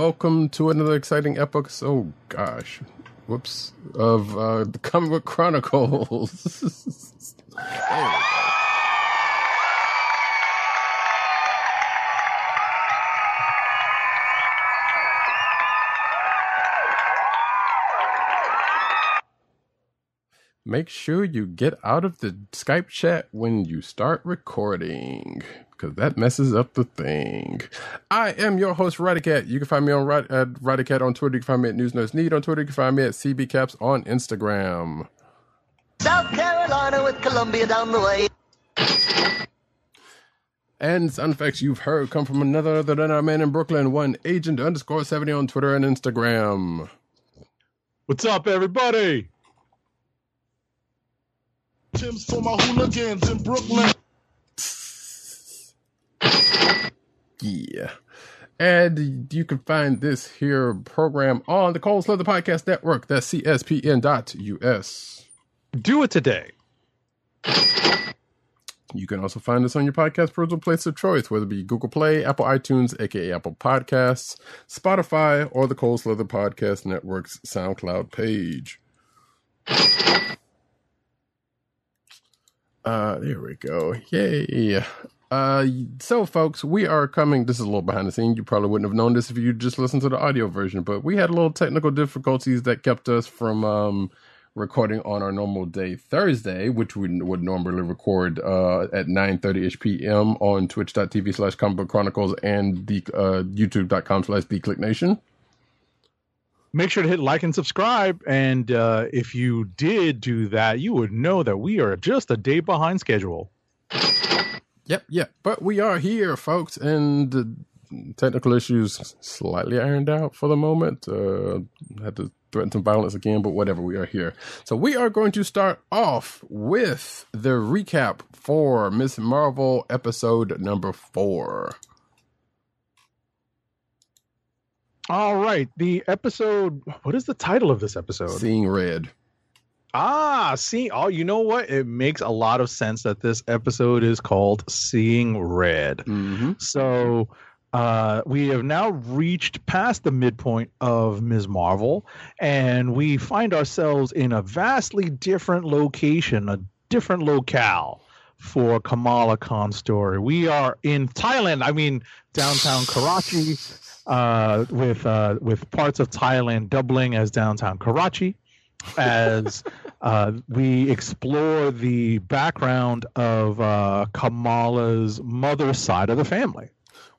Welcome to another exciting episode. Oh gosh, whoops! Of uh, the Comic Book Chronicles. Make sure you get out of the Skype chat when you start recording, because that messes up the thing. I am your host, Radicat. You can find me on Rad- at Radicat on Twitter. You can find me at News Nerds Need on Twitter. You can find me at CBCaps on Instagram. South Carolina with Columbia down the way. And sound effects you've heard come from another other than our man in Brooklyn, one agent underscore 70 on Twitter and Instagram. What's up, everybody? Tim's for my hooligans in Brooklyn. Yeah. And you can find this here program on the Cold Slither Podcast Network. That's CSPN.us. Do it today. You can also find us on your podcast perusal place of choice, whether it be Google Play, Apple iTunes, aka Apple Podcasts, Spotify, or the Cold Slither Podcast Network's SoundCloud page. Uh, there we go. Yay. Uh, so folks, we are coming. This is a little behind the scene. You probably wouldn't have known this if you just listened to the audio version, but we had a little technical difficulties that kept us from um recording on our normal day Thursday, which we would normally record uh at 9:30 ish p.m. on twitch.tv slash comic chronicles and the uh youtube.com slash nation. Make sure to hit like and subscribe. And uh, if you did do that, you would know that we are just a day behind schedule. Yep, yep. But we are here, folks, and the technical issues slightly ironed out for the moment. Uh, had to threaten some violence again, but whatever. We are here. So we are going to start off with the recap for Miss Marvel episode number four. All right. The episode, what is the title of this episode? Seeing red. Ah, see, oh, you know what? It makes a lot of sense that this episode is called Seeing Red. Mm-hmm. So uh, we have now reached past the midpoint of Ms. Marvel, and we find ourselves in a vastly different location, a different locale for Kamala Khan's story. We are in Thailand. I mean, downtown Karachi, uh, with uh, with parts of Thailand doubling as downtown Karachi as uh, we explore the background of uh, Kamala's mother's side of the family.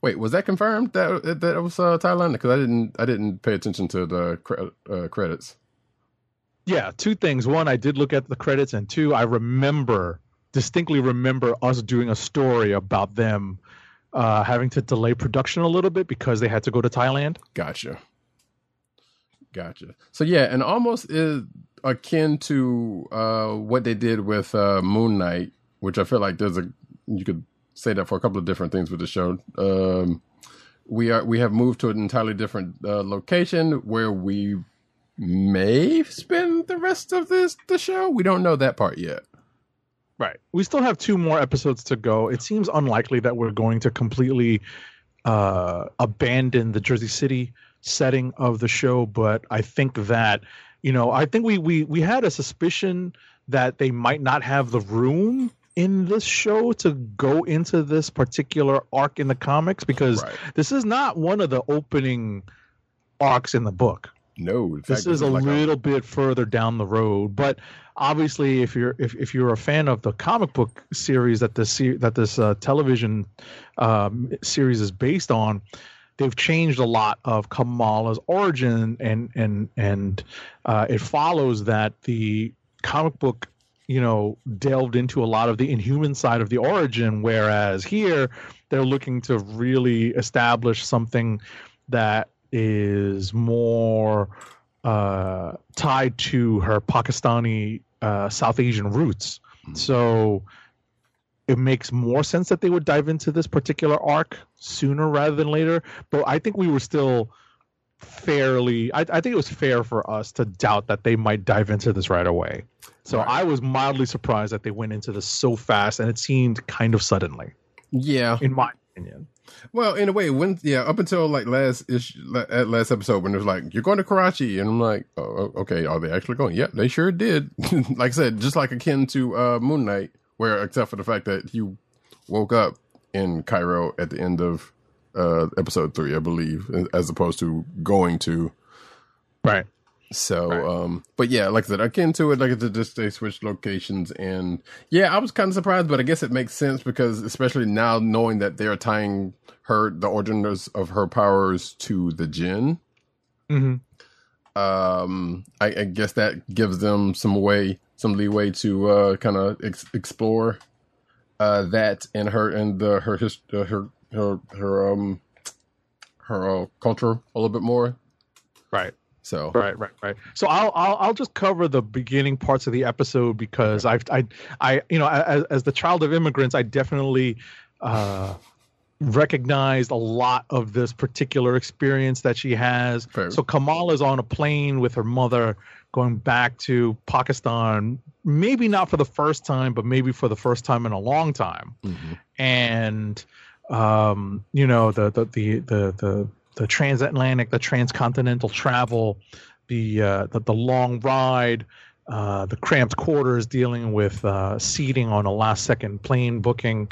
Wait, was that confirmed that that it was uh, Thailand? Because I didn't I didn't pay attention to the cre- uh, credits. Yeah, two things. One, I did look at the credits, and two, I remember distinctly remember us doing a story about them uh, having to delay production a little bit because they had to go to Thailand. Gotcha. Gotcha. So yeah, and almost is akin to uh, what they did with uh, Moon Knight, which I feel like there's a you could say that for a couple of different things with the show. Um, we are we have moved to an entirely different uh, location where we may spend the rest of this the show. We don't know that part yet. Right. We still have two more episodes to go. It seems unlikely that we're going to completely uh, abandon the Jersey City setting of the show, but I think that you know, I think we we we had a suspicion that they might not have the room in this show to go into this particular arc in the comics because Right. this is not one of the opening arcs in the book. No, in This fact, is a like little bit further down the road, but obviously, if you're if, if you're a fan of the comic book series that this that this uh, television um, series is based on, they've changed a lot of Kamala's origin, and and and uh, it follows that the comic book, you know, delved into a lot of the inhuman side of the origin, whereas here they're looking to really establish something that is more uh, tied to her Pakistani uh, South Asian roots. So it makes more sense that they would dive into this particular arc sooner rather than later. But I think we were still fairly. I, I think it was fair for us to doubt that they might dive into this right away. So Right. I was mildly surprised that they went into this so fast, and it seemed kind of suddenly, Yeah. in my opinion. Well, in a way, when yeah, up until like last issue, at last episode, when it was like you're going to Karachi, and I'm like, oh, okay, are they actually going? yeah they sure did. like I said, just like akin to uh, Moon Knight, where except for the fact that you woke up in Cairo at the end of uh, episode three, I believe, as opposed to going to. Right. So, Right. um, but yeah, like I said, akin to it, like it's just they switched locations, and yeah, I was kind of surprised, but I guess it makes sense because, especially now knowing that they're tying her the origins of her powers to the Jinn, hmm um, I, I guess that gives them some way, some leeway to uh, kind of ex- explore uh, that and her and the her his, uh, her her her um her uh, culture a little bit more. Right. So, Right, right, right. So I'll I'll I'll just cover the beginning parts of the episode because I've I I you know as, as the child of immigrants I definitely uh, recognized a lot of this particular experience that she has. Fair. So Kamala's on a plane with her mother going back to Pakistan, maybe not for the first time, but maybe for the first time in a long time mhm. and um, you know the the the the the, the transatlantic, the transcontinental travel, the uh, the, the long ride, uh, the cramped quarters, dealing with uh, seating on a last second plane booking,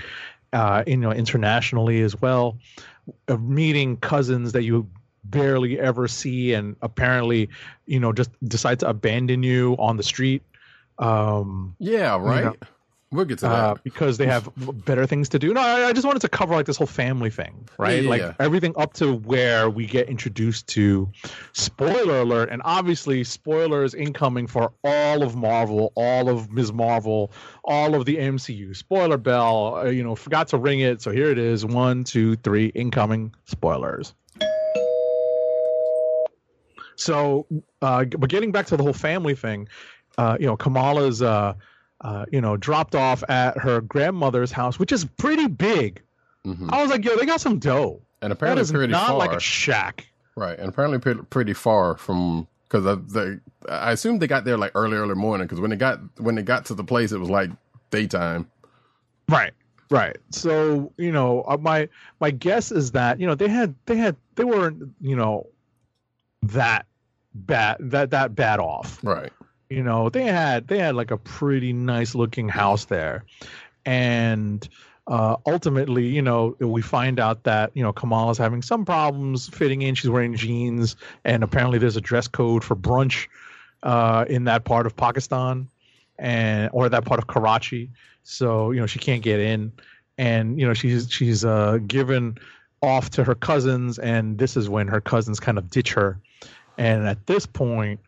uh, you know, internationally as well, uh, meeting cousins that you barely ever see and apparently you know just decide to abandon you on the street um yeah, right. know, we'll get to that. uh, because they have better things to do. No, I, I just wanted to cover like this whole family thing, right? Yeah, like yeah. everything up to where we get introduced to spoiler alert, and obviously spoilers incoming for all of Marvel, all of Ms. Marvel, all of the MCU. Spoiler bell, uh, you know, forgot to ring it, so here it is: one, two, three, incoming spoilers. So, uh, but getting back to the whole family thing, uh, you know, Kamala's, uh, uh, you know, dropped off at her grandmother's house, which is pretty big. Mhm. I was like, yo, they got some dough. And apparently is pretty not far, like a shack. right? And apparently pretty, pretty far from because I, they, I assume they got there like early, early morning. Because when they got when they got to the place, it was like daytime. Right. Right. So, you know, uh, my my guess is that, you know, they had they had they weren't, you know, that bad that that bad off. Right. you know they had they had like a pretty nice looking house there. And uh, ultimately you know we find out that you know kamala's having some problems fitting in. She's wearing jeans and apparently there's a dress code for brunch uh, in that part of pakistan and or that part of karachi. So you know she can't get in. And you know she's she's uh, given off to her cousins and this is when her cousins kind of ditch her and at this point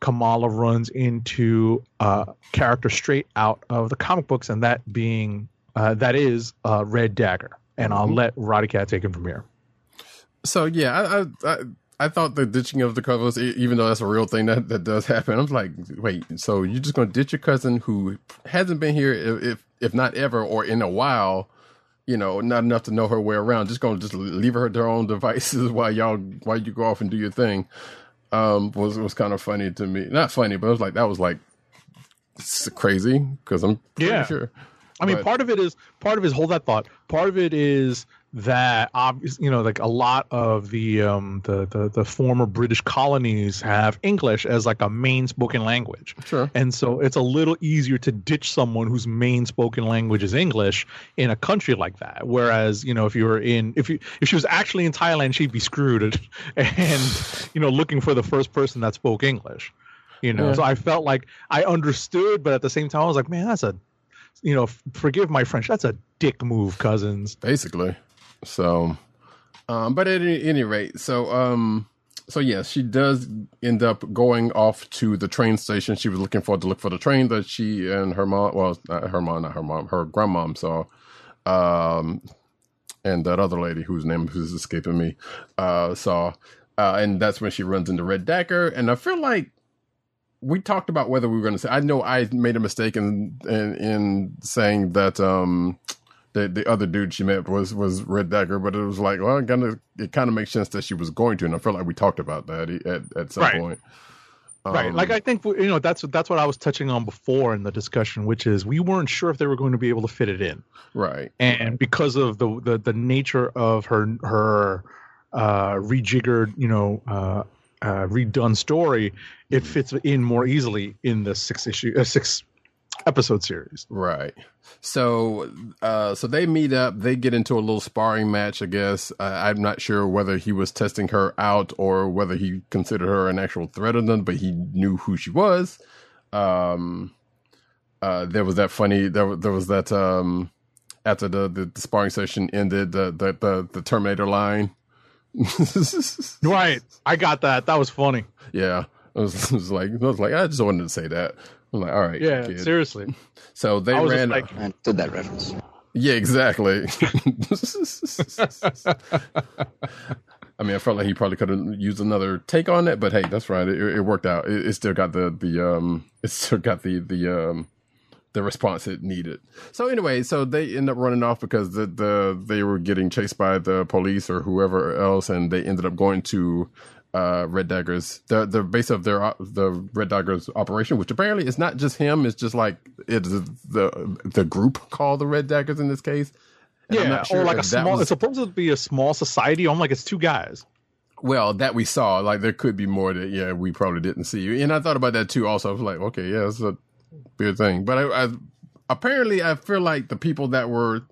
Kamala runs into a character straight out of the comic books, and that being uh, that is uh, Red Dagger. And I'll let Roddy Cat take him from here. So yeah, I, I I I thought the ditching of the covers, e- even though that's a real thing that, that does happen. I'm like, wait, so you're just gonna ditch your cousin who hasn't been here, if if, if not ever or in a while, you know, not enough to know her way around. Just gonna just leave her to her own devices while y'all while you go off and do your thing. Um, was was kind of funny to me. Not funny, but it was like that was like crazy because I'm pretty Yeah. sure. I mean, But- part of it is part of it is hold that thought. Part of it is that obvious, you know, like a lot of the um the, the the former British colonies have English as like a main spoken language. Sure. And so it's a little easier to ditch someone whose main spoken language is English in a country like that. Whereas, you know, if you were in if you if she was actually in Thailand, she'd be screwed and you know, looking for the first person that spoke English. You know, Yeah. so I felt like I understood, but at the same time I was like, man, that's a you know, forgive my French, that's a dick move, cousins. basically. So, Um, but at any, rate, so um, so yes, she does end up going off to the train station. She was looking for to look for the train that she and her mom, well, not her mom, not her mom, her grandmom saw, um, and that other lady whose name is escaping me, uh, saw, uh, and that's when she runs into Red Dagger. And I feel like we talked about whether we were going to say. I know I made a mistake in in, in saying that um the the other dude she met was was Red Dagger, but it was like, well, it kind of it kind of makes sense that she was going to, and I feel like we talked about that at at some Right. point. right. Um, Like I think you know that's that's what I was touching on before in the discussion, which is we weren't sure if they were going to be able to fit it in. right, and because of the the, the nature of her her uh, rejiggered, you know, uh, uh, redone story, it fits in more easily in the six issue uh, six episode series. right. So, uh, so they meet up. They get into a little sparring match. I guess uh, I'm not sure whether he was testing her out or whether he considered her an actual threat or not, but he knew who she was. Um, uh, there was that funny. There, was- there was that um, after the, the the sparring session ended, the the the, the Terminator line. Right, I got that. That was funny. Yeah, it was, it was like I was like I just wanted to say that. I'm like, all right, Yeah, kid. seriously. So they I ran. like- I did that reference. yeah, exactly. I mean, I felt like he probably could have used another take on it, but hey, that's right. It, it worked out. It, it still got the the um, it still got the the um, the response it needed. So anyway, so they end up running off because the the they were getting chased by the police or whoever else, and they ended up going to uh Red Daggers, the the base of their the Red Daggers operation, which apparently is not just him. It's just like it's the the group called the Red Daggers in this case. And I'm Yeah, not sure or like a small. was- It's supposed to be a small society. I'm like, it's two guys. Well, that we saw, like there could be more that yeah we probably didn't see, and I thought about that too. Also, I was like, okay, yeah, it's a weird thing, but I, I apparently I feel like the people that were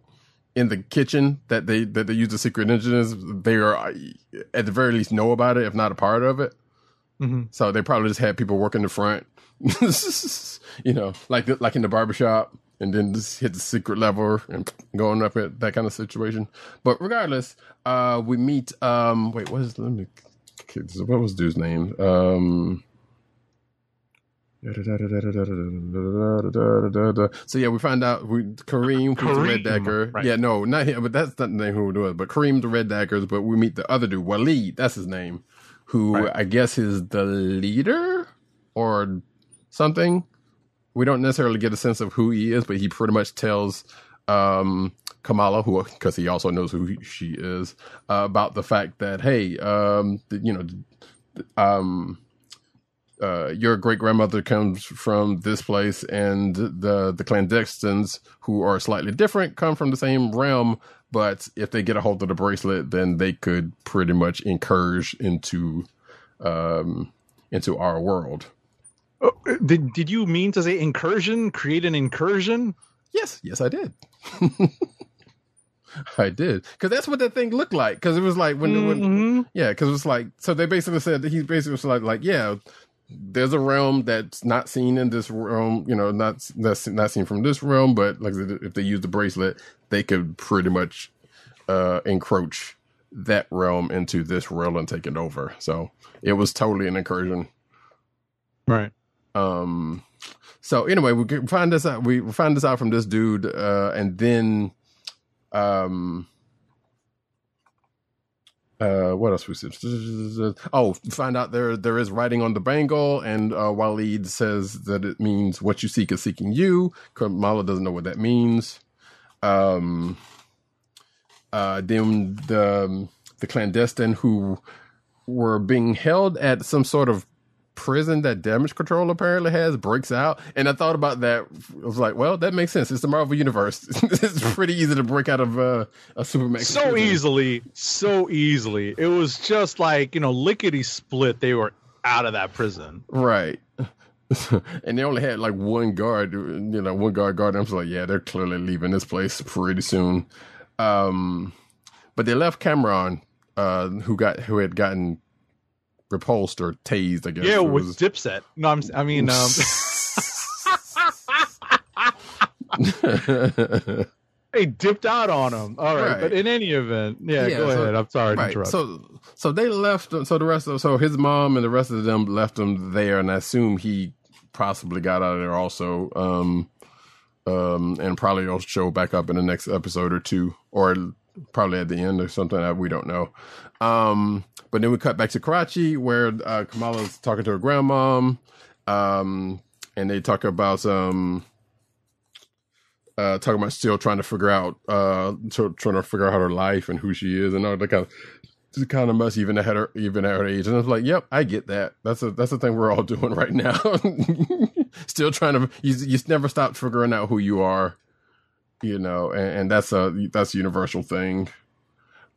in the kitchen that they that they use the secret engines, they are at the very least know about it, if not a part of it. Mm-hmm. So they probably just had people working the front, you know, like like in the barbershop, and then just hit the secret level and going up at that kind of situation. But regardless, uh, we meet. Um, wait, what is let me? What was dude's name? Um. So yeah, we find out we Kareem, who's the Red Dagger. right. Yeah, no, not him, but that's not the name who it was. But Kareem, the Red Daggers. But we meet the other dude, Waleed. That's his name. Who Right. I guess is the leader or something. We don't necessarily get a sense of who he is, but he pretty much tells um, Kamala, who because he also knows who he, she is, uh, about the fact that hey, um, you know, um, uh, your great grandmother comes from this place, and the the clandestines who are slightly different come from the same realm. But if they get a hold of the bracelet, then they could pretty much encourage into um, into our world. Oh, did did you mean to say incursion? Create an incursion? Yes, yes, I did. I did because that's what that thing looked like. Because it was like when, when Mhm. yeah, because it was like so they basically said that he basically was like like yeah, there's a realm that's not seen in this realm, you know, not that's not seen from this realm, but like if they use the bracelet, they could pretty much uh encroach that realm into this realm and take it over. So it was totally an incursion. Right. Um. So anyway, we find this out. We find this out from this dude, uh, and then, um, uh, what else we said? Oh, find out there there is writing on the bangle, and uh, Waleed says that it means what you seek is seeking you. Kamala doesn't know what that means. Um. Uh. Then the the clandestine who were being held at some sort of prison that damage control apparently has breaks out. And i thought about that. I was like well that makes sense. It's the marvel universe. It's pretty easy to break out of uh, a supermax So easily, so easily. It was just like you know, lickety split. They were out of that prison. right. And they only had like one guard you know one guard guard. I was like yeah they're clearly leaving this place pretty soon. Um but they left Kamran uh who got who had gotten repulsed or tased i guess Yeah, It with was- Dipset. No, I'm. I mean, um, They dipped out on him. All right, Right. but in any event, yeah, Yeah, go so- ahead. I'm sorry to Right. interrupt. So so they left. So the rest of so his mom and the rest of them left him there, and I assume he possibly got out of there also. Um, um, and probably will show back up in the next episode or two, or probably at the end or something. uh, We don't know. Um, but then we cut back to Karachi where uh, Kamala's talking to her grandmom, um, and they talk about um, uh, talking about still trying to figure out, uh, tr- trying to figure out her life and who she is and all that kind of. It's kind of must even at her even at her age, and I was like, "Yep, I get that. That's a that's the thing we're all doing right now. Still trying to you you never stop figuring out who you are, you know, and, and that's a that's a universal thing.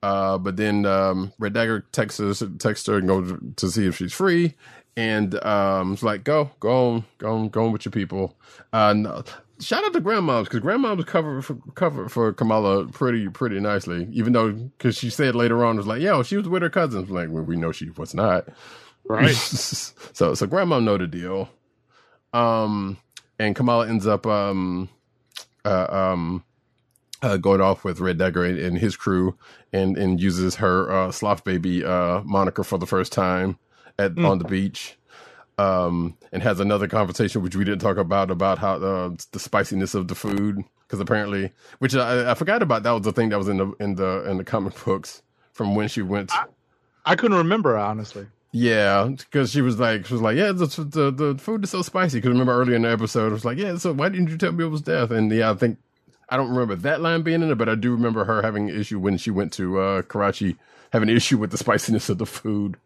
Uh, but then um, Red Dagger texts us, texts her and goes to see if she's free, and um, it's like, "Go, go on, go on, go on with your people." Uh, no, shout out to grandmoms because grandmoms covered for covered for Kamala pretty pretty nicely. Even though because she said later on, it was like, "Yo, she was with her cousins." Like, well, we know she was not. right. so so grandma know the deal. Um, and Kamala ends up um, uh, um, uh, going off with Red Dagger and, and his crew, and and uses her uh, sloth baby uh moniker for the first time at on the beach. Um, and has another conversation which we didn't talk about about how uh, the spiciness of the food because apparently, which I, I forgot about that was the thing that was in the in the in the comic books from when she went. I couldn't remember honestly. Yeah, because she was like, she was like, yeah, the the, the food is so spicy. Because remember earlier in the episode, it was like, yeah, so why didn't you tell me it was death? And yeah, I think I don't remember that line being in it, but I do remember her having an issue when she went to uh, Karachi, having an issue with the spiciness of the food.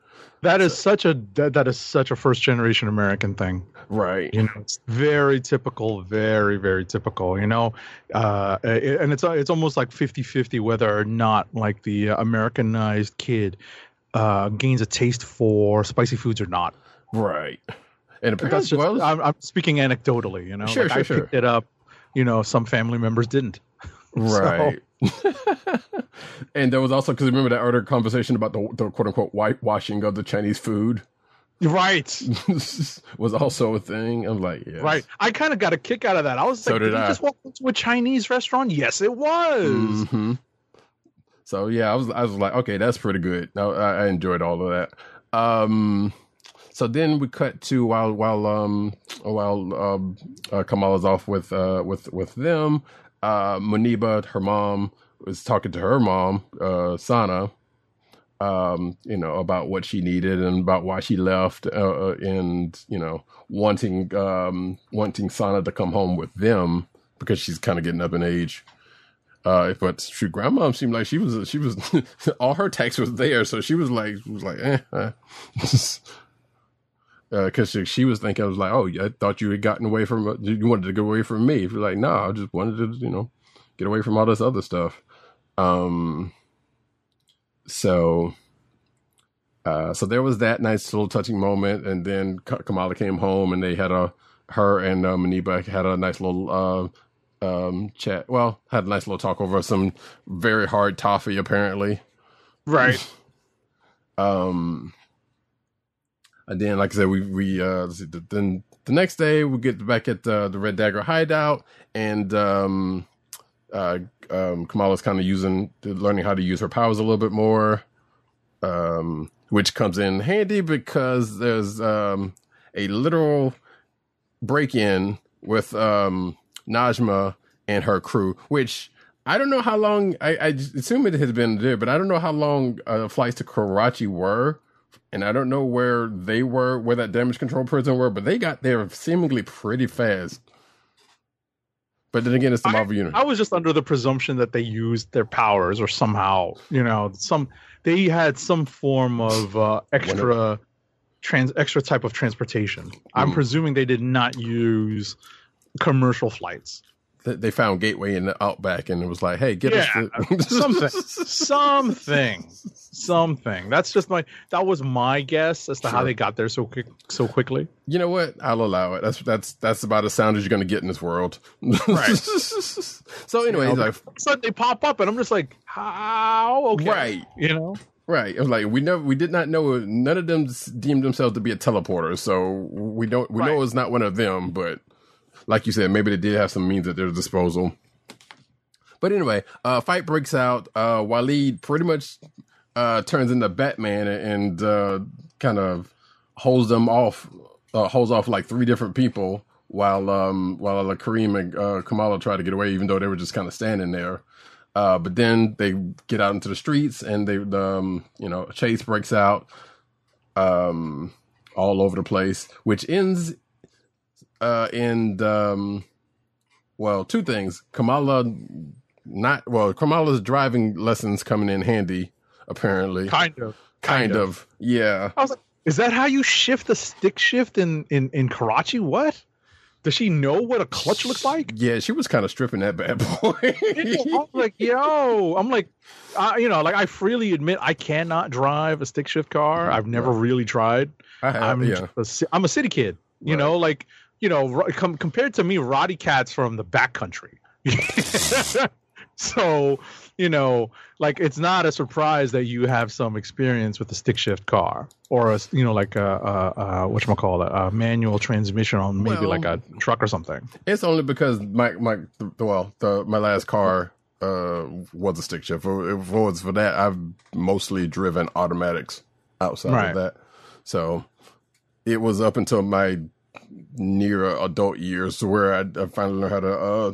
That is such a that, that is such a first generation American thing. Right. You know, it's very typical, very very typical. You know, uh, it- and it's it's almost like 50-50 whether or not like the Americanized kid uh, gains a taste for spicy foods or not. Right. And because just, well, I'm, I'm speaking anecdotally. You know, Sure, like sure, I sure. picked it up. You know, some family members didn't. right. and there was also because remember that other conversation about the, the quote unquote whitewashing of the Chinese food Right. was also a thing. I'm like, yeah, Right. I kind of got a kick out of that. I was So like, did did, I. you just walk into a Chinese restaurant? Yes, it was. hmm So yeah, I was I was like, okay, that's pretty good. I, I enjoyed all of that. Um, so then we cut to while while um while um uh, Kamala's off with uh with with them, uh Muneeba, her mom, was talking to her mom, uh Sana, um, you know, about what she needed and about why she left, uh, uh, and you know, wanting um wanting Sana to come home with them because she's kind of getting up in age. Uh, but shoot, grandma seemed like she was she was all her tax was there, so she was like was like eh. eh. Because she, she was thinking, I was like, oh, I thought you had gotten away from you wanted to get away from me. She's like, no, I just wanted to, you know, get away from all this other stuff. Um, so, uh, so there was that nice little touching moment, and then Kamala came home, and they had a her and uh, Muneeba had a nice little uh, um, chat. Well, had a nice little talk over some very hard toffee, apparently. Right. Um, and then, like I said, we we uh, see, the- then the next day we get back at the, the Red Dagger hideout, and um, uh, um, Kamala's kind of using learning how to use her powers a little bit more, um, which comes in handy because there's um, a literal break in with um, Najma and her crew, which I don't know how long. I, I assume it has been there, but I don't know how long uh, flights to Karachi were, and I don't know where they were, where that damage control prison were, but they got there seemingly pretty fast. But then again, it's the Marvel Universe. I was just under the presumption that they used their powers or somehow, you know, some they had some form of uh, extra trans extra type of transportation. I'm Hmm. presuming they did not use commercial flights. Th- they found Gateway in the Outback, and it was like, "Hey, get Yeah, us to- something, something, something. That's just my. That was my guess as to how they got there so quick, so quickly. You know what? I'll allow it. That's that's that's about as sound as you're going to get in this world. Right. so anyway, You he's know, like, So they pop up, and I'm just like, how? Okay, right, You know, right. It was like we never, we did not know. None of them deemed themselves to be a teleporter, so we don't. We know it's not one of them. But like you said, maybe they did have some means at their disposal. But anyway, uh, fight breaks out. Uh, Waleed pretty much uh, turns into Batman and uh, kind of holds them off, uh, holds off like three different people while um, while uh, Kareem and uh, Kamala try to get away, even though they were just kind of standing there. Uh, but then they get out into the streets and they, um, you know, chase breaks out um, all over the place, which ends uh, in um, well, two things. Kamala not well. Kamala's driving lessons coming in handy. Apparently, Kind of. kind, kind of. of. Yeah, I was like, is that how you shift the stick shift in in in Karachi? What? Does she know what a clutch looks like? yeah. She was kind of stripping that bad boy. I was like, yo, I'm like, uh, you know, like I freely admit I cannot drive a stick shift car. I've never really tried. I have, I'm yeah. a, ci- I'm a city kid. You Right. know, like you know, com- compared to me, Roddy Cat's from the backcountry. so you know, like it's not a surprise that you have some experience with a stick shift car or a you know like a, a, a what call it a manual transmission on maybe Well- like a truck or something. It's only because my my well, the, my last car uh was a stick shift. If it was for that, I've mostly driven automatics outside Right. of that. So it was up until my near adult years where I, I finally learned how to uh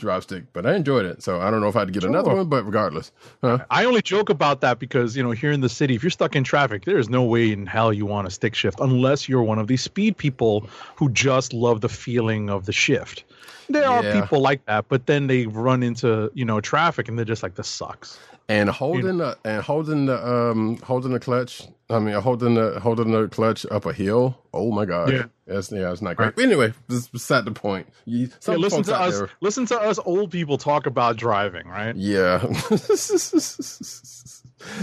drive stick. But I enjoyed it, so I don't know if I had to get another one. But regardless, huh? I only joke about that because you know here in the city, if you're stuck in traffic, there is no way in hell you want a stick shift unless you're one of these speed people who just love the feeling of the shift. There Yeah. are people like that, but then they run into you know traffic and they're just like this sucks. and holding the and holding the um holding the clutch. I mean, holding the holding the clutch up a hill. Oh my god! Yeah. that's yeah, it's not great. But anyway, this is beside the point. You, Yeah, listen to us. there- Listen to us old people talk about driving, right? Yeah.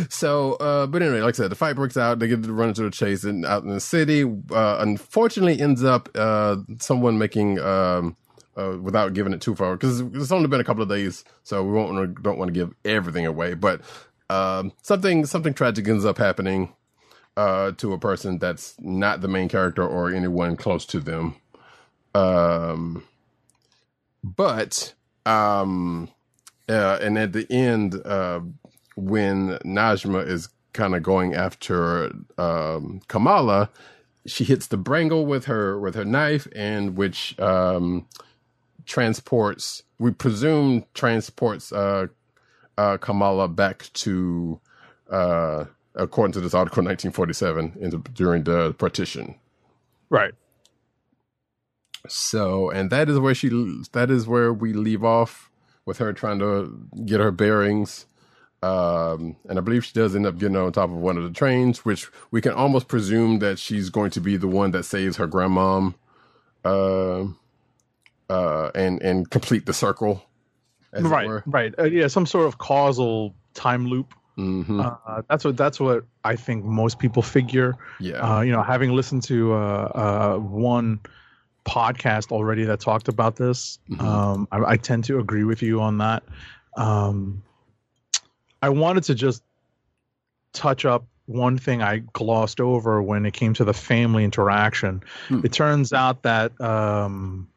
so, uh, but anyway, like I said, the fight breaks out. They get to run into the chase and out in the city. Uh, unfortunately, ends up uh, someone making um, uh, without giving it too far because it's only been a couple of days, so we won't don't want to give everything away. But um, something something tragic ends up happening uh, to a person that's not the main character or anyone close to them. Um, but um, uh, and at the end, uh, when Najma is kind of going after um, Kamala, she hits the brangle with her with her knife, and which um, transports, we presume, transports uh, uh, Kamala back to, uh, according to this article, 1947, into, during the partition. Right. So, and that is where she, that is where we leave off with her trying to get her bearings. Um, and I believe she does end up getting on top of one of the trains, which we can almost presume that she's going to be the one that saves her grandmom, uh, uh, and, and complete the circle. Right. Right. Uh, yeah, some sort of causal time loop. Mhm. Uh, that's what that's what I think most people figure. yeah. Uh, you know, having listened to uh, uh, one podcast already that talked about this, Mhm. um, I, I tend to agree with you on that. Um, I wanted to just touch up one thing I glossed over when it came to the family interaction. Hmm. It turns out that um,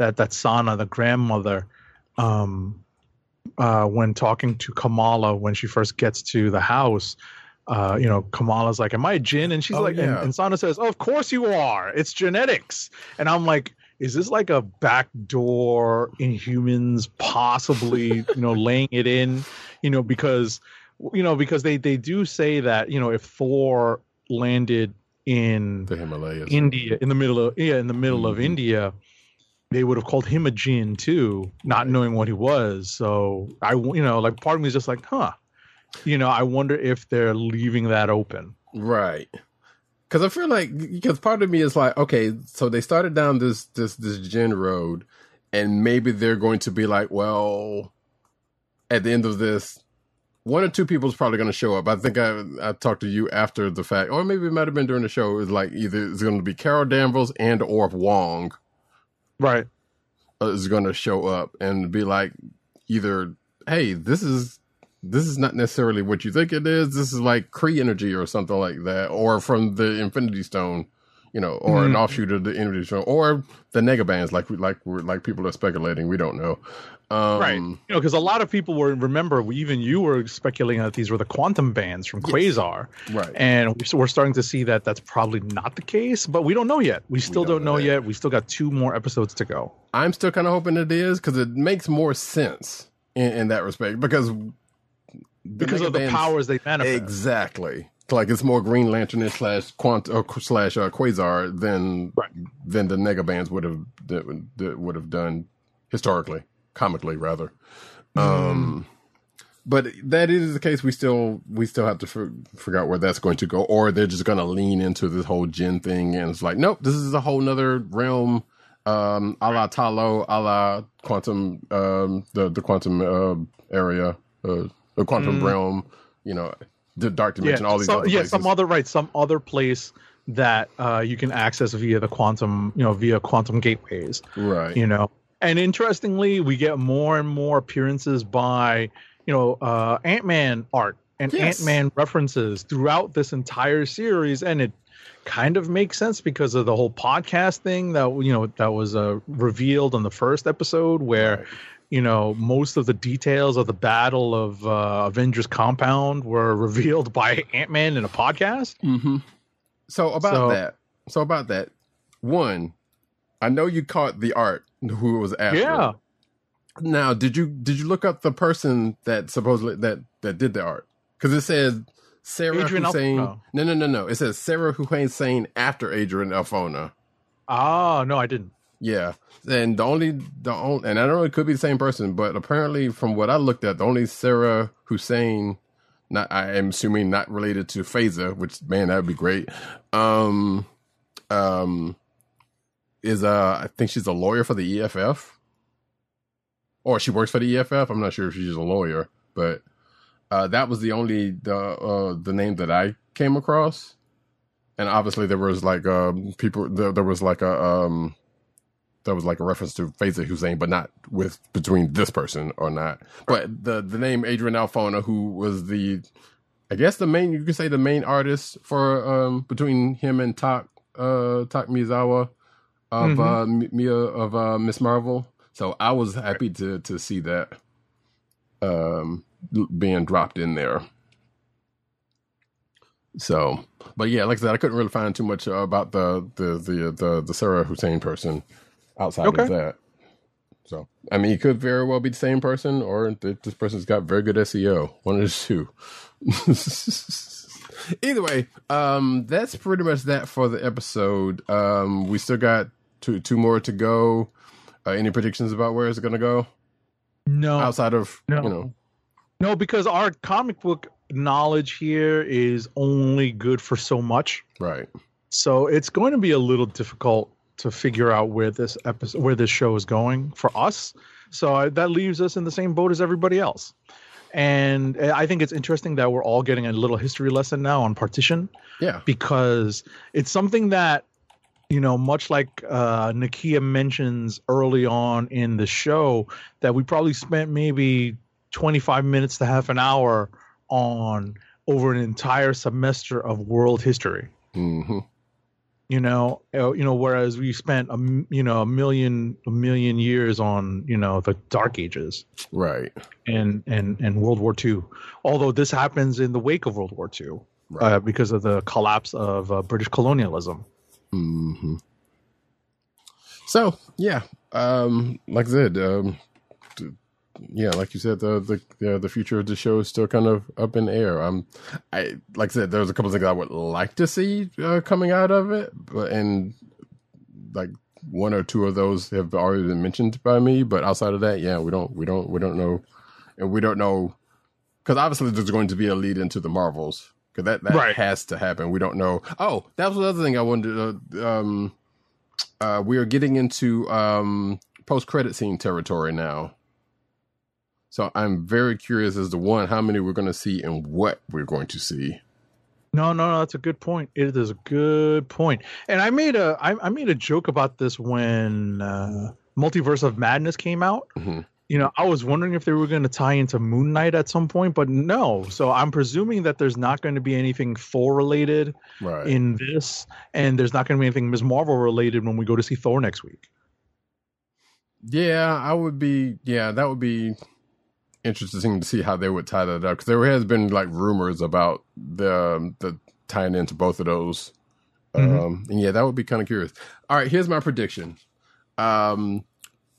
that that Sana, the grandmother, um, uh, when talking to Kamala when she first gets to the house, uh, you know, Kamala's like, "Am I a jinn?" And she's Oh, like, and, yeah. and Sana says, "Of course you are. It's genetics." And I'm like, "Is this like a backdoor in humans possibly, you know, laying it in, you know, because, you know, because they they do say that, you know, if Thor landed in the Himalayas. India in the middle of yeah in the middle of Mhm. India, they would have called him a jinn too, not knowing what he was. So I, you know like part of me is just like, huh, you know, I wonder if they're leaving that open. Right. Because I feel like because part of me is like, okay, so they started down this this this gen road, and maybe they're going to be like, well, at the end of this, one or two people is probably going to show up. I think I I talked to you after the fact, or maybe it might have been during the show. It was like either it's going to be Carol Danvers and or Wong Right. uh, is going to show up and be like, either hey, this is this is not necessarily what you think it is. This is like Kree energy or something like that, or from the Infinity Stone, you know, or an Mhm. offshoot of the Stone, or the Negabands, like we like we're like people are speculating. We don't know. Um, right. You know, because a lot of people were remember, even you were speculating that these were the quantum bands from Quasar, Right. and we- we're starting to see that that's probably not the case, but we don't know yet. We still don't don't, know know yet. We still got two more episodes to go. I'm still kind of hoping it is because it makes more sense in, in that respect because because of the powers they manifest. Exactly. Like it's more Green Lantern slash Quant or slash uh, Quasar than Right. than the Negabands would have that, would- have done historically, comically rather. Um, but that is the case. We still we still have to f- figure out where that's going to go, or they're just going to lean into this whole jinn thing, and it's like, nope, this is a whole nother realm, um, a la Ta Lo, a la quantum, um, the the quantum uh, area, uh, the quantum realm, you know, the dark dimension, all these so- other yeah, places. some other right, some other place that uh, you can access via the quantum, you know, via quantum gateways. right. you know and interestingly we get more and more appearances by you know uh ant-man art and Yes. ant-man references throughout this entire series and it kind of makes sense because of the whole podcast thing that you know that was uh, revealed on the first episode where. You know most of the details of the battle of uh, avengers compound were revealed by ant-man in a podcast Mm-hmm. So about So- that. So about that. One, I know you caught the art who it was after. yeah Now, did you did you look up the person that supposedly that that did the art? Because it says Sarah Adrian Al- Hussein. no. no, no, no, no. It says Sarah Hussein saying after Adrian Alphona. ah no i didn't Yeah, and the only the only, and I don't know it could be the same person, but apparently from what I looked at, the only Sarah Hussein, not I am assuming not related to Faiza, which man that would be great. Um, um, is uh I think she's a lawyer for the EFF, or she works for the EFF. I'm not sure if she's a lawyer, but uh, that was the only the uh, the name that I came across. And obviously there was like um people there, there was like a um that was like a reference to Faiza Hussain, but not with between this person or not. But the the name Adrian Alphona, who was the I guess the main you could say the main artist for um between him and Tak uh Tak Miyazawa of Mhm. uh Mi- Mia of uh Miss Marvel. So I was happy to to see that um being dropped in there. So, but yeah, like I said, I couldn't really find too much uh, about the the the the, the Sarah Hussein person outside Okay. of that. So, I mean, it could very well be the same person, or this person's got very good SEO. One of the two. Either way, um, that's pretty much that for the episode. Um, we still got two two more to go. Uh, any predictions about where it's going to go no outside of no. you know? No, because our comic book knowledge here is only good for so much. Right. So it's going to be a little difficult to figure out where this episode, where this show is going for us. So I, that leaves us in the same boat as everybody else. And uh, I think it's interesting that we're all getting a little history lesson now on partition Yeah. because it's something that you know much like uh nakia mentions early on in the show that we probably spent maybe 25 minutes to half an hour on over an entire semester of world history hmm you know uh, you know whereas we spent a you know a million a million years on you know the dark ages Right. and and and world war ii although this happens in the wake of world war ii Right. uh, because of the collapse of uh, british colonialism hmm So yeah, um, like I said, um, yeah, like you said, the the the, the future of the show is still kind of up in the air. Um, I like I said, there's a couple things I would like to see uh, coming out of it, but and like one or two of those have already been mentioned by me. But outside of that, yeah, we don't we don't we don't know, and we don't know because obviously there's going to be a lead into the Marvels. Because that, that Right. has to happen. We don't know. Oh, that was the other thing I wanted. Uh, um, uh, we are getting into um, post credit scene territory now. So I'm very curious as to one, how many we're going to see and what we're going to see. No, no, no, that's a good point. It is a good point. And I made a I, I made a joke about this when uh, Multiverse of Madness came out, Mhm. you know, I was wondering if they were going to tie into Moon Knight at some point, but no. So I'm presuming that there's not going to be anything Thor related Right. in this, and there's not going to be anything Ms. Marvel related when we go to see Thor next week. Yeah, I would be. Yeah, that would be interesting to see how they would tie that up because there has been like rumors about the um, the tying into both of those. Mhm. Um, and yeah, that would be kind of curious. All right, here's my prediction. Um,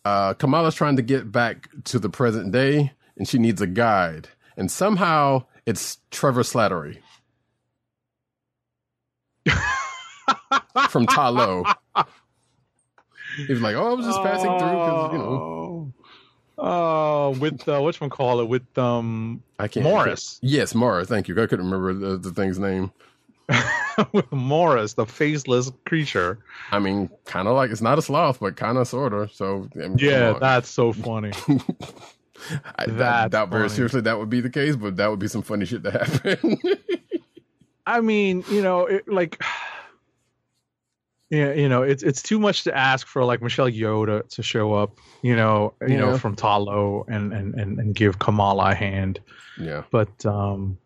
uh, Kamala's trying to get back to the present day, and she needs a guide, and somehow it's Trevor Slattery from Ta Lo. He was like, "Oh, I was just passing through because you know." Oh, with uh, which one call it? With um, I can't. Morris. Yes, Morris. Thank you. I couldn't remember the, the thing's name. with Morris, the faceless creature. I mean, kind of like it's not a sloth, but kind of sort of. So I mean, Yeah, that's so funny. I, that's doubt very seriously that would be the case, but that would be some funny shit to happen. I mean, you know, it, like, yeah, you know, it's it's too much to ask for like Michelle Yeoh to, to show up, you know, you know, from Ta Lo and, and and and give Kamala a hand. yeah. But um,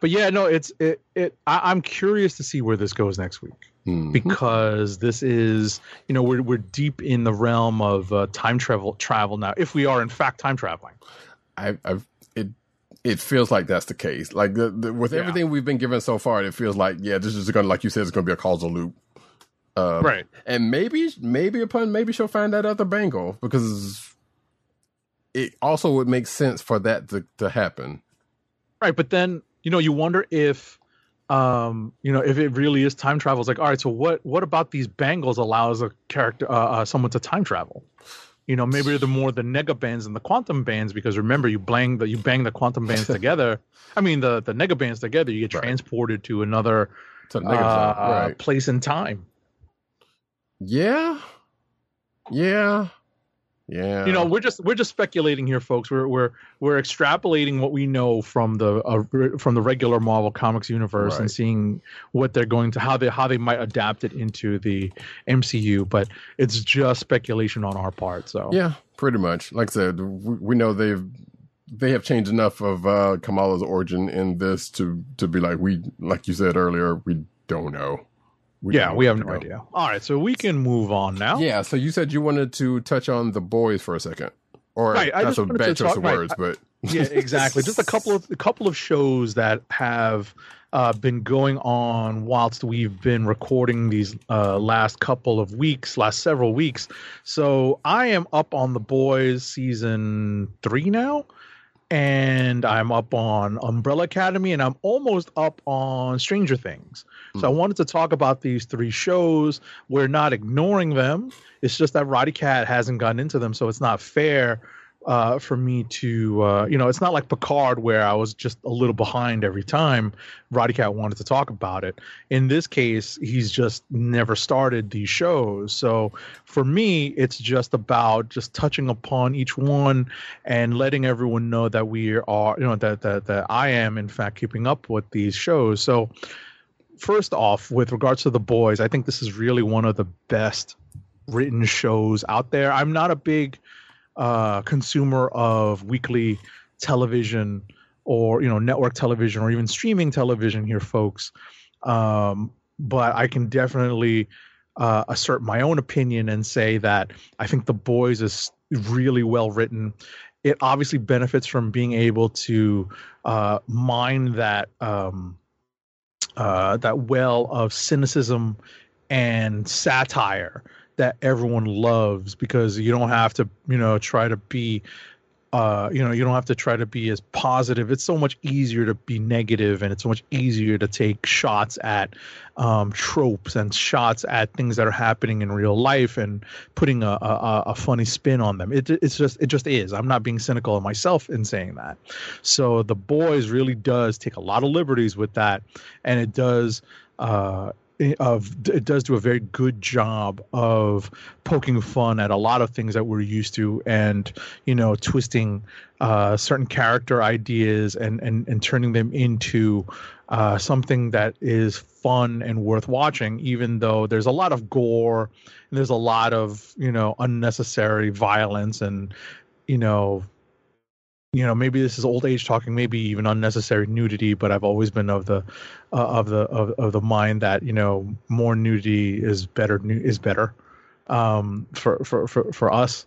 but yeah, no, it's it it. I, I'm curious to see where this goes next week Hmm. because this is, you know, we're we're deep in the realm of uh, time travel travel now. If we are in fact time traveling, I, I've it. It feels like that's the case. Like the, the, with Yeah. everything we've been given so far, it feels like yeah, this is gonna, like you said, it's gonna be a causal loop. Um, right? And maybe, maybe upon maybe she'll find that other bangle because it also would make sense for that to, to happen. Right, but then you know you wonder if um you know if it really is time travel. It's like all right, so what what about these bangles allows a character uh, uh someone to time travel? You know, maybe they're more the nega bands and the quantum bands because remember you bang the you bang the quantum bands together. I mean the the nega bands together, you get Right. transported to another To the uh, right? place in time. Yeah, yeah, yeah. you know we're just we're just speculating here folks we're we're we're extrapolating what we know from the uh, from the regular marvel comics universe Right. and seeing what they're going to how they how they might adapt it into the mcu but it's just speculation on our part so yeah, pretty much. Like I said, we, we know they've they have changed enough of uh, Kamala's origin in this to to be like we like you said earlier, we don't know. We yeah we have know. no idea. All right so we can move on now. Yeah, so you said you wanted to touch on the boys for a second, or Right, I that's just a bad choice talk- of right, words, but yeah exactly. Just a couple of a couple of shows that have uh, been going on whilst we've been recording these uh, last couple of weeks last several weeks. So i am up on the boys season three now and i'm up on umbrella academy and i'm almost up on stranger things. So i hmm. wanted to talk about these three shows. We're not ignoring them. It's just that roddy cat hasn't gotten into them so it's not fair uh, for me to, uh, you know, it's not like Picard where I was just a little behind every time Roddy Cat wanted to talk about it. In this case, he's just never started these shows. So for me, it's just about just touching upon each one and letting everyone know that we are, you know, that that that I am in fact keeping up with these shows. So first off, with regards to the boys, I think this is really one of the best written shows out there. I'm not a big uh, consumer of weekly television or you know network television or even streaming television here, folks. Um, but I can definitely uh, assert my own opinion and say that I think The Boys is really well written. It obviously benefits from being able to uh, mine that um, uh, that well of cynicism and satire that everyone loves because you don't have to you know try to be uh you know you don't have to try to be as positive. It's so much easier to be negative and it's so much easier to take shots at um tropes and shots at things that are happening in real life and putting a a, a funny spin on them. It, it's just it just is. I'm not being cynical of myself in saying that. So the boys really does take a lot of liberties with that and it does uh of it does do a very good job of poking fun at a lot of things that we're used to and you know twisting uh, certain character ideas and and and turning them into uh, something that is fun and worth watching even though there's a lot of gore and there's a lot of you know unnecessary violence and you know, you know, maybe this is old age talking, maybe even unnecessary nudity, but I've always been of the uh, of the of, of the mind that you know more nudity is better is better um, for, for for for us.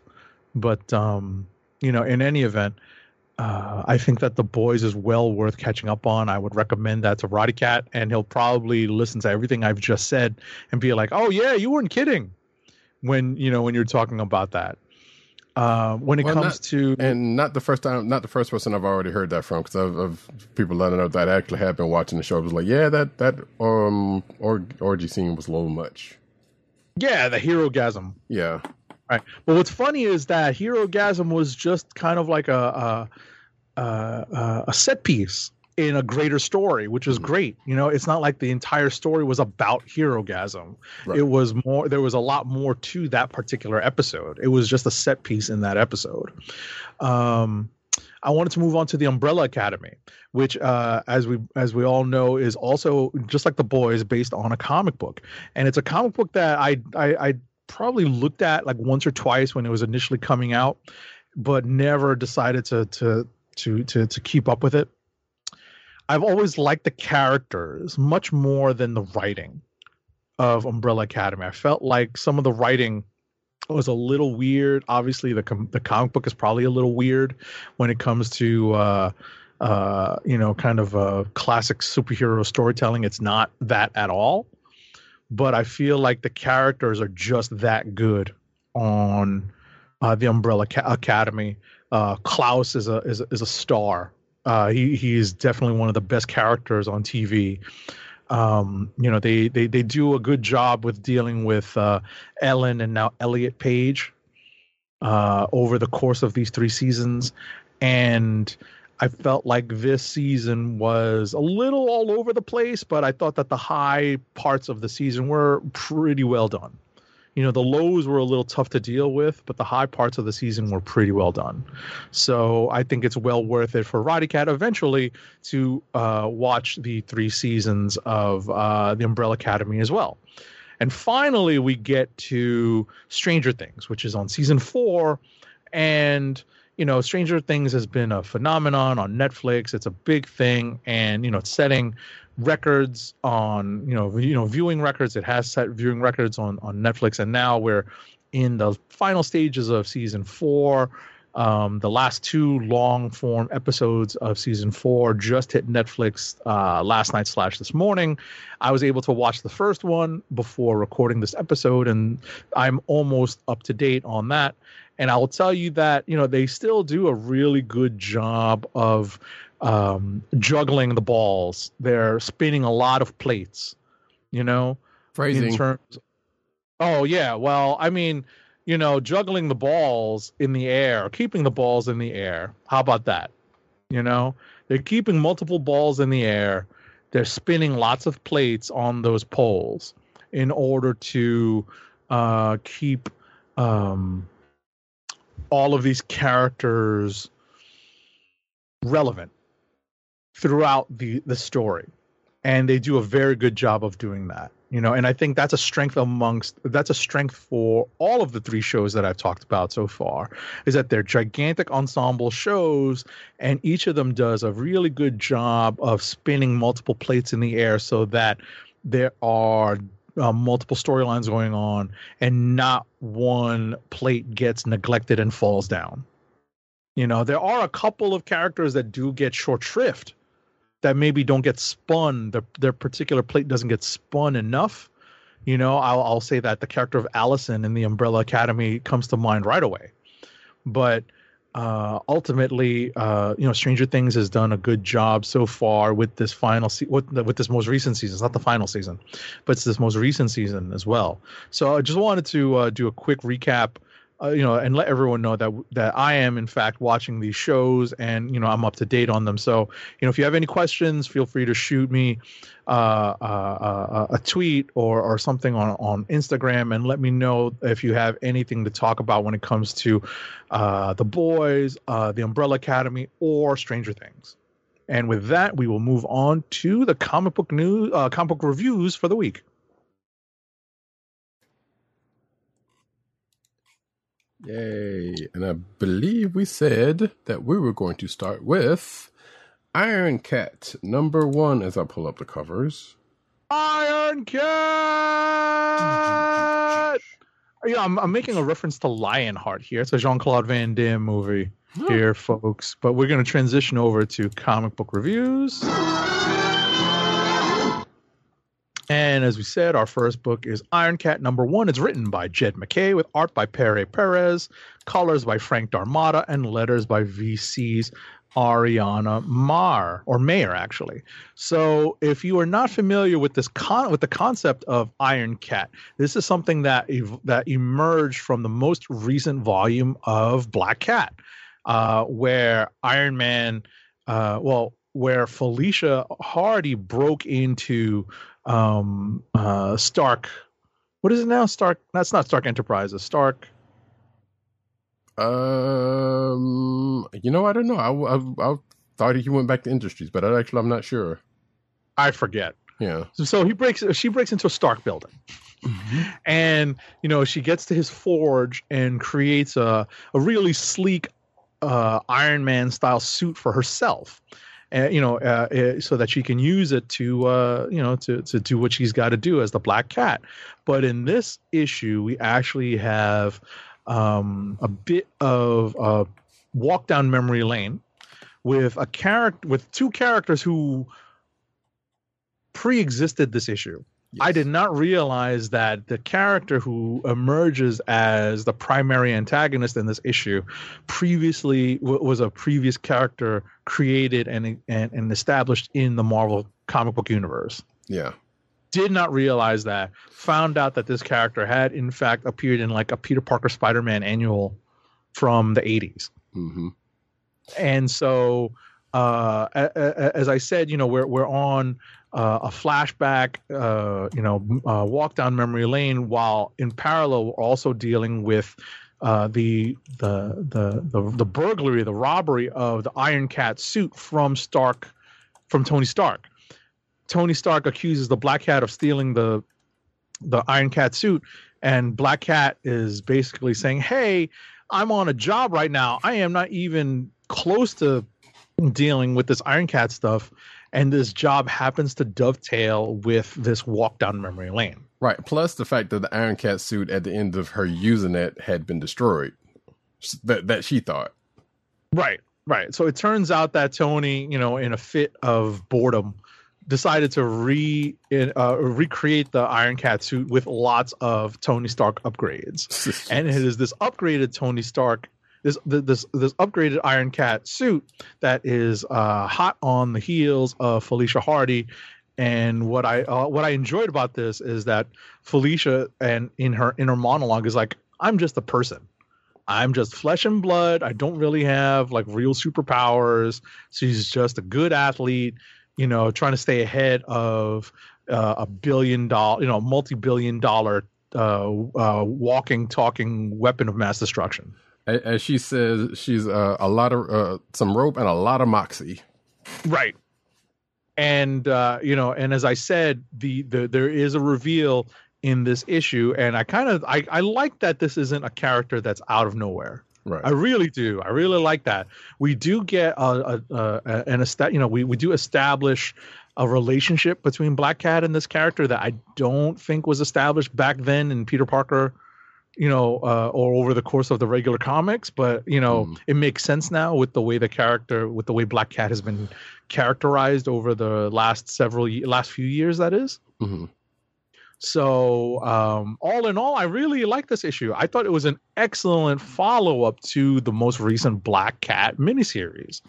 But um, you know, in any event, uh, I think that the boys is well worth catching up on. I would recommend that to Roddy Cat, and he'll probably listen to everything I've just said and be like, "Oh yeah, you weren't kidding." When you know when you're talking about that. Uh, when it Well, comes not- to and not the first time, not the first person I've already heard that from, because of, of people letting know that actually have been watching the show. It was like, yeah, that that um or, orgy scene was a little much. yeah, the Herogasm. Yeah, Right. But what's funny is that Herogasm was just kind of like a a, a, a set piece in a greater story, which is great. You know, it's not like the entire story was about Herogasm. Right. It was more. There was a lot more to that particular episode. It was just a set piece in that episode. Um, I wanted to move on to the Umbrella Academy, which, uh, as we as we all know, is also just like the boys, based on a comic book, and it's a comic book that I I, I probably looked at like once or twice when it was initially coming out, but never decided to to to to to keep up with it. I've always liked the characters much more than the writing of Umbrella Academy. I felt like some of the writing was a little weird. Obviously, the com- the comic book is probably a little weird when it comes to uh, uh, you know kind of classic superhero storytelling. It's not that at all but I feel like the characters are just that good on uh, the Umbrella Ca- Academy. Uh, Klaus is a is a, is a star. Uh, he he is definitely one of the best characters on TV. Um, you know they, they they do a good job with dealing with uh, Ellen and now Elliot Page uh, over the course of these three seasons, and I felt like this season was a little all over the place, but I thought that the high parts of the season were pretty well done. You know, the lows were a little tough to deal with, but the high parts of the season were pretty well done. So I think it's well worth it for Roddy Cat eventually to uh, watch the three seasons of uh, the Umbrella Academy as well. And finally, we get to Stranger Things, which is on season four. And you know, Stranger Things has been a phenomenon on Netflix. It's a big thing, and you know, it's setting records on you know you know viewing records. It has set viewing records on on Netflix, and now we're in the final stages of season four. Um, the last two long form episodes of season four just hit Netflix uh, last night slash this morning. I was able to watch the first one before recording this episode, and I'm almost up to date on that. And I will tell you that you know they still do a really good job of um, juggling the balls. They're spinning a lot of plates, you know, in phrasing. terms. Oh yeah, well, I mean, you know, juggling the balls in the air, keeping the balls in the air. How about that? You know, they're keeping multiple balls in the air. They're spinning lots of plates on those poles in order to uh, keep um, all of these characters relevant throughout the the story. And they do a very good job of doing that you know and i think that's a strength amongst that's a strength for all of the three shows that i've talked about so far is that they're gigantic ensemble shows and each of them does a really good job of spinning multiple plates in the air so that there are uh, multiple storylines going on and not one plate gets neglected and falls down. You know there are a couple of characters that do get short shrift that maybe don't get spun. Their their particular plate doesn't get spun enough. You know, I'll I'll say that the character of Allison in the Umbrella Academy comes to mind right away. But uh, ultimately, uh, you know, Stranger Things has done a good job so far with this final se- with, with this most recent season. It's not the final season, but it's this most recent season as well. So I just wanted to uh, do a quick recap uh, you know, and let everyone know that that I am in fact watching these shows, and you know, I'm up to date on them. So, you know, if you have any questions, feel free to shoot me uh, uh, uh, a tweet or or something on on Instagram, and let me know if you have anything to talk about when it comes to uh, the boys, uh, the Umbrella Academy, or Stranger Things. And with that, we will move on to the comic book news, comic book reviews for the week. Yay. And I believe we said that we were going to start with Iron Cat number one as I pull up the covers. Iron Cat. Yeah, I'm, I'm making a reference to Lionheart here. It's a Jean Claude Van Damme movie here, folks. But we're going to transition over to comic book reviews. And as we said, our first book is Iron Cat number one. It's written by Jed MacKay with art by Pere Perez, colors by Frank D'Armata, and letters by VC's Ariana Mar or Mayer actually. So if you are not familiar with this con with the concept of Iron Cat, this is something that ev- that emerged from the most recent volume of Black Cat, uh, where Iron Man, uh, well, where Felicia Hardy broke into um, uh, Stark. What is it now? Stark? That's not Stark Enterprises. Stark. Um, you know, I don't know. I, I, I thought he went back to Industries, but I actually, I'm not sure. I forget. Yeah. So, so he breaks. She breaks into a Stark building, and you know she gets to his forge and creates a a really sleek uh, Iron Man style suit for herself. And, you know, uh, uh, so that she can use it to, uh, you know, to to do what she's got to do as the Black Cat. But in this issue, we actually have um, a bit of a walk down memory lane with a character with two characters who pre-existed this issue. I did not realize that the character who emerges as the primary antagonist in this issue previously w- was a previous character created and, and and established in the Marvel comic book universe. Yeah. Did not realize that. Found out that this character had in fact appeared in like a Peter Parker Spider-Man annual from the 80s Mm-hmm. and so uh, as I said, you know, we're we're on uh, a flashback, uh, you know, uh, walk down memory lane, while in parallel we're also dealing with uh, the, the the the the burglary, the robbery of the Iron Cat suit from Stark, from Tony Stark. Tony Stark accuses the Black Cat of stealing the the Iron Cat suit, and Black Cat is basically saying, "Hey, I'm on a job right now. I am not even close to dealing with this Iron Cat stuff, and this job happens to dovetail with this walk down memory lane." Right. Plus the fact that the Iron Cat suit at the end of her using it had been destroyed. That that she thought. Right, right. So it turns out that Tony, you know, in a fit of boredom, decided to re uh, recreate the Iron Cat suit with lots of Tony Stark upgrades, and it is this upgraded Tony Stark. This, this this upgraded Iron Cat suit that is uh, hot on the heels of Felicia Hardy, and what I uh, what I enjoyed about this is that Felicia and in her inner monologue is like, I'm just a person. I'm just flesh and blood. I don't really have like real superpowers. She's just a good athlete, you know, trying to stay ahead of uh, a billion dollar, you know, multi billion dollar uh, uh, walking, talking weapon of mass destruction. As she says, she's uh, a lot of uh, some rope and a lot of moxie. Right. And uh, you know, and as I said, the, the there is a reveal in this issue, and I kind of I, I like that this isn't a character that's out of nowhere. Right. I really do. I really like that. We do get a, a, a an you know, we, we do establish a relationship between Black Cat and this character that I don't think was established back then in Peter Parker, you know, uh, or over the course of the regular comics. But you know, Mhm. it makes sense now with the way the character, with the way Black Cat has been characterized over the last several last few years. That is. hmm So, um, all in all, I really like this issue. I thought it was an excellent follow up to the most recent Black Cat miniseries.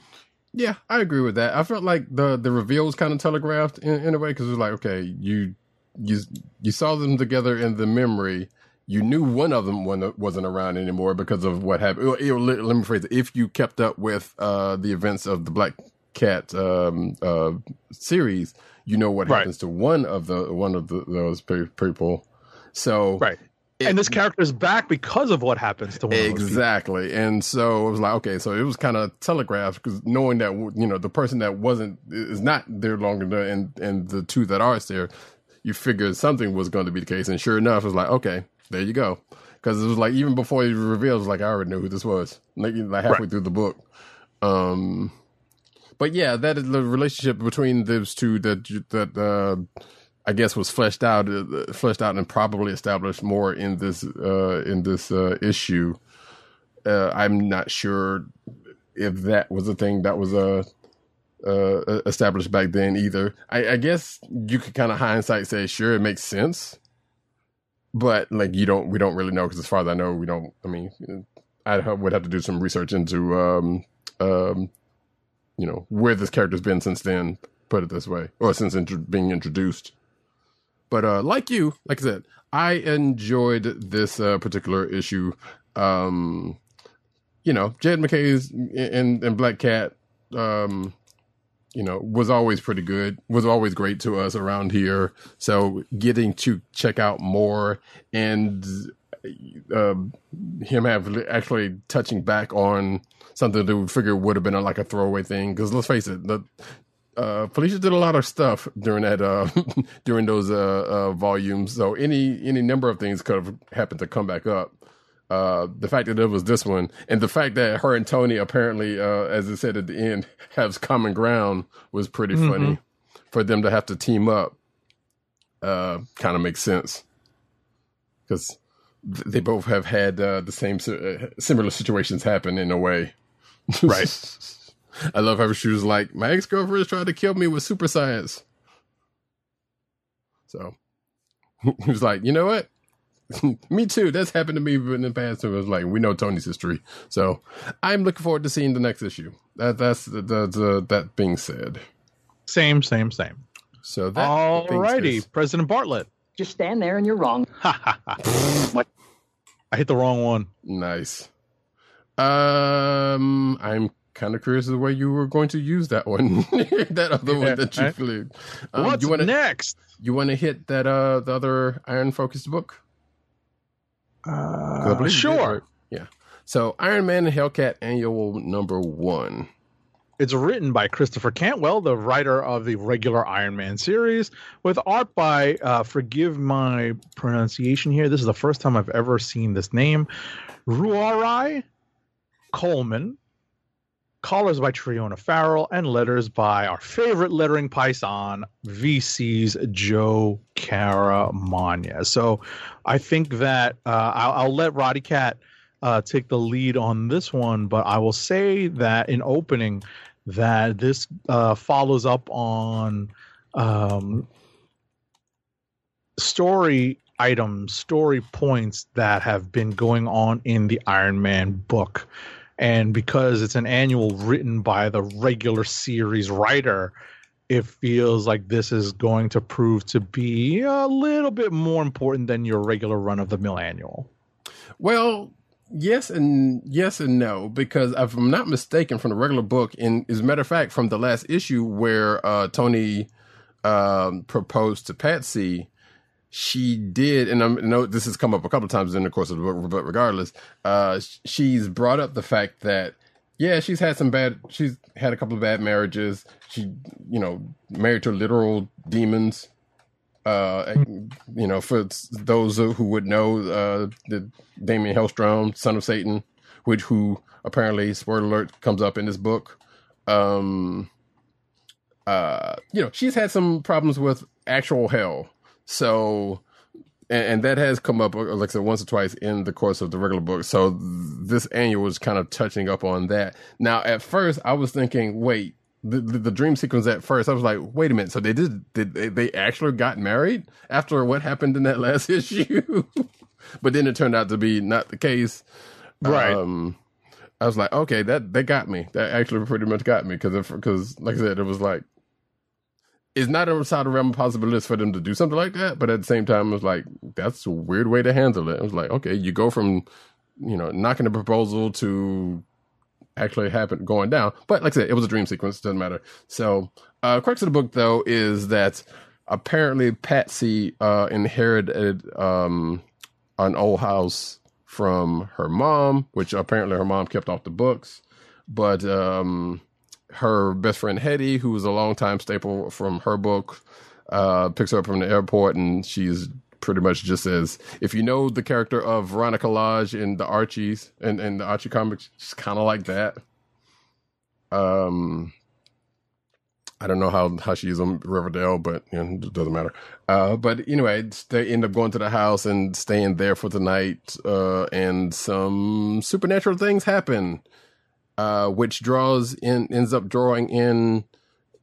Yeah, I agree with that. I felt like the the reveal was kind of telegraphed in, in a way because it was like, okay, you you you saw them together in the memory. You knew one of them wasn't wasn't around anymore because of what happened. Let, me phrase it: if you kept up with uh, the events of the Black Cat um, uh, series, you know what Right. happens to one of the one of the, those pe- people. So Right. it- and this character is back because of what happens to one of those. Exactly. And so it was like, okay, so it was kind of telegraphed because knowing that, you know, the person that wasn't, is not there longer and, and the two that are there, you figured something was going to be the case. And sure enough, it was like, okay, there you go. Because it was like even before he revealed, it was like I already knew who this was. Like, like halfway Right. through the book. Um, but yeah, that is the relationship between those two that that uh, I guess was fleshed out, uh, fleshed out, and probably established more in this uh, in this uh, issue. Uh, I'm not sure if that was a thing that was uh, uh, established back then either. I, I guess you could kind of hindsight say, sure, it makes sense, but like you don't, we don't really know because as far as I know, we don't. I mean, I would have to do some research into, um, um, you know, where this character's been since then. Put it this way, or since being introduced. But uh, like you, like I said, I enjoyed this uh, particular issue. Um, you know, Jed MacKay's and, and Black Cat, um, you know, was always pretty good, was always great to us around here. So getting to check out more and um, him have actually touching back on something that we figure would have been a, like a throwaway thing. Because let's face it, the uh, Felicia did a lot of stuff during that uh, during those uh, uh, volumes. So any any number of things could have happened to come back up. Uh, the fact that it was this one, and the fact that her and Tony apparently, uh, as it said at the end, has common ground was pretty funny. For them to have to team up, uh, kind of makes sense because they both have had uh, the same uh, similar situations happen in a way. Right. I love how she was like, "My ex girlfriend tried to kill me with super science." So he was like, "You know what? me too. That's happened to me in the past." And it was like, "We know Tony's history." So I'm looking forward to seeing the next issue. That that's the, the, the that being said. Same, same, same. So that being Alrighty, said- President Bartlett. Just stand there and you're wrong. Ha ha. What? I hit the wrong one. Nice. Um, I'm kind of curious the way you were going to use that one, that other Yeah, one that you right. flew. Um, What's you want to next? you want to hit that uh the other iron focused book? 'Cause I Uh, believe did, sure. right? Yeah. So Iron Man and Hellcat annual number one. It's written by Christopher Cantwell, the writer of the regular Iron Man series, with art by, uh, forgive my pronunciation here, this is the first time I've ever seen this name, Ruari Coleman, colors by Triona Farrell, and letters by our favorite lettering python, VC's Joe Caramagna. So I think that uh, I'll, I'll let Roddy Cat uh, take the lead on this one, but I will say that in opening, that this uh, follows up on um, story items, story points that have been going on in the Iron Man book. And because it's an annual written by the regular series writer, it feels like this is going to prove to be a little bit more important than your regular run of the mill annual. Well, yes and yes and no because if I'm not mistaken, from the regular book, and as a matter of fact, from the last issue where uh, Tony um, proposed to Patsy, she did, and I'm- know this has come up a couple times in the course of the book, but regardless, uh, she's brought up the fact that yeah, she's had some bad, she's had a couple of bad marriages. She, you know, married to literal demons. Uh, you know, for those who would know, uh, the Damien Hellstrom, son of Satan, which who apparently, spoiler alert, comes up in this book. Um, uh, you know, she's had some problems with actual hell. So, and, and that has come up, like I said, once or twice in the course of the regular book. So this annual was kind of touching up on that. Now, at first, I was thinking, wait, the, the, the dream sequence at first, I was like, wait a minute. So they did, did they, they actually got married after what happened in that last issue? but then it turned out to be not the case. Right. Um, I was like, okay, that that got me. That actually pretty much got me because because like I said, it was like it's not outside the realm of possibilities for them to do something like that, but at the same time, it was like that's a weird way to handle it. It was like, okay, you go from you know knocking the proposal to actually happen going down, but like I said, it was a dream sequence. Doesn't matter. So, uh, crux of the book though is that apparently Patsy uh, inherited um, an old house from her mom, which apparently her mom kept off the books, but um, her best friend Hedy, who was a longtime staple from her book, uh, picks her up from the airport, and she's pretty much just as if you know the character of Veronica Lodge in the Archies and, and the Archie comics, just kind of like that. Um, I don't know how, how she is on Riverdale, but you know, it doesn't matter. Uh, but anyway, they end up going to the house and staying there for the night, uh, and some supernatural things happen, uh, which draws in, ends up drawing in,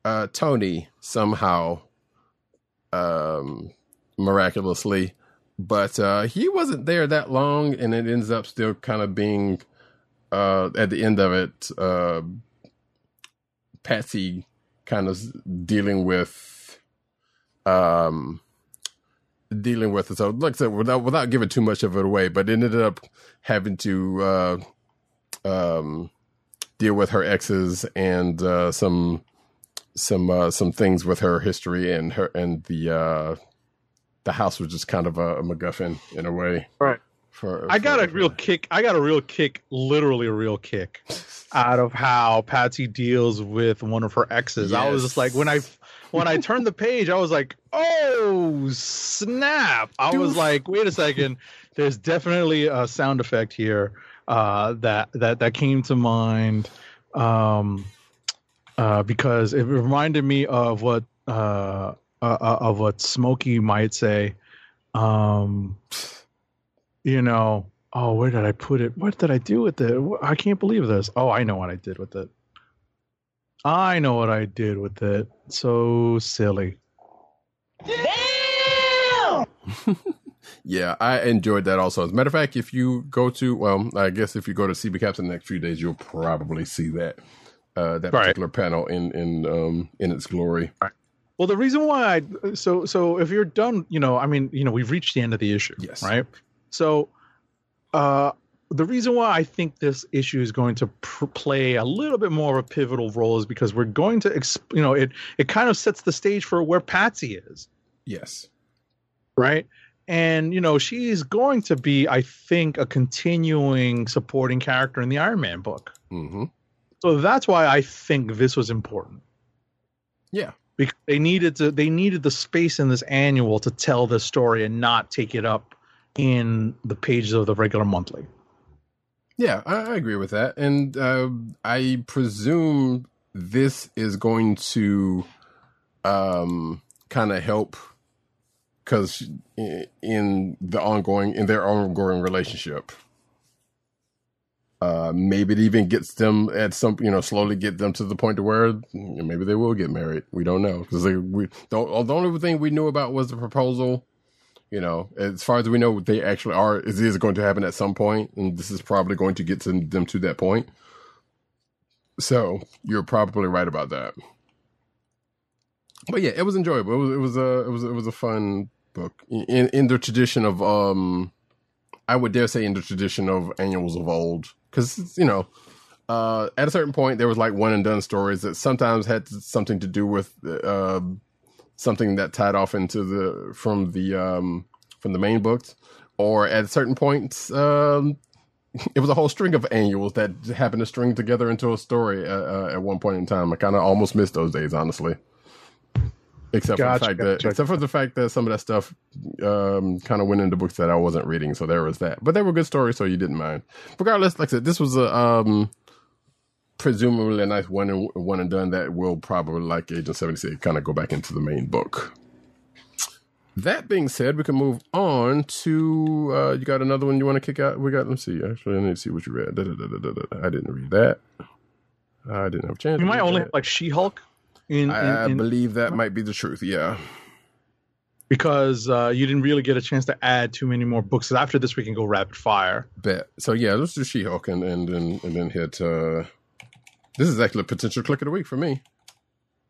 uh, Tony somehow, um, miraculously. But, uh, he wasn't there that long, and it ends up still kind of being, uh, at the end of it, uh, Patsy kind of dealing with um dealing with it. So like I said, without without giving too much of it away, but it ended up having to uh um deal with her exes and uh some some uh some things with her history and her and the uh the house was just kind of a, a MacGuffin in a way. Right. For, I got for- a real kick. I got a real kick, literally a real kick, out of how Patsy deals with one of her exes. I was just like, when I when I turned the page, I was like, oh snap! I was like, wait a second. There's definitely a sound effect here uh, that that that came to mind um, uh, because it reminded me of what uh, uh, uh, of what Smokey might say. Um, you know, oh, where did I put it? What did I do with it? I can't believe this. Oh, I know what I did with it. I know what I did with it. So silly. Yeah, I enjoyed that also. As a matter of fact, if you go to, well, I guess if you go to CB Caps in the next few days, you'll probably see that uh, that Right. particular panel in in um, in its glory. Well, the reason why I so so if you're done, you know, I mean, you know, we've reached the end of the issue. Yes. Right. So, uh, the reason why I think this issue is going to pr- play a little bit more of a pivotal role is because we're going to, exp- you know, it it kind of sets the stage for where Patsy is. Yes. right? And you know, she's going to be, I think, a continuing supporting character in the Iron Man book. hmm So that's why I think this was important Yeah. because they needed to, they needed the space in this annual to tell this story and not take it up in the pages of the regular monthly. Yeah, I, I agree with that, and uh, I presume this is going to um, kind of help because in the ongoing in their ongoing relationship, uh, maybe it even gets them at some you know slowly get them to the point to where maybe they will get married. We don't know because we the, the only thing we knew about was the proposal you know, as far as we know, they actually are. It is going to happen at some point, and this is probably going to get to them to that point. So you're probably right about that. But yeah, it was enjoyable. It was it was a it was it was a fun book in in the tradition of um, I would dare say in the tradition of annuals of old, because you know. Uh, at a certain point, there was like one and done stories that sometimes had something to do with uh, something that tied off into the from the um from the main books. Or at certain points um it was a whole string of annuals that happened to string together into a story uh, uh, at one point in time. I kind of almost missed those days honestly except Gotcha, for the fact that gotcha. except for the fact that some of that stuff um kind of went into books that i wasn't reading so there was that but they were good stories so you didn't mind regardless like i said this was a um presumably a nice one and one and done that will probably like Agent 76 kind of go back into the main book. That being said, we can move on to uh you got another one you want to kick out? We got let's see. Actually, I need to see what you read. Da, da, da, da, da, da. I didn't read that. I didn't have a chance. You to might only that. have like She-Hulk in, in, I in- believe that might be the truth. Yeah. because uh, you didn't really get a chance to add too many more books. After this, we can go rapid fire. Bet. So yeah, let's do She Hulk and and then and then hit uh this is actually a potential click of the week for me.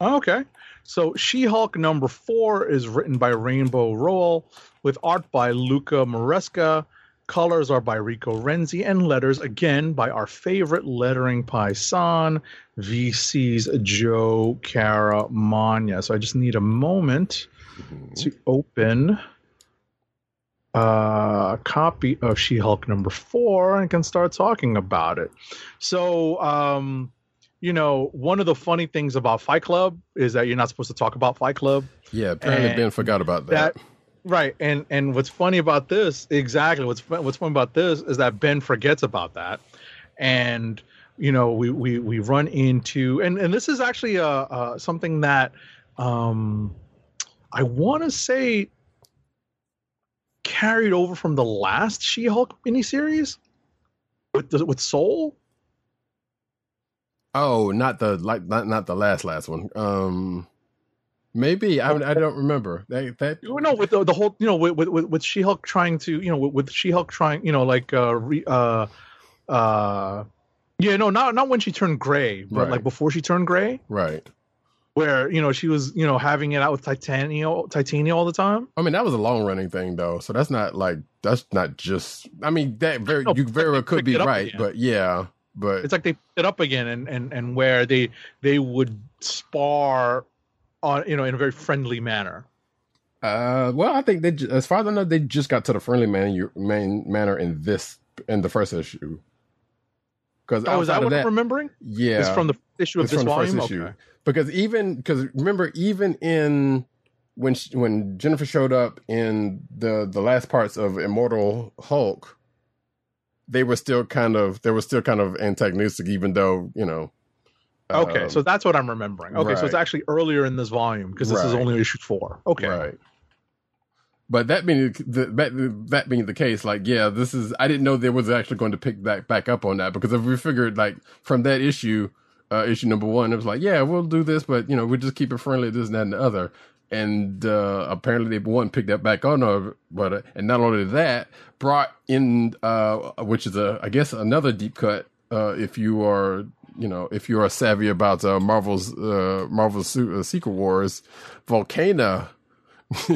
Oh, Okay. So She Hulk number four is written by Rainbow Rowell with art by Luca Maresca. Colors are by Rico Renzi and letters again by our favorite lettering paisan, VC's Joe Caramagna. So I just need a moment to open a copy of She Hulk number four and can start talking about it. So, um, you know, one of the funny things about Fight Club is that you're not supposed to talk about Fight Club. Yeah, apparently And Ben forgot about that. That Right, and and what's funny about this exactly what's what's funny about this is that Ben forgets about that, and you know we we we run into and and this is actually uh, uh something that um I want to say carried over from the last She-Hulk miniseries with the, with Soule. Oh, not the like not not the last last one. Um, maybe I I don't remember that that. You know, with the, the whole, you know, with with, with She-Hulk trying to, you know, with, with She-Hulk trying, you know, like uh, re, uh, uh, yeah, no, not not when she turned gray, but Right. like before she turned gray, Right. where you know she was, you know, having it out with Titania, Titania all the time. I mean, that was a long running thing though, so that's not like that's not just. I mean, that very No, you very well could be right, again. but yeah, but It's like they picked it up again, and and and where they they would spar on, you know, in a very friendly manner. uh, well, I think they as far as I know, they just got to the friendly man main manner in this in the first issue. Because Oh, is that what that, I'm remembering? yeah, It's from the issue of this volume. first issue. Okay. because even because remember even in when she, when Jennifer showed up in the the last parts of Immortal Hulk, they were still kind of they were still kind of antagonistic, even though you know. Okay, um, so that's what I'm remembering. Okay, so it's actually earlier in this volume because this is only issue four. Okay, Right. But that being the, that, that being the case, like yeah, this is I didn't know there was actually going to pick that back up on that because if we figured like from that issue, uh, issue number one, it was like yeah, we'll do this, but you know we just keep it friendly, this and that and the other, and uh, apparently they one picked that back on, uh, but uh, and not only that, brought in uh, which is a I guess another deep cut uh, if you are you know if you are savvy about uh, Marvel's uh, Marvel's uh, Secret Wars, Volcana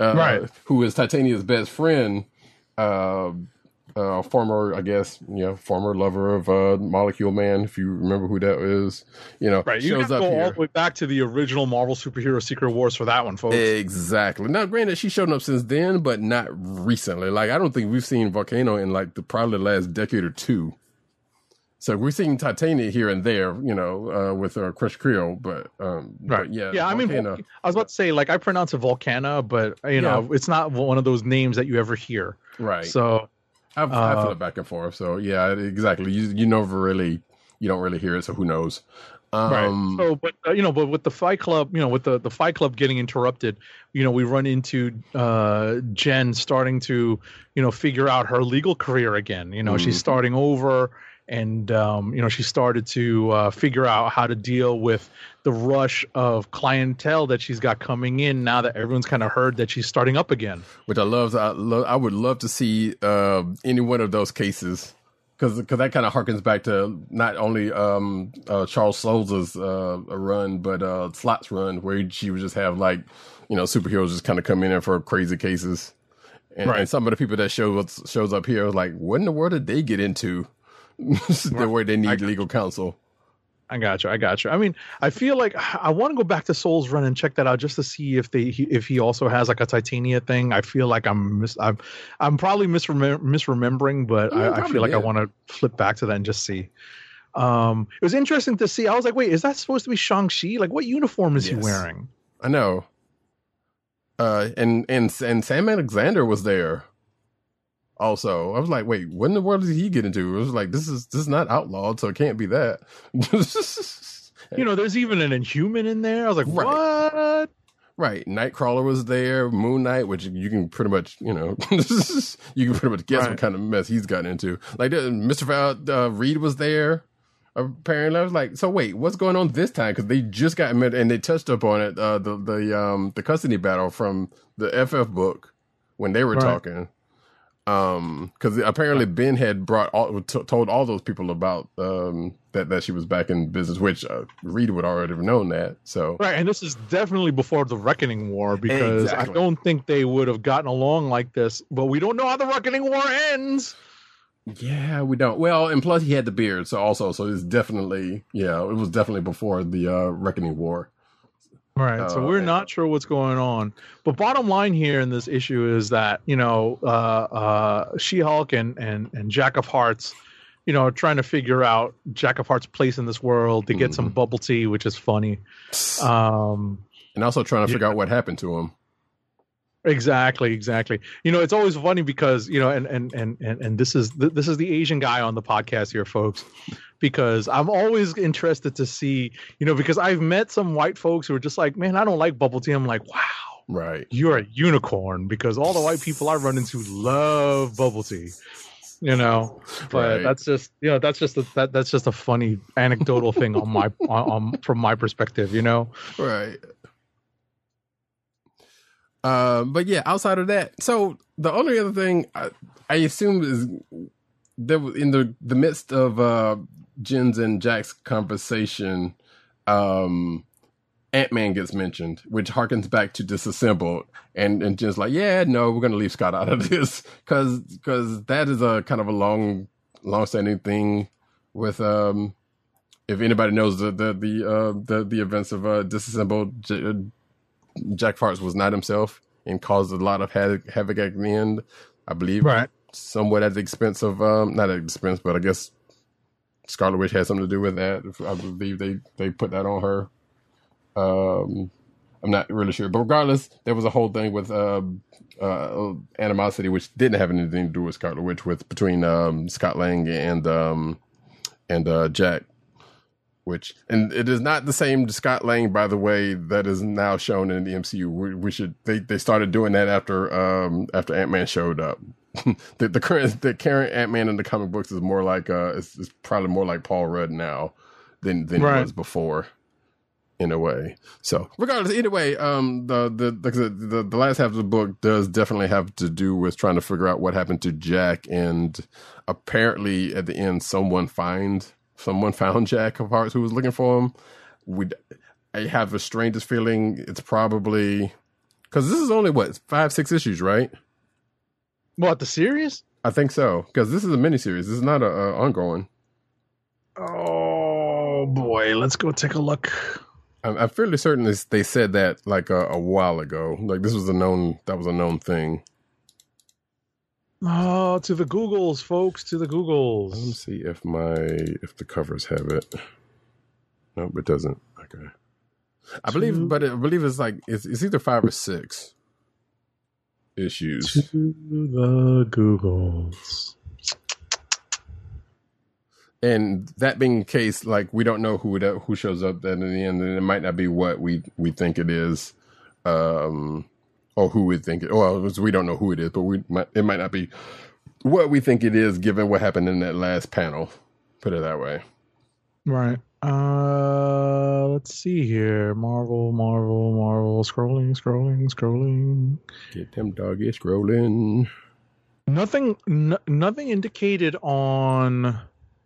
uh, Right. who is Titania's best friend, uh, uh, former, I guess, you know, former lover of uh, Molecule Man, if you remember who that is, you know, Right, you shows up go all the way back to the original Marvel superhero Secret Wars for that one, folks. Exactly. Now, granted, she's shown up since then, but not recently. Like, I don't think we've seen Volcano in like the probably the last decade or two. So we're seeing Titania here and there, you know, uh, with uh, Crusher Creel, but um, Right. but yeah, yeah. I mean, I was about to say like I pronounce it Volcana, but you know, it's not one of those names that you ever hear. right? So I've, I Uh, flip back and forth. So yeah, exactly. You you never really you don't really hear it. So who knows? Um, right. So, but uh, you know, but with the Fight Club, you know, with the the Fight Club getting interrupted, you know, we run into uh Jen starting to, you know, figure out her legal career again. You know, she's Mhm. starting over. And um, you know, she started to uh, figure out how to deal with the rush of clientele that she's got coming in now that everyone's kind of heard that she's starting up again. which I love. I, love, I would love to see uh, any one of those cases because because that kind of harkens back to not only um, uh, Charles Soule's uh, run, but uh, Slott's run, where she would just have like you know superheroes just kind of come in there for crazy cases. And, Right. and some of the people that show shows up here, like, what in the world did they get into? the way they need legal counsel. I got you. I got you. I mean, I feel like I want to go back to Soule's Run and check that out just to see if they he, if he also has like a Titania thing. I feel like I'm mis- I'm I'm probably misremem- misremembering, but Yeah, I, I feel like I want to flip back to that and just see. Um, it was interesting to see. I was like, wait, is that supposed to be Shang Chi? Like, what uniform is he wearing? I know. Uh, and and and Sam Alexander was there. Also, I was like, wait, what in the world did he get into? It was like, this is this is not outlawed, so it can't be that. You know, there's even an Inhuman in there. I was like, Right. what? right, Nightcrawler was there, Moon Knight, which you can pretty much, you know, you can pretty much guess Right. what kind of mess he's gotten into. Like, Mr. Val uh, Reed was there. Apparently, I was like, so wait, what's going on this time? Because they just got met and they touched up on it. Uh, the the um the custody battle from the FF book when they were Right. talking. Um, because apparently Ben had brought all t- told all those people about um that that she was back in business, which uh, Reed would already have known that. So Right, and this is definitely before the Reckoning War because Exactly. I don't think they would have gotten along like this. But we don't know how the Reckoning War ends. yeah, we don't. Well, and plus he had the beard, so also so it's definitely yeah, it was definitely before the uh Reckoning War. Right. so we're not sure what's going on. But bottom line here in this issue is that, you know, uh, uh, She Hulk and, and, and Jack of Hearts, you know, trying to figure out Jack of Hearts' place in this world to get some Mm-hmm. bubble tea, which is funny. Um, And also trying to Yeah. figure out what happened to him. Exactly, exactly. You know, it's always funny because you know, and and and and, and this is th- this is the Asian guy on the podcast here, folks. Because I'm always interested to see, you know, because I've met some white folks who are just like, man, I don't like bubble tea. I'm like, wow, Right. you're a unicorn because all the white people I run into love bubble tea. You know, but Right. that's just you know that's just a, that that's just a funny anecdotal thing on my on, on from my perspective. You know, Right. Um, but yeah, outside of that, so the only other thing I, I assume is there in the the midst of uh Jen's and Jack's conversation, um, Ant Man gets mentioned, which harkens back to Disassembled, and and Jen's like, yeah, no, we're gonna leave Scott out of this. Because because that is a kind of a long long standing thing with um if anybody knows the the the uh, the, the events of uh, disassembled, J- Jack of Hearts was not himself and caused a lot of havoc, at the end. I believe, Right. Somewhat at the expense of um, not at the expense, but I guess Scarlet Witch had something to do with that. I believe they they put that on her. Um, I'm not really sure, but regardless, there was a whole thing with uh, uh, animosity, which didn't have anything to do with Scarlet Witch, with between um, Scott Lang and um, and uh, Jack which and it is not the same Scott Lang, by the way, that is now shown in the MCU. We, we should they, they started doing that after um after Ant Man showed up. the the current the current Ant Man in the comic books is more like uh it's, it's probably more like Paul Rudd now than than Right. he was before. In a way, so regardless, either way, um, the the, the the the last half of the book does definitely have to do with trying to figure out what happened to Jack, and apparently at the end, someone find someone found Jack of Hearts who was looking for him. We, I have the strangest feeling it's probably because this is only what five six issues, right? what the series? I think so because this is a miniseries. This is not a, a ongoing. Oh boy, let's go take a look. I'm, I'm fairly certain this, they said that like a, a while ago. Like this was a known that was a known thing. Oh, to the Googles, folks, to the Googles. Let me see if my if the covers have it. Nope, it doesn't. Okay. I believe, Two- but I believe it's like it's, it's either five or six issues. To the Googles. And that being the case, like we don't know who it, who shows up then in the end, and it might not be what we we think it is, um, or who we think it. Well, we don't know who it is, but we might it might not be what we think it is, given what happened in that last panel. Put it that way. Right. Uh, let's see here. Marvel, Marvel, Marvel. Scrolling, scrolling, scrolling. Get them doggy scrolling. Nothing. N- nothing indicated on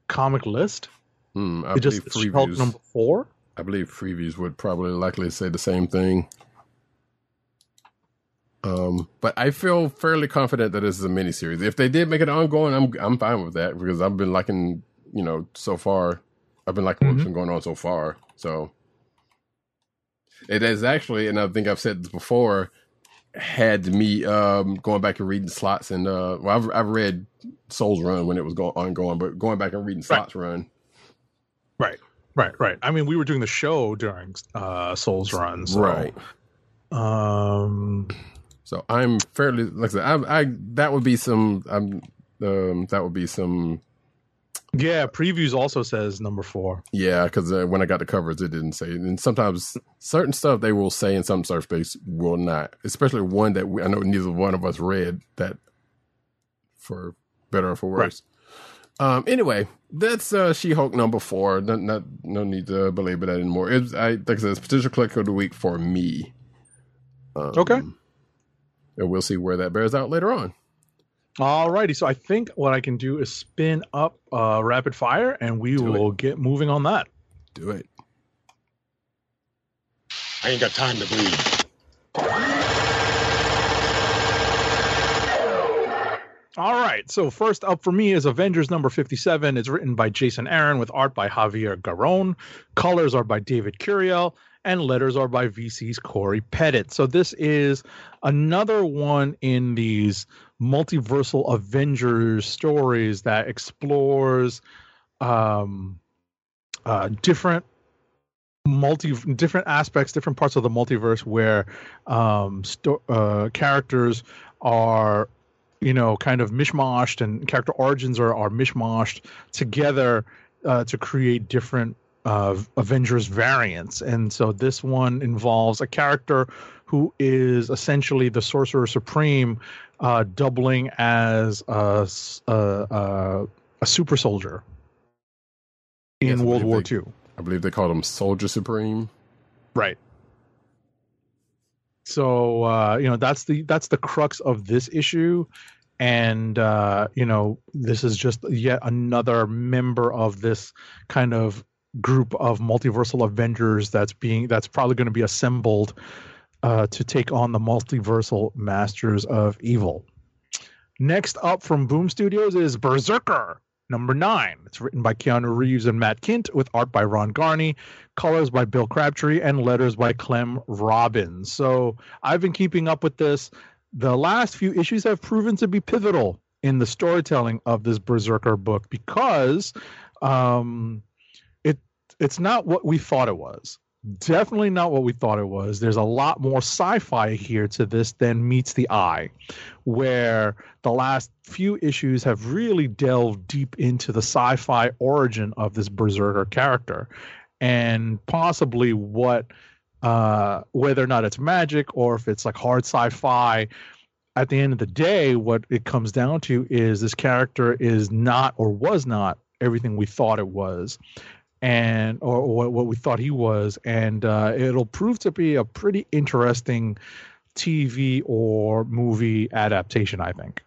comic list. Hmm, I It just believe previews. number four. I believe previews would probably likely say the same thing. Um, but I feel fairly confident that this is a miniseries. If they did make it ongoing, I'm I'm fine with that because I've been liking, you know, so far. I've been liking what's Mhm. been going on so far. So it is actually, and I think I've said this before, had me um going back and reading Slott's and uh well I've I've read Soule's Run when it was going ongoing, but going back and reading Slott's run. Right. Right. Right. I mean, we were doing the show during uh Soule's Run. So, Right. Um. So I'm fairly like I said, I, I that would be some um um that would be some Yeah. Previews also says number four. yeah because uh, when I got the covers it didn't say and sometimes certain stuff they will say and some surface will not especially one that we, I know neither one of us read that for better or for worse. Um. Anyway, that's uh, She-Hulk number four. Not, not no need to belabor that anymore. It's I like I said, it's potential click of the week for me. Um, Okay. And we'll see where that bears out later on. All righty. so I think what I can do is spin up uh, rapid fire, and we Do it. will get moving on that. Do it. I ain't got time to bleed. All right, so first up for me is Avengers number 57. It's written by Jason Aaron with art by Javier Garrón. Colors are by David Curiel, and letters are by VC's Cory Petit. So this is another one in these multiversal Avengers stories that explores um, uh, different multi different aspects, different parts of the multiverse where um, sto- uh, characters are, you know, kind of mishmashed and character origins are, are mishmashed together uh, to create different uh, Avengers variants. And so this one involves a character who is essentially the Sorcerer Supreme, uh, doubling as a a super soldier in Yes, World War they- II. I believe they called him Soldier Supreme. Right. So uh, you know that's the that's the crux of this issue, and uh, you know this is just yet another member of this kind of group of multiversal Avengers that's being that's probably going to be assembled uh, to take on the multiversal Masters of Evil. Next up from Boom Studios is Berserker number nine. It's written by Keanu Reeves and Matt Kindt with art by Ron Garney, colors by Bill Crabtree, and letters by Clem Robins. So I've been keeping up with this. The last few issues have proven to be pivotal in the storytelling of this Berserker book because um, it's not what we thought it was. Definitely not what we thought it was. There's a lot more sci-fi here to this than meets the eye, where the last few issues have really delved deep into the sci-fi origin of this berserker character and possibly what uh whether or not it's magic or if it's like hard sci-fi at the end of the day what it comes down to is this character is not or was not everything we thought it was and or, what, what we thought he was and uh, it'll prove to be a pretty interesting tv or movie adaptation i think.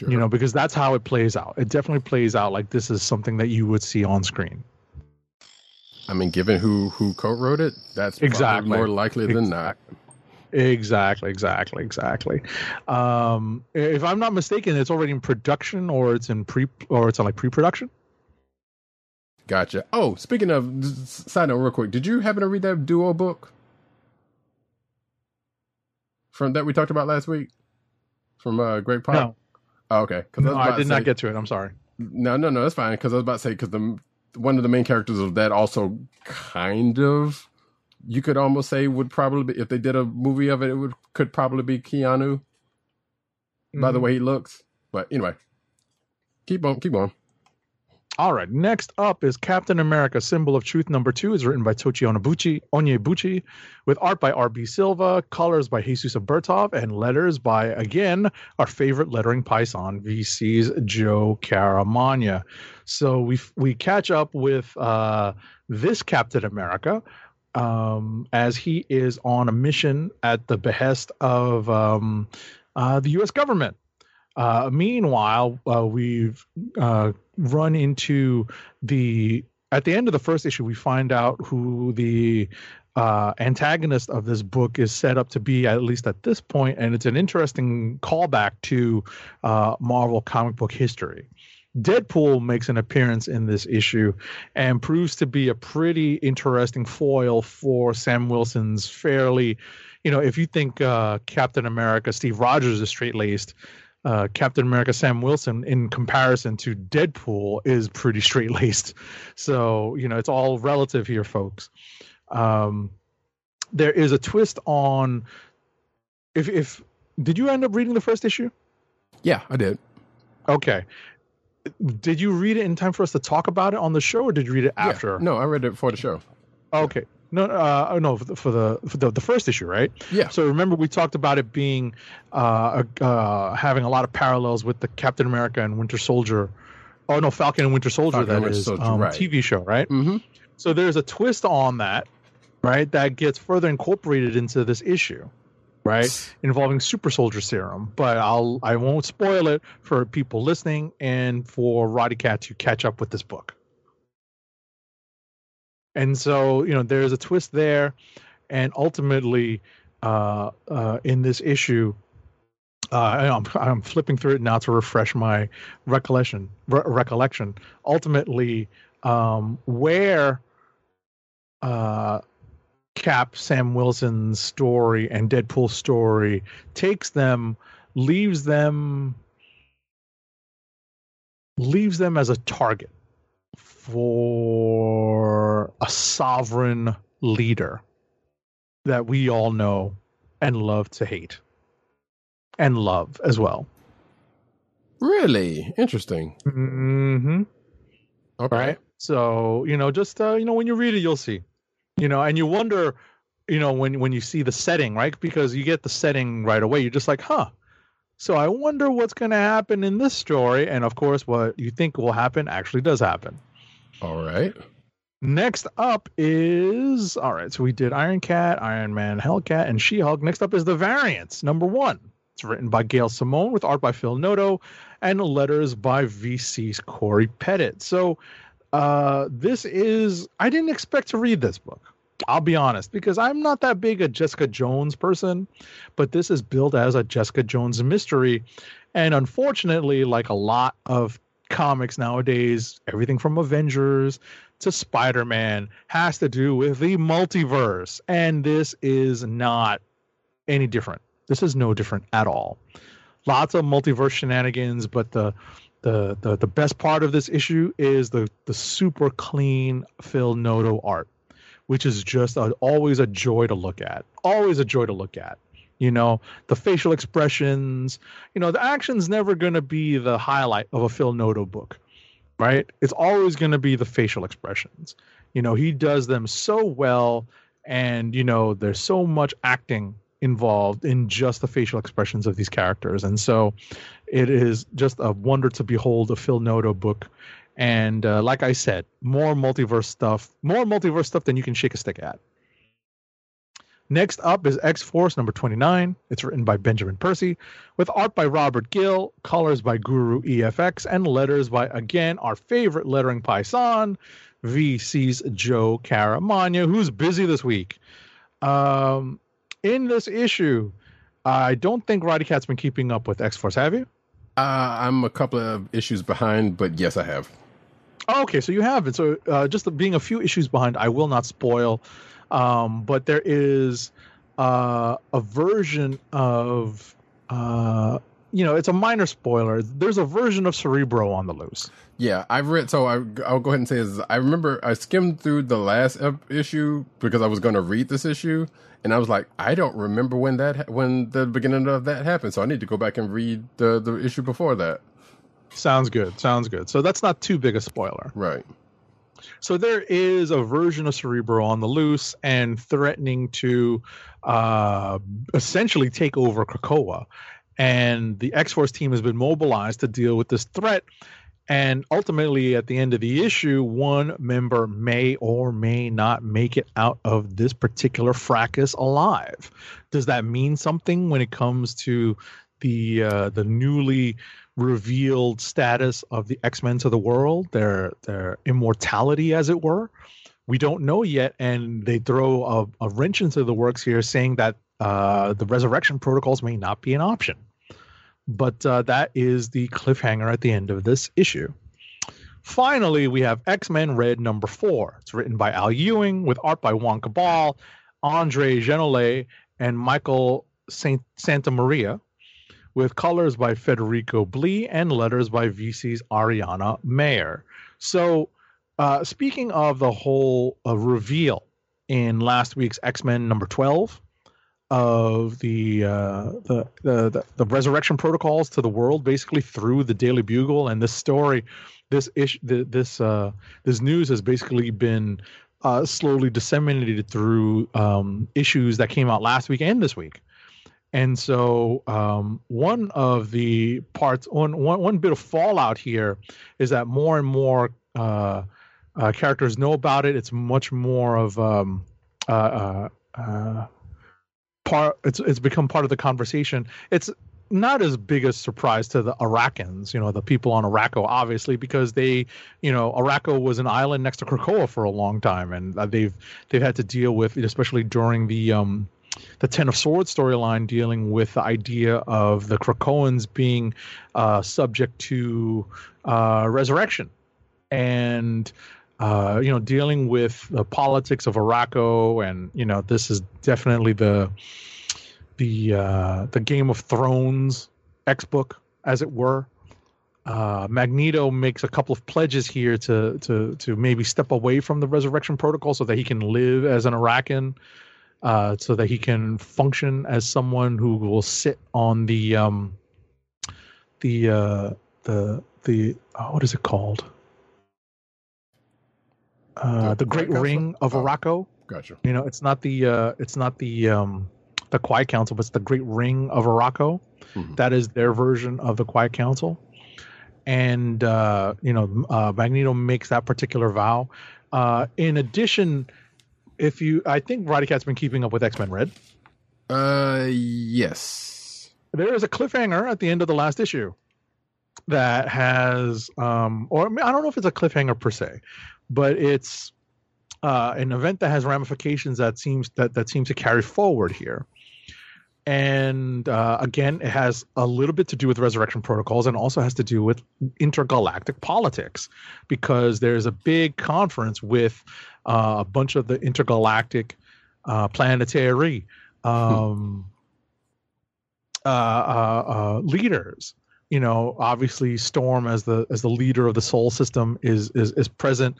Sure. you know because that's how it plays out. It definitely plays out like this is something that you would see on screen. I mean, given who who co-wrote it, that's Exactly. more likely than not. exactly. Exactly. Exactly. Um if i'm not mistaken it's already in production or it's in pre or it's in like pre-production Gotcha. Oh, speaking of side note, real quick, did you happen to read that duo book from that we talked about last week from uh, Great Pop? no, Oh, okay. no was i did to not get to it i'm sorry No, no, no, that's fine. Because I was about to say because the one of the main characters of that also kind of you could almost say would probably be if they did a movie of it, it would could probably be Keanu by the Mhm. way he looks. But anyway, keep on, keep on. All right. Next up is Captain America: Symbol of Truth number two. is written by Tochi Onobuchi, Onyebuchi, with art by R.B. Silva, colors by Jesus Aburtov, and letters by again our favorite lettering python, VC's Joe Caramagna. So we we catch up with uh, this Captain America um, as he is on a mission at the behest of um, uh, the U.S. government. Uh, meanwhile, uh, we've uh, run into the at the end of the first issue. We find out who the uh, antagonist of this book is set up to be, at least at this point, and it's an interesting callback to uh, Marvel comic book history. Deadpool makes an appearance in this issue and proves to be a pretty interesting foil for Sam Wilson's fairly, you know, if you think uh, Captain America, Steve Rogers is straight laced, uh, Captain America Sam Wilson, in comparison to Deadpool, is pretty straight laced. So, you know, it's all relative here, folks. Um, there is a twist on if, if, did you end up reading the first issue? Yeah, I did. Okay. Did you read it in time for us to talk about it on the show, or did you read it Yeah. after? No, I read it for the show. Okay. No, uh, no, for the, for the for the the first issue, right? Yeah. So remember, we talked about it being uh, uh, having a lot of parallels with the Captain America and Winter Soldier. Oh no, Falcon and Winter Soldier. Falcon that Winter is Soldier, um, right. TV show, right? Mm-hmm. So there's a twist on that, right? That gets further incorporated into this issue, right? Involving super soldier serum. But I'll I won't spoil it for people listening and for Roddy Cat to catch up with this book. And so, you know, there's a twist there, and ultimately, uh, uh, in this issue, uh, I'm, I'm flipping through it now to refresh my recollection. Re- recollection. Ultimately, um, where uh, Cap, Sam Wilson's story, and Deadpool's story takes them, leaves them, leaves them as a target, for a sovereign leader that we all know and love to hate and love as well. Really interesting. Mm-hmm. Okay. Right. So you know, just uh, you know, when you read it, you'll see. You know, and you wonder, you know, when when you see the setting, right? Because you get the setting right away. You're just like, huh. So I wonder what's going to happen in this story, and of course, what you think will happen actually does happen. All right. Next up is all right. So we did Iron Cat, Iron Man, Hellcat, and She Hulk. Next up is the Variants, number one. It's written by Gail Simone with art by Phil Noto and letters by VC's Cory Petit. So uh, this is I didn't expect to read this book. I'll be honest because I'm not that big a Jessica Jones person, but this is billed as a Jessica Jones mystery, and unfortunately, like a lot of comics nowadays, everything from Avengers to Spider Man has to do with the multiverse. And this is not any different. This is no different at all. Lots of multiverse shenanigans, but the the the, the best part of this issue is the the super clean Phil Noto art, which is just a, always a joy to look at. Always a joy to look at. You know, the facial expressions, you know, the action's never going to be the highlight of a Phil Noto book right? It's always going to be the facial expressions. You know, he does them so well, and you know, there's so much acting involved in just the facial expressions of these characters, and so it is just a wonder to behold a Phil Noto book. And uh, like I said, more multiverse stuff, more multiverse stuff than you can shake a stick at. Next up is X Force number 29. It's written by Benjamin Percy, with art by Robert Gill, colors by Guru EFX, and letters by, again, our favorite lettering paisan, VC's Joe Caramagna, who's busy this week. Um, in this issue, I don't think Roddy Cat's been keeping up with X Force, have you? Uh, I'm a couple of issues behind, but yes, I have. Oh, okay, so you haven't. So uh, just being a few issues behind, I will not spoil. Um, but there is uh, a version of, uh, you know, it's a minor spoiler. There's a version of Cerebro on the loose. Yeah, I've read. So I, I'll go ahead and say is I remember I skimmed through the last ep- issue because I was going to read this issue, and I was like, I don't remember when that ha- when the beginning of that happened. So I need to go back and read the the issue before that. Sounds good. Sounds good. So that's not too big a spoiler. Right. So there is a version of Cerebro on the loose and threatening to uh, essentially take over Krakoa. And the X Force team has been mobilized to deal with this threat. And ultimately, at the end of the issue, one member may or may not make it out of this particular fracas alive. Does that mean something when it comes to the uh, the newly revealed status of the X-Men to the world, their their immortality as it were. We don't know yet, and they throw a, a wrench into the works here, saying that uh, the resurrection protocols may not be an option. But uh, that is the cliffhanger at the end of this issue. Finally, we have X Men Red number four. It's written by Al Ewing with art by Juan Cabal, Andre Genolet, and Michael Saint Santa Maria with colors by Federico Blee and letters by VC's Ariana Maher. So, uh, speaking of the whole uh, reveal in last week's X Men number 12 of the, uh, the, the, the, the resurrection protocols to the world, basically through the Daily Bugle, and this story, this ish, this uh, this news has basically been uh, slowly disseminated through um, issues that came out last week and this week. And so, um, one of the parts, one, one, one bit of fallout here is that more and more uh, uh, characters know about it. It's much more of um, uh, uh, uh, part. It's it's become part of the conversation. It's not as big a surprise to the Arakans, you know, the people on Arakko, obviously, because they, you know, Arakko was an island next to Krakoa for a long time, and uh, they've they've had to deal with, it, especially during the um, the Ten of Swords storyline dealing with the idea of the Krakoans being uh, subject to uh, resurrection, and uh, you know dealing with the politics of Arakko, and you know this is definitely the the uh, the Game of Thrones X book, as it were. uh, Magneto makes a couple of pledges here to to to maybe step away from the Resurrection Protocol so that he can live as an Arakan, uh, so that he can function as someone who will sit on the um, the uh, the the oh, what is it called? Uh, The the Great Council? Ring of Oh. Arakko. Gotcha. You know, it's not the uh, it's not the um, the Quiet Council, but it's the Great Ring of Arakko. Mhm. That is their version of the Quiet Council, and uh, you know, uh, Magneto makes that particular vow. Uh, in addition, if you, I think Roddy Cat's been keeping up with X Men Red. Uh, yes. There is a cliffhanger at the end of the last issue that has, um, or I, I don't know if it's a cliffhanger per se, but it's uh, an event that has ramifications that seems that that seems to carry forward here. And uh, again, it has a little bit to do with resurrection protocols and also has to do with intergalactic politics because there's a big conference with uh, a bunch of the intergalactic uh, planetary um, uh, uh, uh, leaders. You know, obviously, Storm as the as the leader of the Sol System is is is present.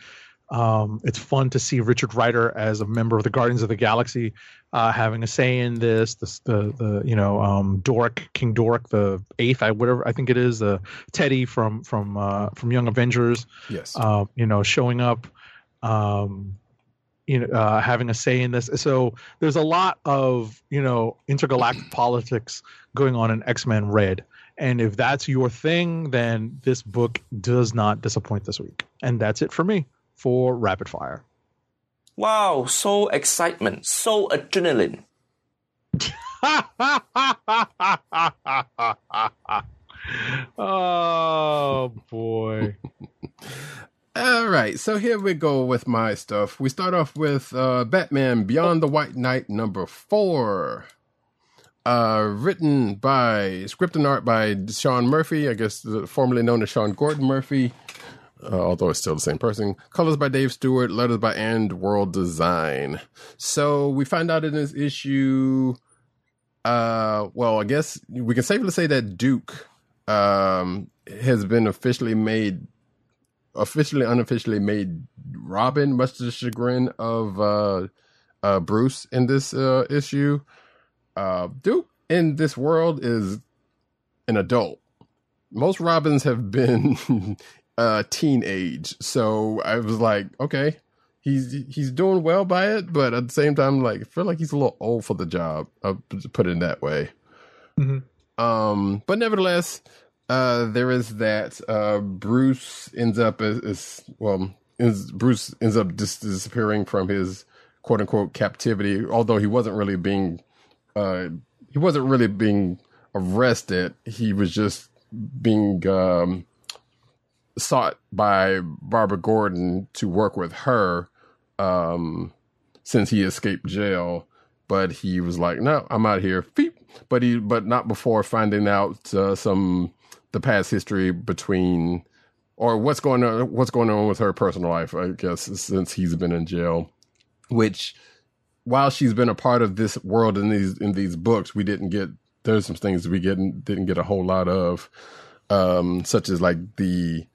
Um, it's fun to see Richard Rider as a member of the Guardians of the Galaxy uh, having a say in this. The the, the you know um, Dorrek King Dorrek the eighth, I whatever I think it is, uh, Teddy from from uh, from Young Avengers Yes. uh, you know, showing up, um, you know, uh, having a say in this. So there's a lot of you know intergalactic politics going on in X Men Red, and if that's your thing, then this book does not disappoint this week. And that's it for me for Rapid Fire. Wow, so excitement, so adrenaline. oh boy. All right, so here we go with my stuff. We start off with uh, Batman Beyond the White Knight number four. Uh, written by, script and art by Sean Murphy, I guess formerly known as Sean Gordon Murphy, uh, although it's still the same person. Colors by Dave Stewart, letters by AndWorld Design. So we find out in this issue, uh, well, I guess we can safely say that Duke um, has been officially made officially unofficially made Robin, much to the chagrin of uh, uh, Bruce in this uh, issue. Uh, Duke in this world is an adult. Most Robins have been uh, teenage, so I was like, okay, he's he's doing well by it, but at the same time, like, I feel like he's a little old for the job. I'll put it that way. Mhm. Um, but nevertheless, uh, there is that uh, Bruce ends up as, as well. Bruce ends up dis- disappearing from his quote unquote captivity, although he wasn't really being uh, he wasn't really being arrested. He was just being um, sought by Barbara Gordon to work with her um, since he escaped jail. But he was like, "No, I'm out here." But he, but not before finding out uh, some the past history between, or what's going on, what's going on with her personal life. I guess since he's been in jail, which while she's been a part of this world in these in these books, we didn't get there's some things we didn't didn't get a whole lot of, um, such as like the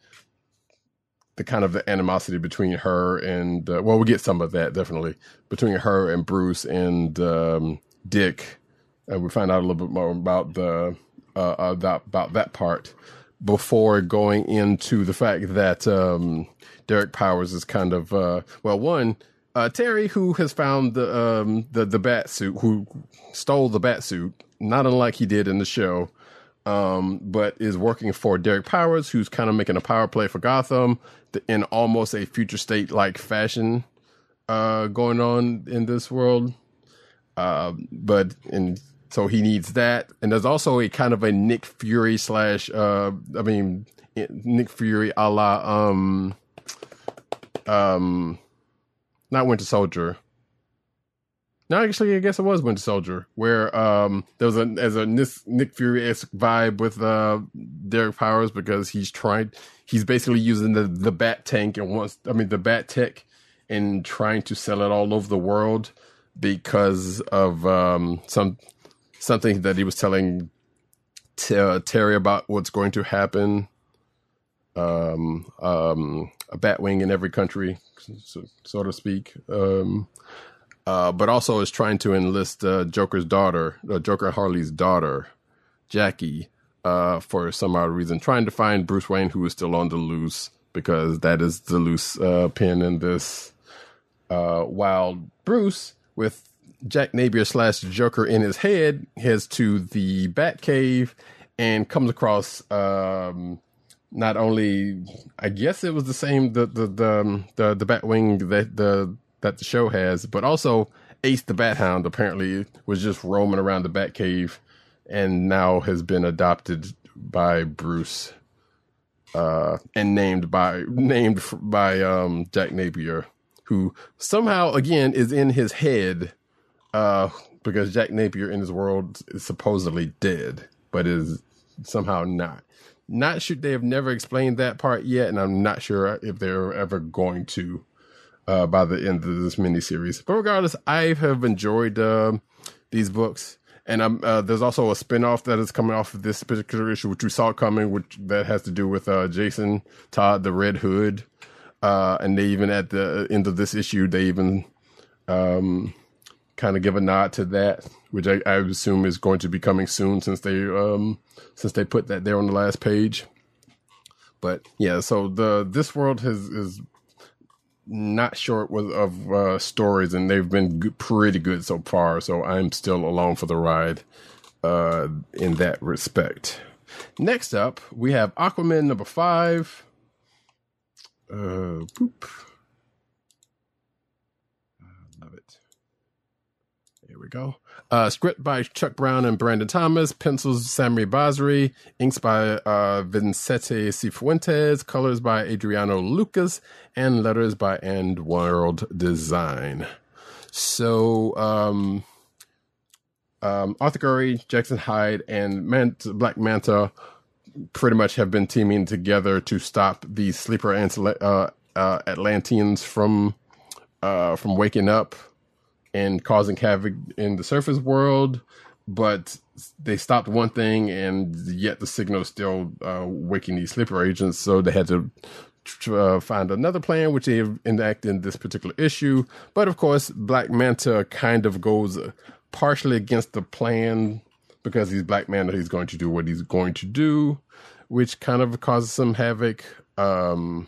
the kind of the animosity between her and uh, well, we get some of that definitely between her and Bruce and um, Dick, and we find out a little bit more about the uh, about about that part before going into the fact that um, Derek Powers is kind of uh, well one uh, Terry, who has found the um, the the bat suit, who stole the bat suit, not unlike he did in the show, um, but is working for Derek Powers, who's kind of making a power play for Gotham in almost a future state like fashion uh, going on in this world. Uh, but and so he needs that, and there's also a kind of a Nick Fury slash, uh, I mean, Nick Fury a la um um not Winter Soldier. No, actually, I guess it was Winter Soldier, where um there was a as a Nick, Fury esque vibe with uh Derek Powers because he's trying, he's basically using the the Bat Tank and wants, I mean, the Bat Tech, and trying to sell it all over the world because of um some something that he was telling Ter- Terry about what's going to happen um, um, a Batwing in every country, so, so to speak. Um, uh, but also is trying to enlist uh, Joker's daughter, uh, Joker Harley's daughter, Jackie, uh, for some odd reason, trying to find Bruce Wayne, who is still on the loose, because that is the loose uh, pin in this. Uh, while Bruce, with Jack Napier slash Joker in his head, heads to the Batcave and comes across um, not only, I guess it was the same the the the um, the, the Batwing that the that the show has, but also Ace the Bat Hound apparently was just roaming around the Batcave and now has been adopted by Bruce uh, and named by named by um, Jack Napier, who somehow again is in his head uh, because Jack Napier in his world is supposedly dead, but is somehow not. Not sure they have never explained that part yet, and I'm not sure if they're ever going to uh, by the end of this miniseries. But regardless, I have enjoyed uh, these books. And uh, there's also a spinoff that is coming off of this particular issue, which we saw coming, which that has to do with uh, Jason Todd, the Red Hood. Uh, and they even at the end of this issue, they even um, kind of give a nod to that, which I, I assume is going to be coming soon, since they um, since they put that there on the last page. But yeah, so the this world has is not short with of uh, stories, and they've been pretty good so far. So I'm still along for the ride uh, in that respect. Next up, we have Aquaman number five. Uh. I love it. Here we go. Uh, script by Chuck Brown and Brandon Thomas. Pencils Sami Basri. Inks by uh, Vicente Cifuentes. Colors by Adriano Lucas. And letters by AndWorld Design. So, um, um, Arthur Curry, Jackson Hyde, and Mant- Black Manta pretty much have been teaming together to stop the sleeper ant- uh, uh, Atlanteans from uh, from waking up and causing havoc in the surface world. But they stopped one thing, and yet the signal is still uh, waking these sleeper agents. So they had to uh, find another plan, which they enact in this particular issue. But of course, Black Manta kind of goes partially against the plan because he's Black Manta. He's going to do what he's going to do, which kind of causes some havoc. Um,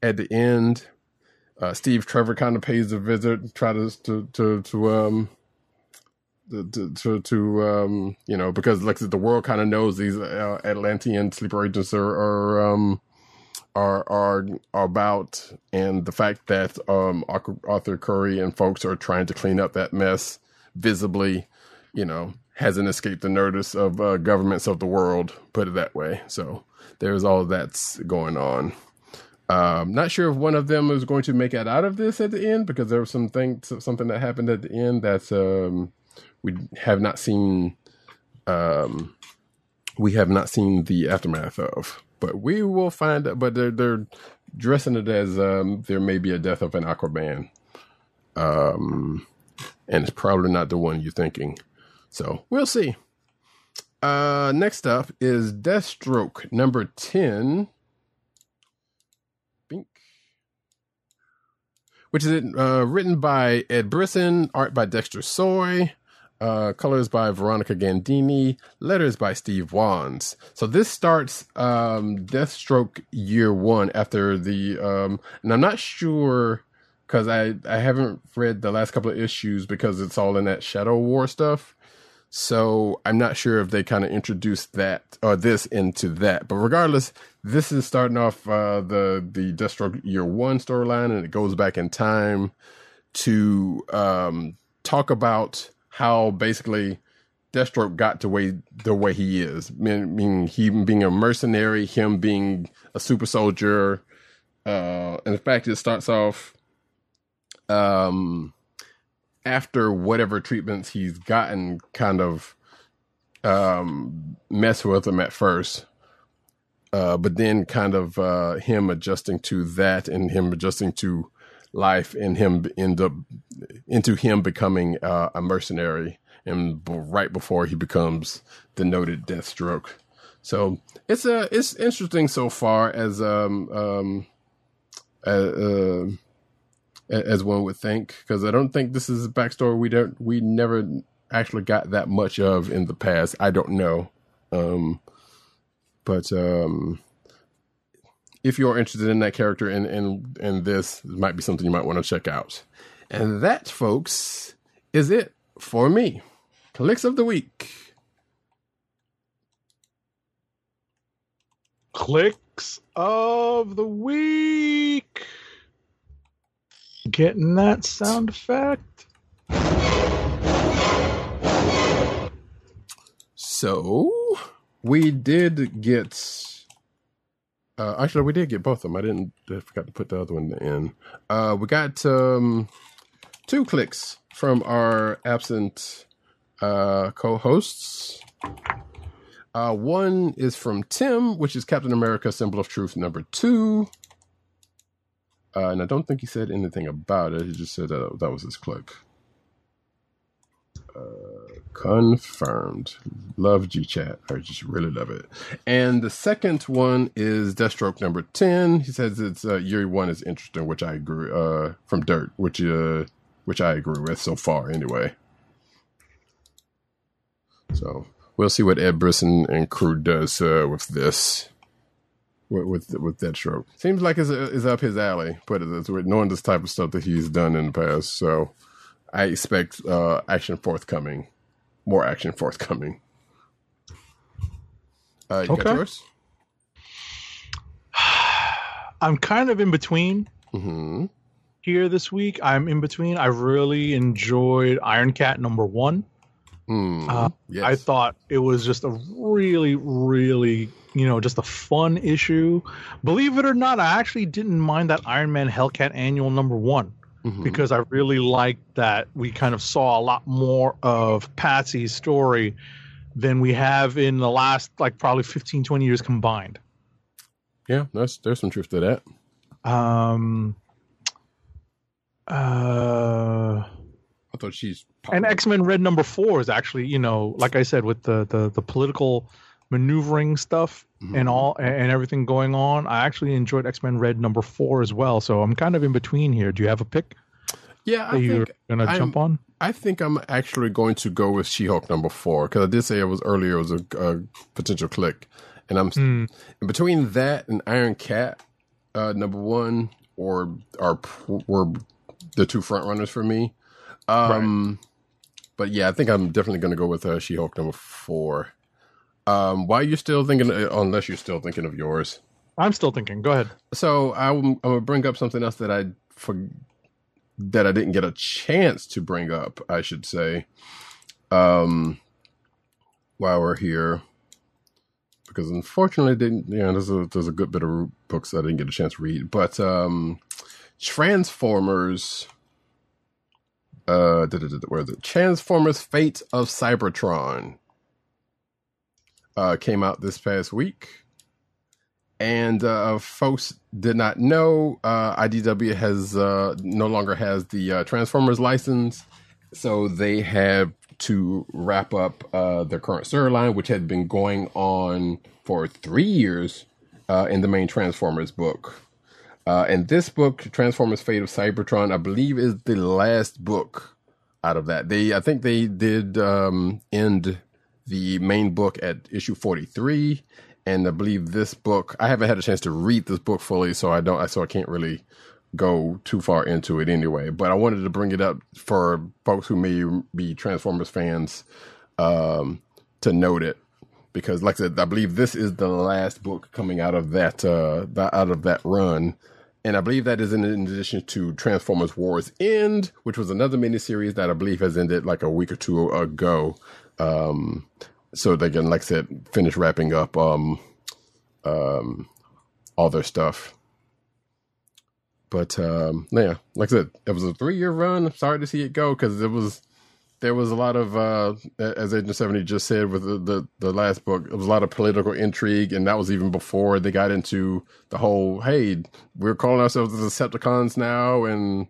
at the end, uh, Steve Trevor kind of pays a visit, try to to to, um to to, to um you know because like the world kind of knows these uh, Atlantean sleeper agents are are um are are are about and the fact that um Arthur Curry and folks are trying to clean up that mess visibly, you know, hasn't escaped the notice of uh, governments of the world, put it that way. So there's all that's going on. Um, not sure if one of them is going to make it out of this at the end because there was some thing, something that happened at the end that um, we have not seen. Um, we have not seen the aftermath of, but we will find. out. But they're they're dressing it as um, there may be a death of an Aquaman, um, and it's probably not the one you're thinking. So we'll see. Uh, next up is Deathstroke number ten. Which is uh, written by Ed Brisson, art by Dexter Soy, uh, colors by Veronica Gandini, letters by Steve Wands. So this starts um, Deathstroke year one after the, um, and I'm not sure because I I haven't read the last couple of issues because it's all in that Shadow War stuff. So I'm not sure if they kind of introduced that or this into that. But regardless, this is starting off uh, the the Deathstroke Year One storyline, and it goes back in time to um, talk about how basically Deathstroke got to way the way he is. Meaning, him being a mercenary, him being a super soldier. Uh, and in fact, it starts off um after whatever treatments he's gotten kind of um mess with him at first uh but then kind of uh him adjusting to that and him adjusting to life and him end up into him becoming uh, a mercenary and right before he becomes the noted deathstroke. So it's uh, it's interesting so far as um um uh, uh, as one would think because I don't think this is a backstory we don't we never actually got that much of in the past. I don't know, um, but um, if you're interested in that character and and and this, might be something you might want to check out. And that, folks, is it for me. Clicks of the week. Clicks of the week. Getting that sound effect. So we did get. Uh, actually, we did get both of them. I didn't. I forgot to put the other one in. Uh, we got um, two clicks from our absent uh, co-hosts. Uh, one is from Tim, which is Captain America: Symbol of Truth number two. Uh, and I don't think he said anything about it. He just said that that was his click. Uh, confirmed. Love G Chat. I just really love it. And the second one is Deathstroke number ten. He says it's uh, Year One is interesting, which I agree. Uh, from Dirt, which uh, which I agree with so far, anyway. So we'll see what Ed Brisson and crew does uh, with this. With with, with Deathstroke, seems like it's, it's up his alley. But it's with knowing this type of stuff that he's done in the past, so I expect uh, action forthcoming, more action forthcoming. Uh, you got Okay. yours? I'm kind of in between Mm-hmm. here this week. I'm in between. I really enjoyed Iron Cat number one. Mm, Uh, yes. I thought it was just a really, really, you know, just a fun issue. Believe it or not, I actually didn't mind that Iron Man Hellcat annual number one Mhm. because I really liked that we kind of saw a lot more of Patsy's story than we have in the last, like, probably 15, 20 years combined. yeah, there's there's some truth to that. Um, uh, I thought she's and X Men Red number four is actually, you know, like I said, with the the, the political maneuvering stuff Mhm. and all and everything going on, I actually enjoyed X Men Red number four as well. So I'm kind of in between here. Do you have a pick yeah. I you're think gonna I'm- jump on? I think I'm actually going to go with She-Hulk number four because I did say it was earlier it was a, a potential click, and I'm Hmm. between that and Iron Cat uh, number one or are were the two front runners for me. Um, But yeah, I think I'm definitely going to go with uh, She-Hulk number four. Um, why you're still thinking, uh, unless you're still thinking of yours. I'm still thinking. Go ahead. So I'm, I'm gonna bring up something else that I for that I didn't get a chance to bring up. I should say, um, while we're here, because unfortunately, didn't yeah, there's a there's a good bit of books I didn't get a chance to read, but um, Transformers. Uh, where it? Transformers: Fate of Cybertron. Uh, came out this past week and uh, folks did not know uh, IDW has uh, no longer has the uh, Transformers license, so they have to wrap up uh, their current storyline, which had been going on for three years uh, in the main Transformers book. Uh, and this book, Transformers: Fate of Cybertron, I believe, is the last book out of that. They, I think, they did um, end the main book at issue forty-three and I believe this book. I haven't had a chance to read this book fully, so I don't. So I can't really go too far into it anyway. But I wanted to bring it up for folks who may be Transformers fans um, to note it because, like I said, I believe this is the last book coming out of that uh, that- out of that run. And I believe that is in addition to Transformers Wars End, which was another miniseries that I believe has ended like a week or two ago. Um, so they can, like I said, finish wrapping up um, um, all their stuff. But um, yeah, like I said, it was a three year run. I'm sorry to see it go because it was there was a lot of uh, as Agent Seventy just said with the, the the last book. It was a lot of political intrigue, and that was even before they got into the whole. Hey, we're calling ourselves the Decepticons now, and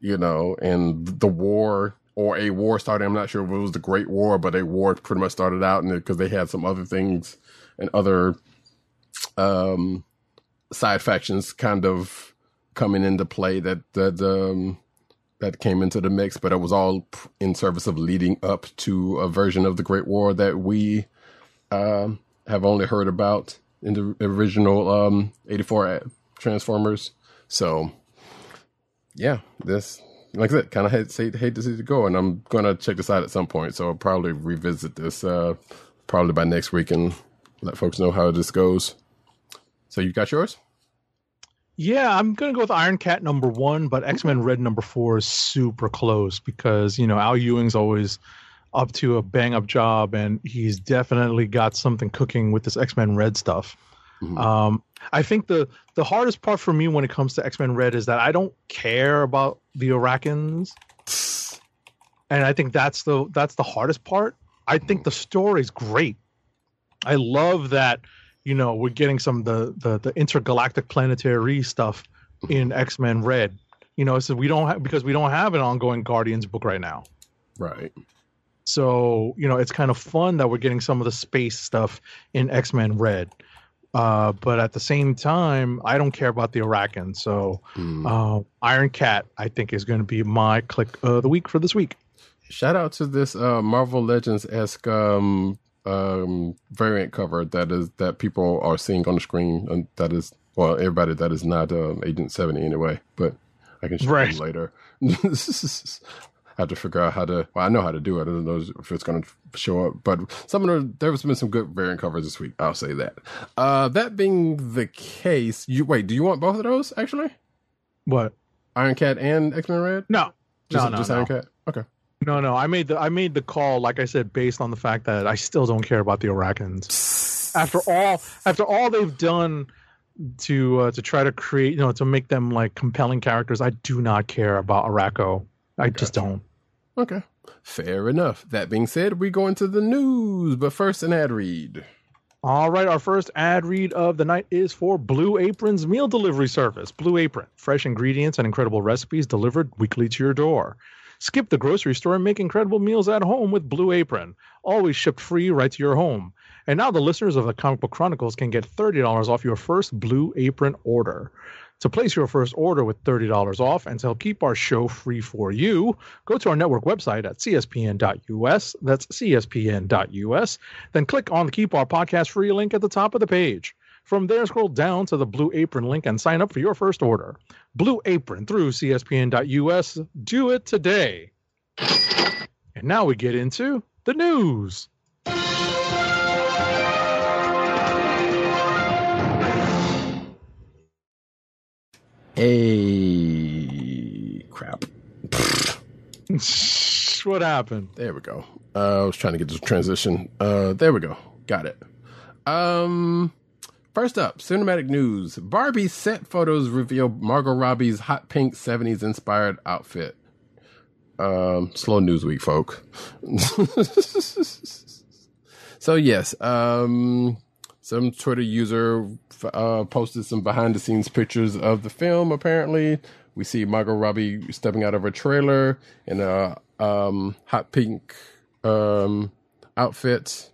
you know, and the war or a war started. I'm not sure if it was the Great War, but a war pretty much started out, and because they had some other things and other um, side factions kind of coming into play that that um, that came into the mix, but it was all in service of leading up to a version of the Great War that we um, have only heard about in the original um, 84 Transformers. So, yeah, this, like I said, kind of hate, hate, hate to see it go. And I'm going to check this out at some point. So I'll probably revisit this uh, probably by next week and let folks know how this goes. So you got yours? Yeah, I'm gonna go with Iron Cat number one, but X Men Red number four is super close because you know Al Ewing's always up to a bang up job, and he's definitely got something cooking with this X Men Red stuff. Um, I think the the hardest part for me when it comes to X Men Red is that I don't care about the Arakans, and I think that's the that's the hardest part. I think the story's great. I love that you know we're getting some of the the, the intergalactic planetary stuff in X Men Red. You know, so we don't have because we don't have an ongoing Guardians book right now. Right. So you know, it's kind of fun that we're getting some of the space stuff in X Men Red. Uh, but at the same time, I don't care about the Arakan. So uh, Iron Cat, I think, is going to be my click of the week for this week. Shout out to this uh, Marvel Legends esque um, um, variant cover that is that people are seeing on the screen. And that is well, everybody that is not um, Agent Seventy anyway. But I can show Right. you later. I have to figure out how to. Well, I know how to do it. I don't know if it's going to show up. But some of the there's been some good variant covers this week. I'll say that. Uh, that being the case, you wait. Do you want both of those actually? What? Iron Cat and X Men Red? No, Just, no, no, just no. Iron Cat. Okay. No, no. I made the I made the call, like I said, based on the fact that I still don't care about the Arakans. After all, after all they've done to uh, to try to create, you know, to make them like compelling characters, I do not care about Arakko. I just don't. Okay. Fair enough. That being said, we go into the news, but first an ad read. All right, our first ad read of the night is for Blue Apron's meal delivery service. Blue Apron, fresh ingredients and incredible recipes delivered weekly to your door. Skip the grocery store and make incredible meals at home with Blue Apron, always shipped free right to your home. And now the listeners of the Comic Book Chronicles can get $30 off your first Blue Apron order. To place your first order with $30 off and to help keep our show free for you, go to our network website at cspn.us. That's cspn.us. Then click on the Keep Our Podcast Free link at the top of the page. From there, scroll down to the Blue Apron link and sign up for your first order. Blue Apron through cspn.us. Do it today. And now we get into the news. Hey, crap. what happened? There we go. Uh, I was trying to get this transition. Uh, there we go. Got it. Um, first up, cinematic news. Barbie set photos reveal Margot Robbie's hot pink '70s inspired outfit. Um, slow news week, folk. so yes, um, some Twitter user uh, posted some behind the scenes pictures of the film. Apparently, we see Margot Robbie stepping out of her trailer in a um, hot pink um, outfit.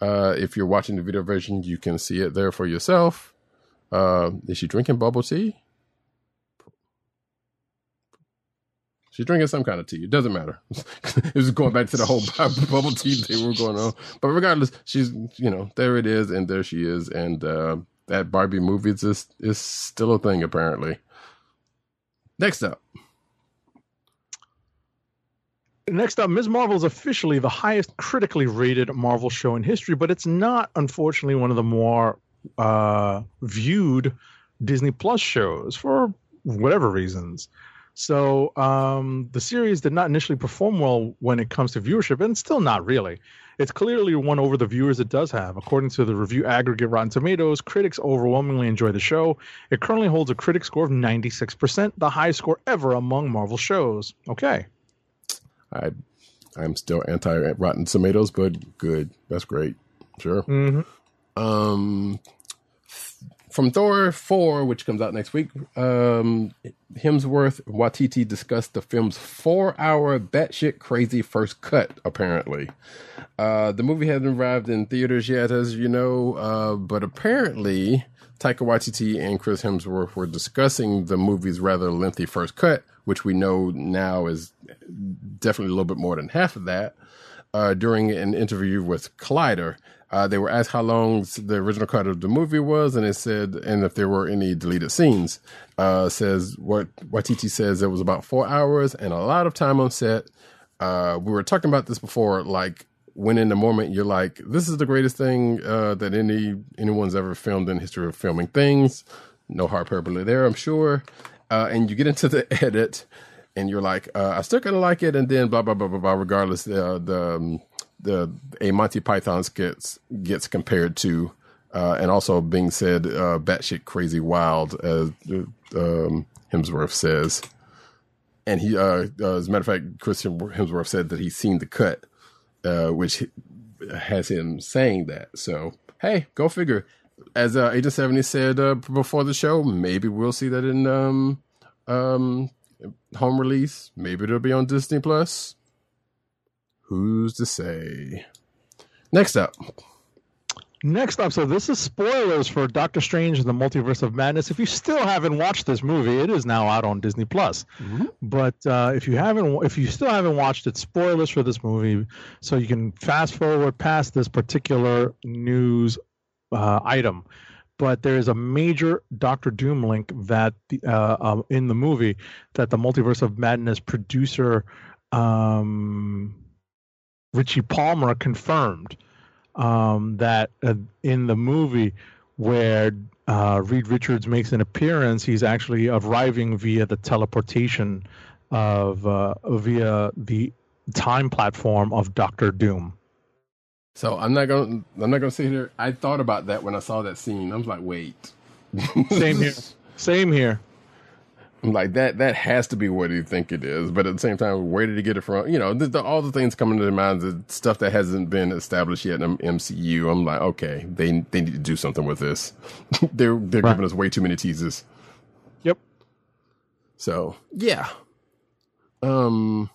Uh, if you're watching the video version, you can see it there for yourself. Uh, is she drinking bubble tea? She's drinking some kind of tea. It doesn't matter. it was going back to the whole bubble tea thing we're going on. But regardless, she's you know there it is, and there she is, and uh, that Barbie movies is is still a thing apparently. Next up, Next up, Ms. Marvel is officially the highest critically rated Marvel show in history, but it's not, unfortunately, one of the more uh, viewed Disney Plus shows for whatever reasons. So um, the series did not initially perform well when it comes to viewership, and still not really. It's clearly won over the viewers it does have. According to the review aggregate Rotten Tomatoes, critics overwhelmingly enjoy the show. It currently holds a critic score of 96%, the highest score ever among Marvel shows. Okay. I I'm still anti Rotten Tomatoes, but good. That's great. Sure. Mm-hmm. Um, from Thor 4, which comes out next week, um, Hemsworth Waititi discussed the film's four hour batshit crazy first cut, apparently. Uh, the movie hasn't arrived in theaters yet, as you know, uh, but apparently Taika Waititi and Chris Hemsworth were discussing the movie's rather lengthy first cut, which we know now is definitely a little bit more than half of that, uh, during an interview with Collider. Uh, they were asked how long the original cut of the movie was, and it said, and if there were any deleted scenes. Uh, says what Waititi says it was about four hours and a lot of time on set. We were talking about this before, like when in the moment you're like, this is the greatest thing uh, that any anyone's ever filmed in history of filming things. No hyperbole there, I'm sure. Uh, and you get into the edit, and you're like, uh, I still kind of like it, and then blah blah blah blah blah. Regardless, uh, the um, the a Monty Python gets gets compared to, uh, and also being said, uh, batshit crazy wild, as um, Hemsworth says. And he, uh, uh, as a matter of fact, Christian Hemsworth said that he's seen the cut, uh, which has him saying that. So, hey, go figure. As uh, Agent 70 said uh, before the show, maybe we'll see that in um, um, home release. Maybe it'll be on Disney Plus. Who's to say? Next up. Next up, so this is spoilers for Doctor Strange and the Multiverse of Madness. If you still haven't watched this movie, it is now out on Disney Plus. But uh, if you haven't, if you still haven't watched it, spoilers for this movie, so you can fast forward past this particular news uh, item. But there is a major Doctor Doom link that the, uh, um, in the movie that the Multiverse of Madness producer um, Richie Palmer confirmed um, that uh, in the movie where uh, Reed Richards makes an appearance, he's actually arriving via the teleportation of uh, via the time platform of Doctor Doom. So I'm not gonna I'm not gonna sit here. I thought about that when I saw that scene. I was like, wait. Same here. Same here. I'm like that. That has to be what you think it is. But at the same time, where did he get it from? You know, the, the, all the things coming to their minds, the stuff that hasn't been established yet in MCU. I'm like, okay, they they need to do something with this. they're they're Right. giving us way too many teases. Yep. So yeah. Um.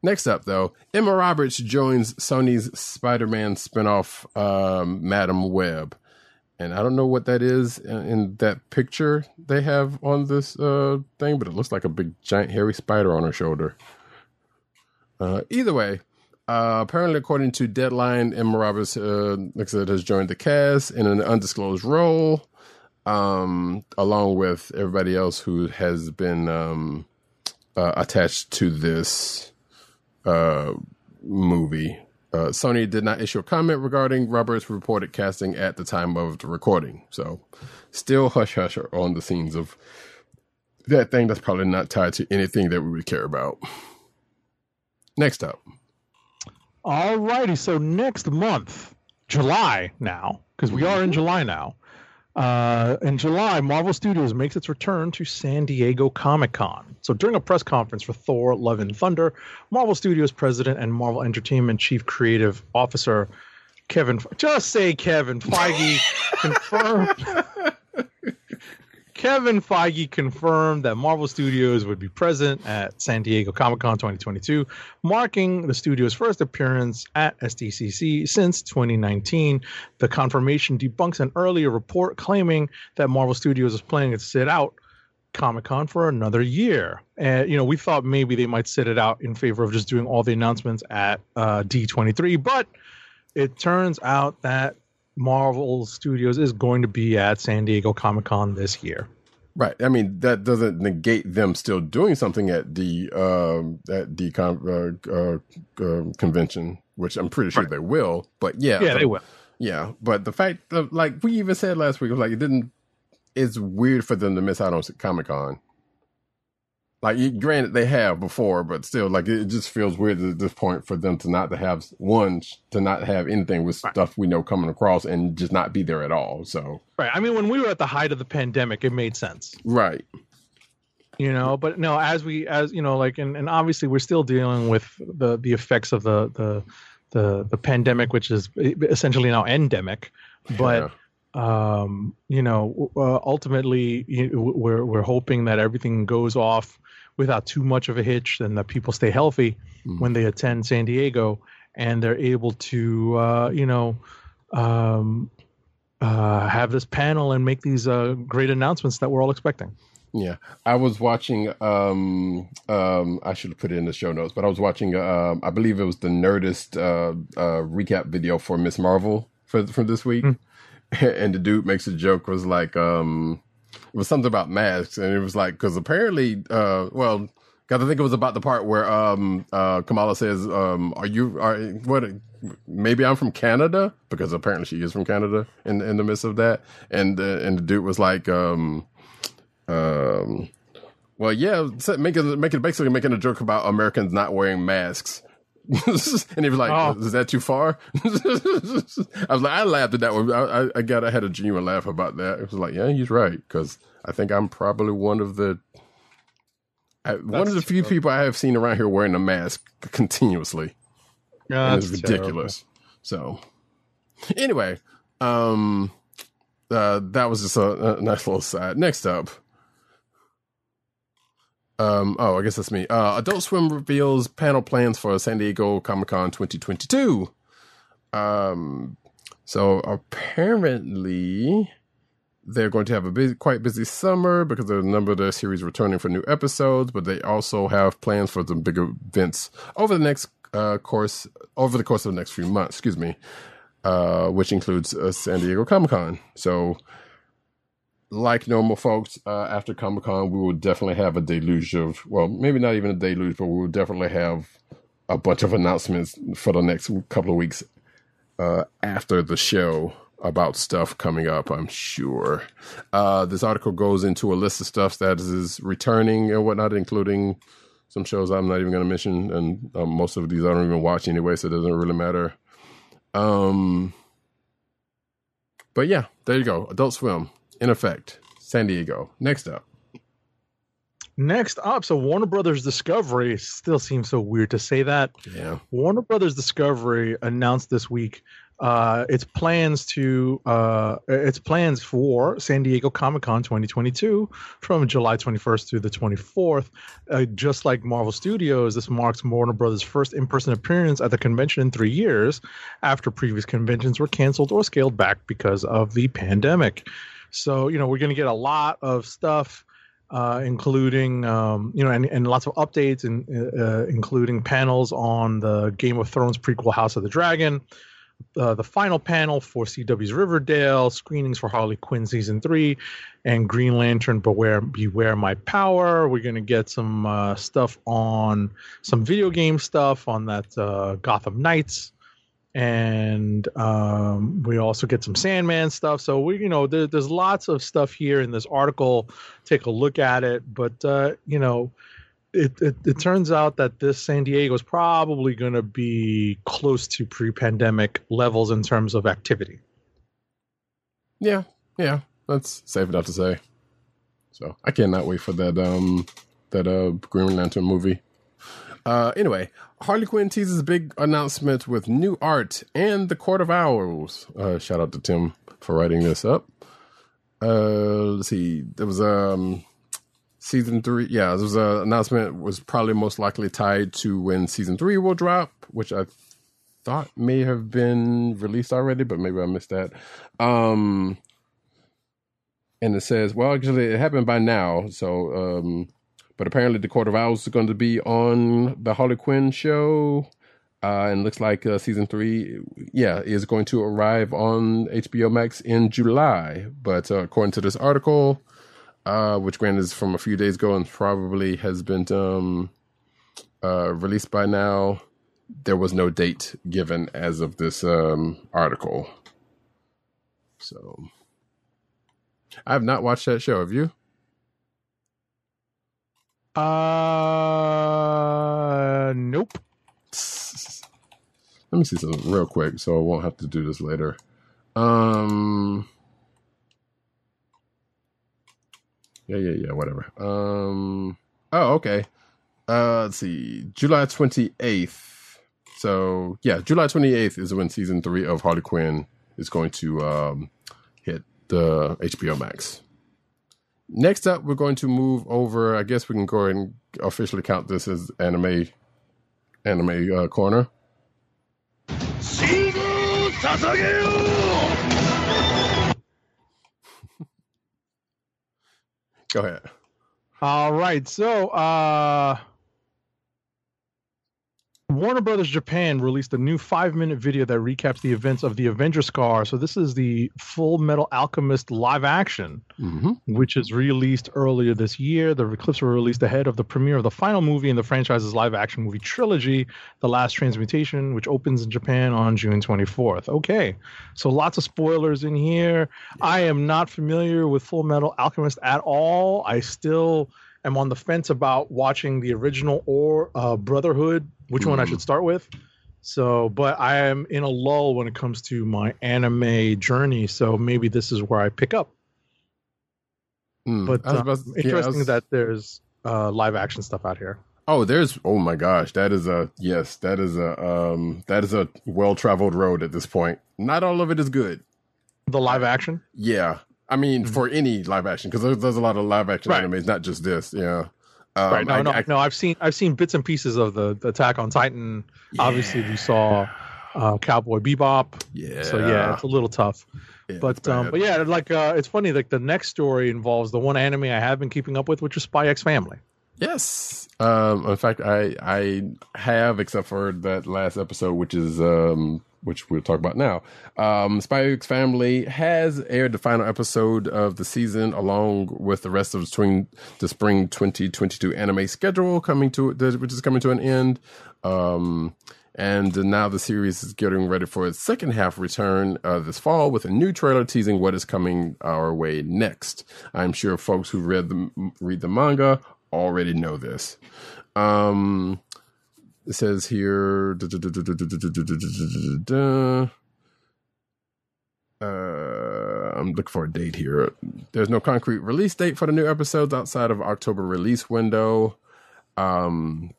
Next up, though, Emma Roberts joins Sony's Spider-Man spinoff, um, Madam Web, and I don't know what that is in, that picture they have on this uh, thing, but it looks like a big giant hairy spider on her shoulder. Uh, either way, uh, apparently, according to Deadline, Emma Roberts, uh, like I said, has joined the cast in an undisclosed role, um, along with everybody else who has been um, uh, attached to this uh, movie. Uh, Sony did not issue a comment regarding Roberts' reported casting at the time of the recording. So, still hush hush on the scenes of that thing that's probably not tied to anything that we would care about. Next up. All righty. So next month, July now, because we are in July now. Uh, in July, Marvel Studios makes its return to San Diego Comic Con. So during a press conference for Thor: Love and Thunder, Marvel Studios president and Marvel Entertainment chief creative officer Kevin, just say Kevin Feige confirmed. Kevin Feige confirmed that Marvel Studios would be present at San Diego Comic Con 2022, marking the studio's first appearance at SDCC since 2019. The confirmation debunks an earlier report claiming that Marvel Studios is planning to sit out Comic Con for another year. And, you know, we thought maybe they might sit it out in favor of just doing all the announcements at uh, D23, but it turns out that Marvel Studios is going to be at San Diego Comic Con this year. Right. I mean, that doesn't negate them still doing something at the um, at the con- uh, uh, uh, convention, which I'm pretty sure they will. But yeah, Yeah, the- they will. Yeah, but the fact of like we even said last week, like it didn't. It's weird for them to miss out on Comic Con. Like, granted, they have before, but still, like it just feels weird at this point for them to not to have one to not have anything with stuff we know coming across and just not be there at all. So Right. I mean, when we were at the height of the pandemic, it made sense. right, you know but no as we as you know like and, and obviously we're still dealing with the the effects of the the the, the pandemic which is essentially now endemic but um, you know, uh, ultimately, you, we're we're hoping that everything goes off without too much of a hitch, and that people stay healthy Mm. when they attend San Diego, and they're able to, uh, you know, um, uh, have this panel and make these uh, great announcements that we're all expecting. Yeah, I was watching. Um, um, I should have put it in the show notes, but I was watching. Um, I believe it was the Nerdist uh, uh, recap video for Miss Marvel for for this week, and the dude makes a joke was like, um, was something about masks, and it was like because apparently, uh, well, because I think it was about the part where um, uh, Kamala says, um, "Are you are what?" Maybe I'm from Canada because apparently she is from Canada in in the midst of that, and uh, and the dude was like, um, um, well, yeah, making making basically making a joke about Americans not wearing masks. and he was like, Oh. "Is that too far?" I was like, I laughed at that one. I, I, got, I had a genuine laugh about that. It was like, yeah, he's right because I think I'm probably one of the I, one of the few people I have seen around here wearing a mask continuously. Yeah, it's that's ridiculous. So, anyway, um, uh, that was just a, a nice little side. Next up, um, oh, I guess that's me. Uh, Adult Swim reveals panel plans for San Diego Comic Con 2022. Um, so apparently they're going to have a busy, quite busy summer because there's a number of their series returning for new episodes, but they also have plans for some bigger events over the next uh, course, over the course of the next few months. Excuse me, uh, which includes uh, San Diego Comic Con. So, like normal folks, uh, after Comic Con, we will definitely have a deluge of, well, maybe not even a deluge, but we will definitely have a bunch of announcements for the next couple of weeks uh, after the show about stuff coming up, I'm sure. Uh, this article goes into a list of stuff that is returning and whatnot, including some shows I'm not even going to mention, and um, most of these I don't even watch anyway, so it doesn't really matter. Um, but yeah, there you go. Adult Swim, in effect, San Diego. Next up. Next up, so Warner Brothers Discovery still seems so weird to say that. Yeah. Warner Brothers Discovery announced this week uh, its plans to uh, its plans for San Diego Comic Con 2022 from July 21st through the 24th. Uh, just like Marvel Studios, this marks Warner Brothers' first in-person appearance at the convention in three years, after previous conventions were canceled or scaled back because of the pandemic. So you know we're going to get a lot of stuff uh, including um, you know and, and lots of updates and uh, including panels on the Game of Thrones prequel House of the Dragon, uh, the final panel for CW's Riverdale, screenings for Harley Quinn season three, and Green Lantern Beware Beware My Power. We're gonna get some uh, stuff on some video game stuff on that uh, Gotham Knights and um, we also get some Sandman stuff. So we, you know, there, there's lots of stuff here in this article. Take a look at it, but uh, you know, it, it it turns out that this San Diego is probably going to be close to pre-pandemic levels in terms of activity. Yeah, yeah, that's safe enough to say. So I cannot wait for that um that uh Green Lantern movie. Uh anyway, Harley Quinn teases big announcement with new art and the Court of Owls. Uh shout out to Tim for writing this up. Uh let's see. There was um season three yeah, there was a announcement was probably most likely tied to when season three will drop, which I thought may have been released already, but maybe I missed that. Um, and it says, well, actually, it happened by now. So, um, but apparently, the Court of Owls is going to be on the Harley Quinn show. Uh, and looks like uh, season three, yeah, is going to arrive on HBO Max in July. But uh, according to this article, uh, which granted is from a few days ago and probably has been um, uh, released by now, there was no date given as of this um, article. So I have not watched that show. Have you? Uh, nope. Let me see something real quick, so I won't have to do this later. Um. Yeah, yeah, yeah. Whatever. Um. Oh, okay. Uh, let's see. July twenty eighth. So yeah, July twenty eighth is when season three of Harley Quinn is going to um hit the HBO Max. Next up, we're going to move over. I guess we can go and officially count this as anime anime uh, corner. Go ahead. All right. So, uh, Warner Brothers Japan released a new five minute video that recaps the events of the Avenger Scar. So, this is the Full Metal Alchemist live action, hmm which is released earlier this year. The clips were released ahead of the premiere of the final movie in the franchise's live action movie trilogy, The Last Transmutation, which opens in Japan on June 24th. Okay. So, lots of spoilers in here. I am not familiar with Full Metal Alchemist at all. I still am on the fence about watching the original or uh, Brotherhood, which one I should start with. So, but I am in a lull when it comes to my anime journey. So maybe this is where I pick up. Mm. But uh, to- yeah, interesting was- that there's uh, live action stuff out here. Oh, there's oh my gosh, that is a yes, that is a um that is a well traveled road at this point. Not all of it is good. The live action. Yeah, I mean for any live action because there's, there's a lot of live action Mm-hmm. Right. animes, not just this. Yeah, um, right. No, I- no, I- no. I've seen I've seen bits and pieces of the, the Attack on Titan. Obviously, we saw uh, Cowboy Bebop. yeah. So yeah, it's a little tough. Yeah, But um, but yeah, like uh, it's funny. Like the next story involves the one anime I have been keeping up with, which is Spy X Family. Yes. Um, in fact, I I have, except for that last episode, which is um, which we'll talk about now. Um, Spy X Family has aired the final episode of the season, along with the rest of the spring, the spring 2022 anime schedule coming to which is coming to an end. Um, and now the series is getting ready for its second half return uh, this fall with a new trailer teasing what is coming our way next. I'm sure folks who read the read the manga already know this. Um, it says here. Uh, I'm looking for a date here. There's no concrete release date for the new episodes outside of October release window. Um,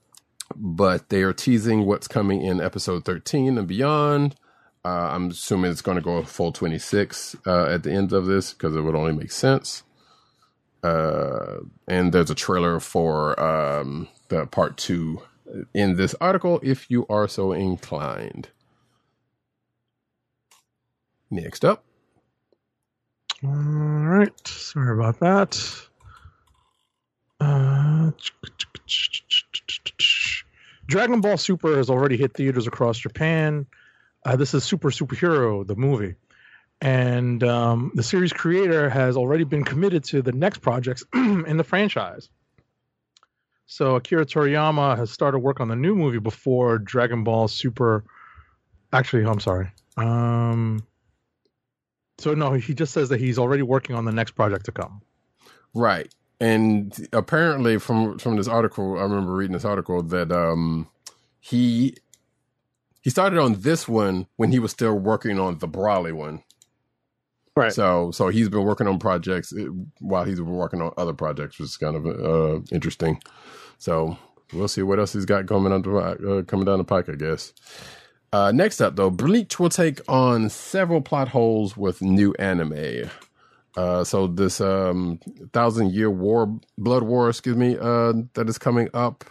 but they are teasing what's coming in episode 13 and beyond. Uh, I'm assuming it's going to go full 26 uh, at the end of this because it would only make sense. Uh, and there's a trailer for um, the part two in this article if you are so inclined. Next up. All right. Sorry about that. Uh, Dragon Ball Super has already hit theaters across Japan. Uh, this is Super Superhero, the movie. And um, the series creator has already been committed to the next projects in the franchise. So Akira Toriyama has started work on the new movie before Dragon Ball Super. Actually, I'm sorry. Um, so no, he just says that he's already working on the next project to come. Right. And apparently from from this article, I remember reading this article that um he he started on this one when he was still working on the Broly one. Right. So so he's been working on projects uh, while he's been working on other projects, which is kind of uh interesting. So we'll see what else he's got coming on uh, coming down the pike, I guess. Uh, next up, though, Bleach will take on several plot holes with new anime. Uh, so this um, thousand year war, blood war, excuse me, uh, that is coming up.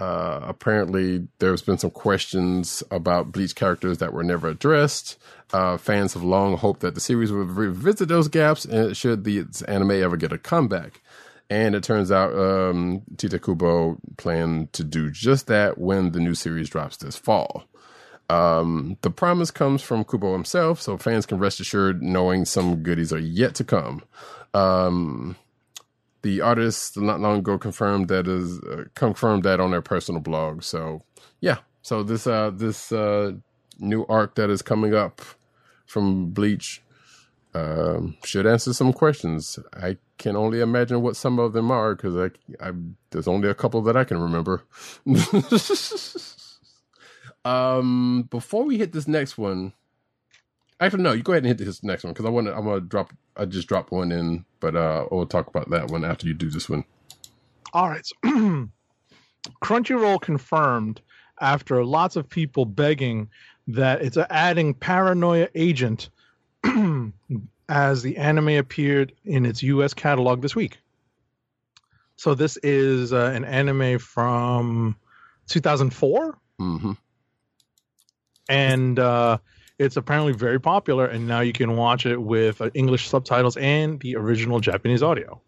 Uh, apparently, there's been some questions about Bleach characters that were never addressed. Uh, fans have long hoped that the series would revisit those gaps, and should the anime ever get a comeback. And it turns out um, Tite Kubo planned to do just that when the new series drops this fall. Um, the promise comes from Kubo himself, so fans can rest assured knowing some goodies are yet to come. Um, the artist not long ago confirmed that is uh, confirmed that on their personal blog. So yeah, so this uh this uh new arc that is coming up from Bleach um, should answer some questions. I can only imagine what some of them are because I, I there's only a couple that I can remember. um, before we hit this next one, actually no, you go ahead and hit this next one because I want to. I'm gonna drop. I just dropped one in, but uh, we'll talk about that one after you do this one. All right. So Crunchyroll confirmed after lots of people begging that it's adding Paranoia Agent as the anime appeared in its U.S. catalog this week. So this is uh, an anime from 2004, hmm and uh, it's apparently very popular. And now you can watch it with uh, English subtitles and the original Japanese audio,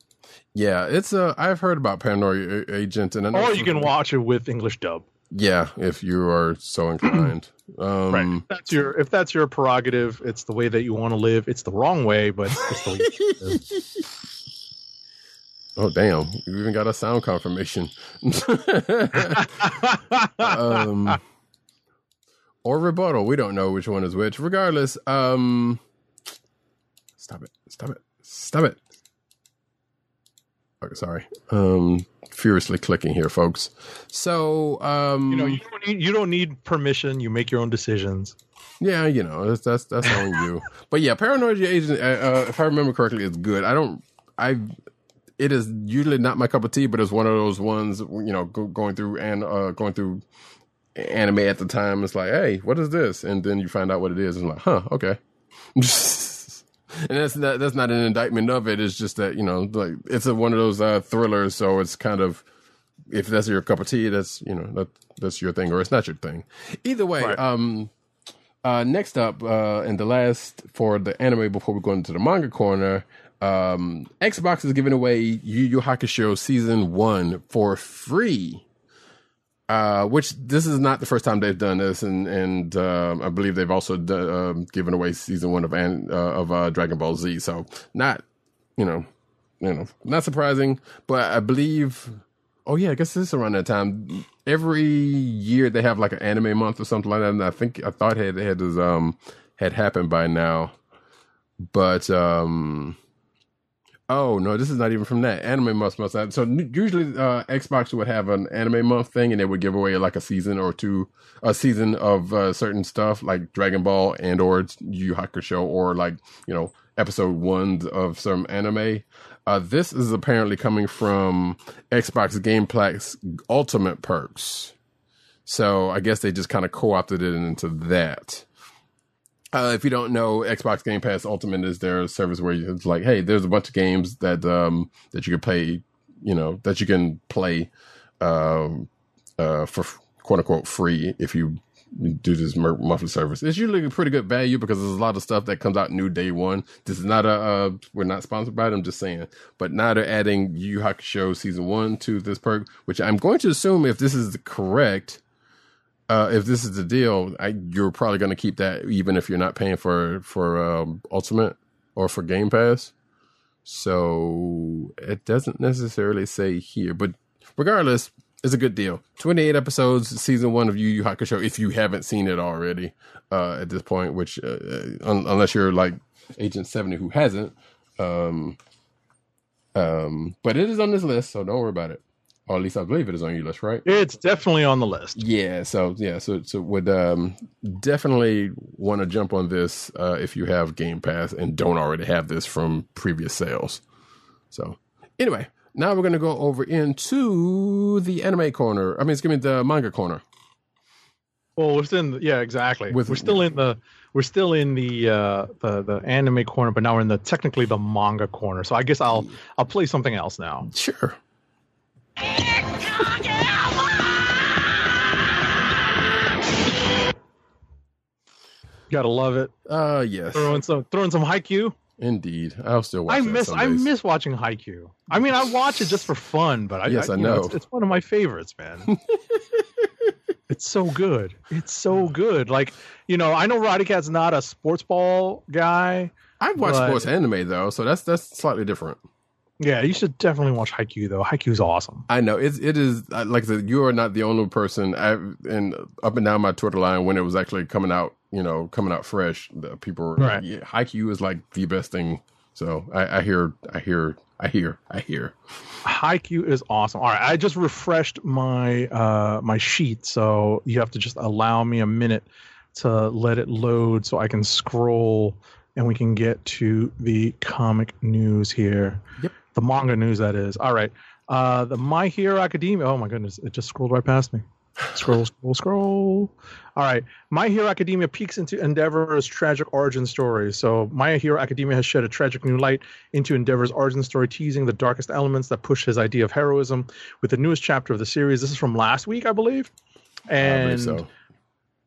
Yeah, it's uh, I've heard about Paranoia A- Agent, and or you can watch it with English dub. Yeah, if you are so inclined. Um, Right. If that's your if that's your prerogative. It's the way that you want to live. It's the wrong way, but it's the. Oh damn! You even got a sound confirmation. um, or rebuttal. We don't know which one is which. Regardless, um, stop it! Stop it! Stop it! Okay, sorry. Um, furiously clicking here, folks. So, um, you know, you don't need you don't need permission. You make your own decisions. Yeah, you know, that's that's that's on you. But yeah, Paranoid Agent, uh, uh, if I remember correctly, is good. I don't, I, it is usually not my cup of tea, but it's one of those ones, you know, go, going through and uh, going through anime at the time. It's like, hey, what is this? And then you find out what it is, and like, huh, okay. and that's not that's not an indictment of it. It's just that you know, like it's a, one of those uh, thrillers, so it's kind of if that's your cup of tea, that's you know that that's your thing, or it's not your thing. Either way, Right. um, uh, next up, uh, and the last for the anime before we go into the manga corner, um, Xbox is giving away Yu Yu Hakusho season one for free. Uh, which this is not the first time they've done this, and and um, I believe they've also done, um, given away season one of an, uh, of uh, Dragon Ball Z. So not, you know, you know, not surprising, but I believe. Oh yeah, I guess this is around that time. Every year they have like an anime month or something like that, and I think I thought had had this, um had happened by now, but um. Oh no, this is not even from that anime month. Must. So usually, uh, Xbox would have an anime month thing, and they would give away like a season or two, a season of uh, certain stuff like Dragon Ball and or Yu Hakusho, or like you know episode one of some anime. Uh, this is apparently coming from Xbox Game Pass Ultimate perks. So I guess they just kind of co-opted it into that. Uh, if you don't know, Xbox Game Pass Ultimate is their service where it's like, hey, there's a bunch of games that um, that you can play, you know, that you can play um, uh, for quote unquote free if you do this monthly service. It's usually a pretty good value because there's a lot of stuff that comes out new day one. This is not a uh, we're not sponsored by them, just saying. But now they're adding Yu Hakusho season one to this perk, which I'm going to assume if this is correct uh, if this is the deal, I, you're probably going to keep that even if you're not paying for for um, Ultimate or for Game Pass. So it doesn't necessarily say here, but regardless, it's a good deal. 28 episodes, season one of Yu Yu Hakusho. If you haven't seen it already uh, at this point, which uh, un- unless you're like Agent 70 who hasn't, um, um, but it is on this list, so don't worry about it. Or at least I believe it is on your list, right? It's definitely on the list. Yeah, so yeah, so so would um definitely want to jump on this uh if you have Game Pass and don't already have this from previous sales. So anyway, now we're gonna go over into the anime corner. I mean, it's gonna be the manga corner. Well, we're still in the, yeah, exactly. With- we're still in the we're still in the uh the the anime corner, but now we're in the technically the manga corner. So I guess I'll I'll play something else now. Sure. Gotta love it. Uh yes, Throwing some throwing some Haikyuu. indeed. I'll still watch I miss I miss watching Haikyuu. I mean, I watch it just for fun, but I, Yes, I you know. it's, it's one of my favorites, man. it's so good. It's so good. Like you know, I know Roddy Cat's not a sports ball guy. I've watched but- sports anime though, so that's that's slightly different. Yeah, you should definitely watch Haikyuu though. Haikyuu's awesome. I know it's it is like I said, you are not the only person. I and up and down my Twitter line when it was actually coming out, you know, coming out fresh. The people were Right. yeah, Haikyuu is like the best thing. So I, I hear, I hear, I hear, I hear. Haikyuu is awesome. All right, I just refreshed my uh my sheet, so you have to just allow me a minute to let it load so I can scroll and we can get to the comic news here. Yep. The manga news that is. All right. Uh the My Hero Academia. Oh my goodness, it just scrolled right past me. Scroll, scroll, scroll. All right. My Hero Academia peeks into Endeavor's tragic origin story. So, My Hero Academia has shed a tragic new light into Endeavor's origin story, teasing the darkest elements that push his idea of heroism with the newest chapter of the series. This is from last week, I believe. I And believe so.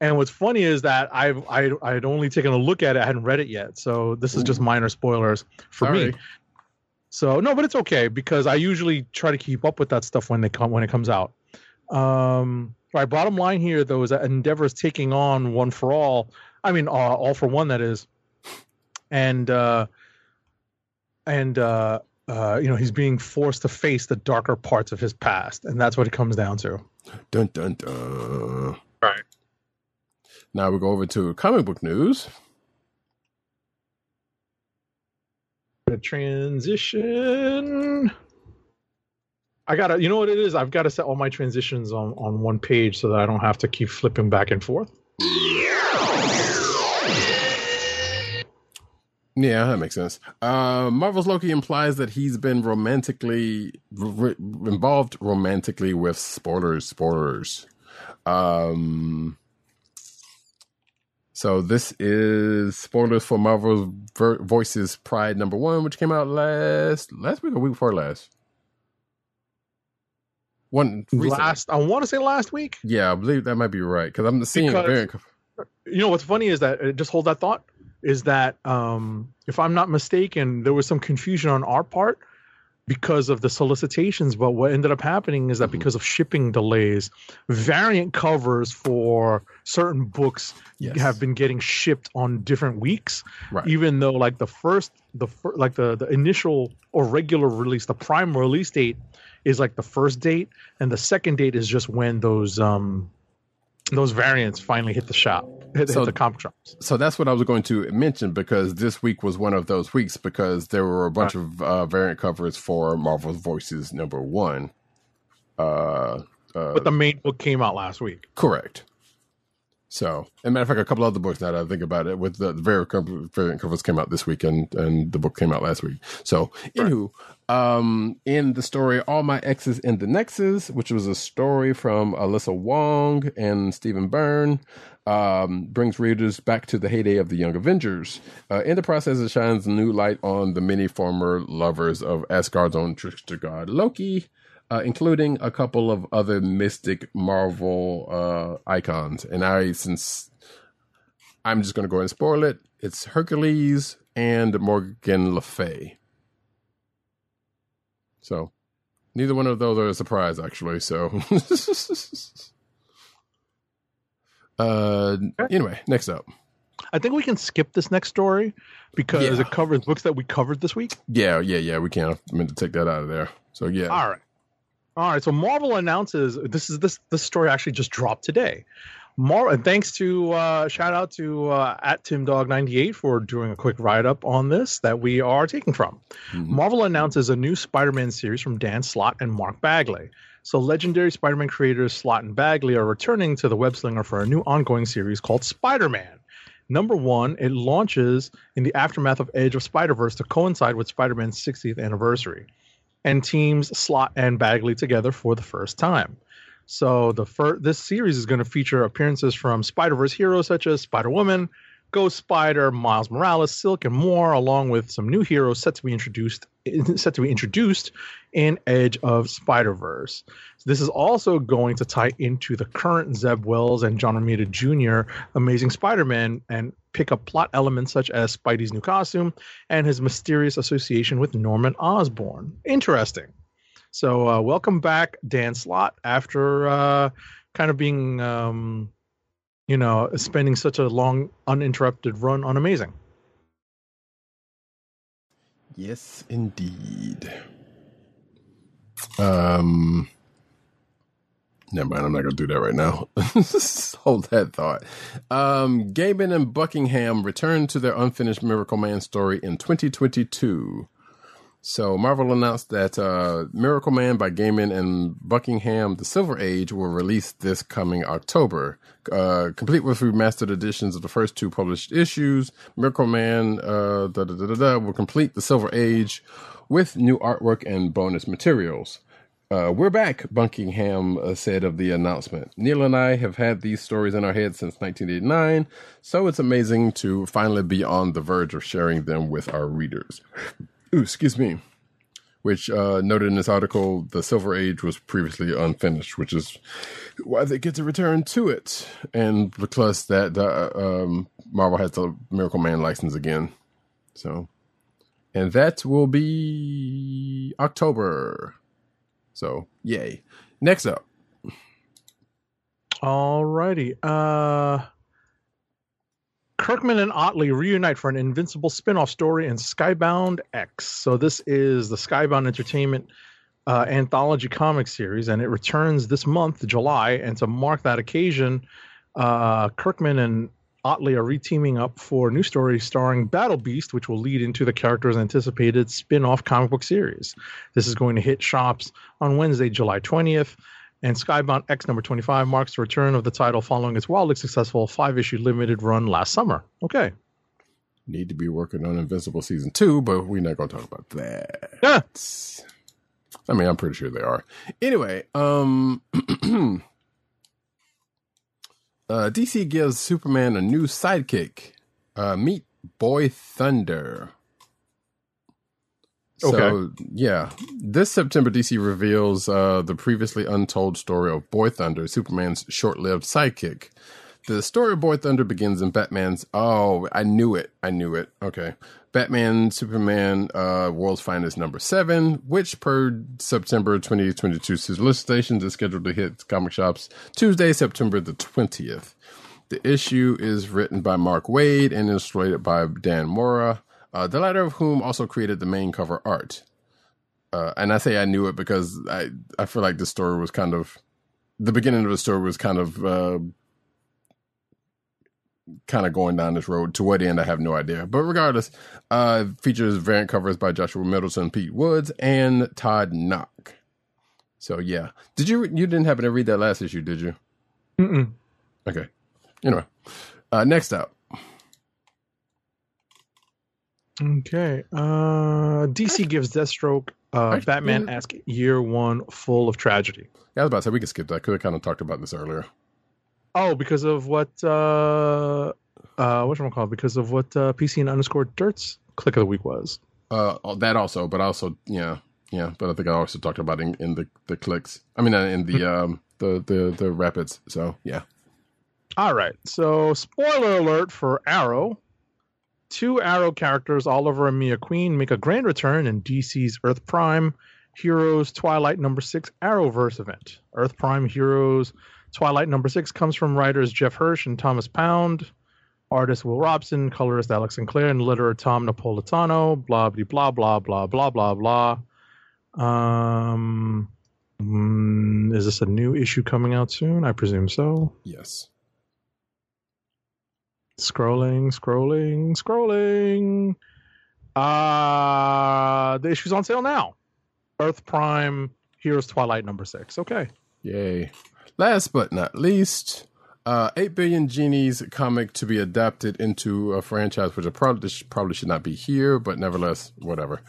and what's funny is that I've I I had only taken a look at it. I hadn't read it yet, so this is just minor spoilers for me. Sorry. So no, but it's okay because I usually try to keep up with that stuff when they come when it comes out. Um, all right. Bottom line here though is that Endeavor is taking on One for All. I mean, uh, All for One that is, and uh, and uh, uh, you know he's being forced to face the darker parts of his past, and that's what it comes down to. Dun dun dun. Right. Now we go over to comic book news. The transition. I gotta, you know what it is? I've got to set all my transitions on on one page so that I don't have to keep flipping back and forth. Yeah, that makes sense. Uh, Marvel's Loki implies that he's been romantically r- involved romantically with spoilers. Spoilers. Um, so this is spoilers for Marvel's Ver- Voices Pride number one, which came out last last week or week before last. One recently. Last, I want to say last week. yeah, I believe that might be right because I'm seeing Because- variant. You know what's funny is that uh, just hold that thought. Is that um, if I'm not mistaken, there was some confusion on our part because of the solicitations. But what ended up happening is that because of shipping delays, variant covers for certain books Yes. have been getting shipped on different weeks. Right. Even though like the first, the fir- like the the initial or regular release, the prime release date is like the first date, and the second date is just when those um those variants finally hit the shop, hit, So- hit the comic shops. So that's what I was going to mention because this week was one of those weeks because there were a bunch of uh, variant covers for Marvel's Voices number one. Uh, uh, But the main book came out last week. correct. So, and matter of fact, a couple other books now that I think about it, with the, the variant, variant covers came out this week, and and the book came out last week. So, anywho, um, in the story "All My Exes in the Nexus," which was a story from Alyssa Wong and Stephen Byrne, um, brings readers back to the heyday of the Young Avengers. Uh, in the process, it shines new light on the many former lovers of Asgard's own trickster god Loki uh, including a couple of other mystic Marvel uh, icons. And I, since I'm just going to go and spoil it, it's Hercules and Morgan Le Fay. So neither one of those are a surprise, actually. So, uh, anyway, next up. I think we can skip this next story because Yeah. it covers books that we covered this week. Yeah, yeah, yeah. We can't. I meant to take that out of there. So yeah. All right. All right. So Marvel announces this is this this story actually just dropped today. Mar- and thanks to uh, shout out to uh, at TimDog98 for doing a quick write up on this that we are taking from. Marvel announces a new Spider Man series from Dan Slott and Mark Bagley. So, legendary Spider Man creators Slott and Bagley are returning to the web slinger for a new ongoing series called Spider Man. Number one, it launches in the aftermath of Edge of Spider Verse to coincide with Spider Man's 60th anniversary and teams Slott and Bagley together for the first time. So the fir- this series is going to feature appearances from Spider-Verse heroes such as Spider-Woman, Ghost Spider, Miles Morales, Silk, and more, along with some new heroes set to be introduced set to be introduced in Edge of Spider-Verse. This is also going to tie into the current Zeb Wells and John Romita Jr. Amazing Spider-Man and pick up plot elements such as Spidey's new costume and his mysterious association with Norman Osborn. Interesting. So, uh, welcome back, Dan Slott, after uh, kind of being, um, you know, spending such a long, uninterrupted run on Amazing. Yes, indeed. Um, never mind. I'm not to do that right now. Hold that thought. Um, Gaiman and Buckingham return to their unfinished Miracle Man story in 2022. So Marvel announced that uh, Miracle Man by Gaiman and Buckingham: The Silver Age will release this coming October, uh, complete with remastered editions of the first two published issues. Miracle Man uh, da, da, da, da, will complete the Silver Age with new artwork and bonus materials. Uh, we're back, Buckingham uh, said of the announcement. Neil and I have had these stories in our heads since 1989, so it's amazing to finally be on the verge of sharing them with our readers. Ooh, excuse me. Which uh, noted in this article, the Silver Age was previously unfinished, which is why they get to return to it, and plus that uh, um, Marvel has the Miracle Man license again. So, and that will be October. So, yay. Next up. Alrighty. Uh, Kirkman and Ottley reunite for an Invincible spin-off story in Skybound X. So this is the Skybound Entertainment uh, anthology comic series, and it returns this month, July. And to mark that occasion, uh, Kirkman and Ottley are reteaming up for a new story starring Battle Beast, which will lead into the character's anticipated spin-off comic book series. This is going to hit shops on Wednesday, July 20th. And Skybound X number 25 marks the return of the title following its wildly successful five issue limited run last summer. Okay. Need to be working on Invincible season two, but we're not going to talk about that. Yeah. I mean, I'm pretty sure they are. Anyway, um, uh, DC gives Superman a new sidekick. Uh, meet Boy Thunder. So, Okay. yeah, this September, DC reveals uh, the previously untold story of Boy Thunder, Superman's short-lived sidekick. The story of Boy Thunder begins in Batman's. Oh, I knew it. I knew it. Okay. Batman, Superman, uh, World's Finest number seven, which per September 2022 solicitations is scheduled to hit comic shops Tuesday, September the 20th. The issue is written by Mark Waid and illustrated by Dan Mora, uh, the latter of whom also created the main cover art. Uh, and I say I knew it because I, I feel like the story was kind of, the beginning of the story was kind of, uh, kind of going down this road. To what end, I have no idea. But regardless, uh, features variant covers by Joshua Middleton, Pete Woods, and Todd Nauck. So yeah, did you you didn't happen to read that last issue, did you? Mm-mm. Okay. Anyway, uh, next up, Okay. Uh, DC gives Deathstroke uh, Batman yeah. esque year one full of tragedy. Yeah, I was about to say we could skip that. Could have kind of talked about this earlier. Oh, because of what? Uh, uh, what am I called? Because of what uh, PCN underscore Dirt's click of the week was. Uh, that also, but also, yeah, yeah. But I think I also talked about in, in the the clicks. I mean, uh, in the um the the the rapids. So yeah. All right. So, spoiler alert for Arrow. Two Arrow characters, Oliver and Mia Queen, make a grand return in DC's Earth Prime Heroes Twilight number six Arrowverse event. Earth Prime Heroes Twilight number six comes from writers Jeff Hersh and Thomas Pound, artist Will Robson, colorist Alex Sinclair, and letterer Tom Napolitano. Blah blah blah blah blah blah blah blah. Um, mm, is this a new issue coming out soon? I presume so. Yes. Scrolling, scrolling, scrolling. Uh the issue's on sale now. Earth Prime Heroes Twilight number six. Okay. Yay. Last but not least, uh, 8 Billion Genies comic to be adapted into a franchise, which I probably, probably should not be here, but nevertheless, whatever.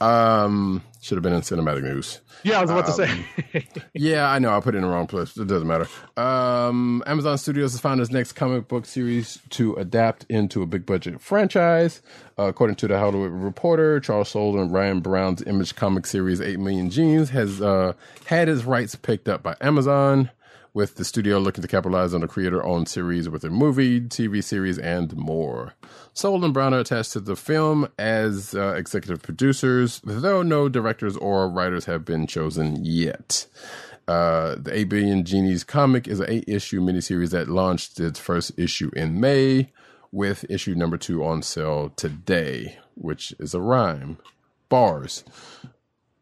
Um, should have been in cinematic news. Yeah, I was about to Um, say. Yeah, I know. I put it in the wrong place. It doesn't matter. Um, Amazon Studios has found its next comic book series to adapt into a big budget franchise. Uh, according to the Hollywood Reporter, Charles Soule and Ryan Brown's Image comic series 8 Million Genies has uh, had its rights picked up by Amazon, with the studio looking to capitalize on the creator owned series with a movie, TV series, and more. Soule and Brown are attached to the film as uh, executive producers, though no directors or writers have been chosen yet. Uh, the 8 Billion Genies comic is an eight issue miniseries that launched its first issue in May, with issue number two on sale today, which is a rhyme. Bars.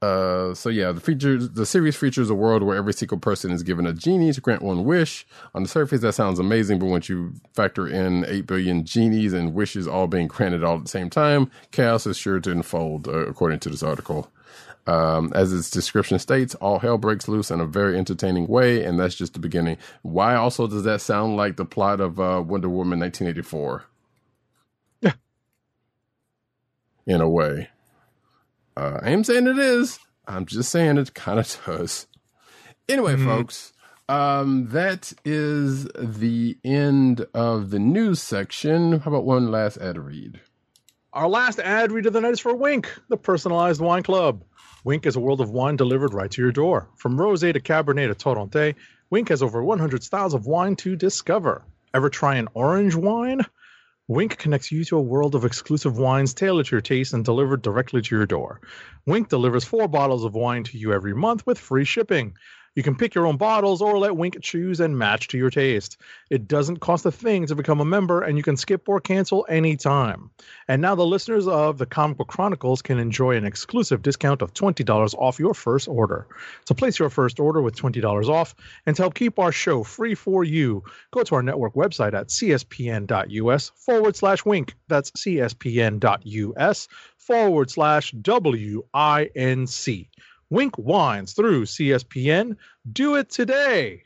Uh, so yeah, the features the series features a world where every single person is given a genie to grant one wish. On the surface, that sounds amazing, but once you factor in eight billion genies and wishes all being granted all at the same time, chaos is sure to unfold, uh, according to this article. Um, as its description states, all hell breaks loose in a very entertaining way, and that's just the beginning. Why also does that sound like the plot of uh, Wonder Woman 1984? Yeah. In a way. Uh, I am saying it is, I'm just saying it kind of does. Anyway, folks, um, that is the end of the news section. How about one last ad read? Our last ad read of the night is for Winc, the personalized wine club. Winc is a world of wine delivered right to your door. From rosé to cabernet to torronté, Winc has over 100 styles of wine to discover. Ever try an orange wine? Winc connects you to a world of exclusive wines tailored to your taste and delivered directly to your door. Winc delivers four bottles of wine to you every month with free shipping. You can pick your own bottles or let Winc choose and match to your taste. It doesn't cost a thing to become a member, and you can skip or cancel anytime. And now the listeners of the Comic Book Chronicles can enjoy an exclusive discount of $20 off your first order. So place your first order with $20 off and to help keep our show free for you, go to our network website at cspn.us forward slash winc. That's cspn.us forward slash W-I-N-C. Winc Wines through CSPN. Do it today.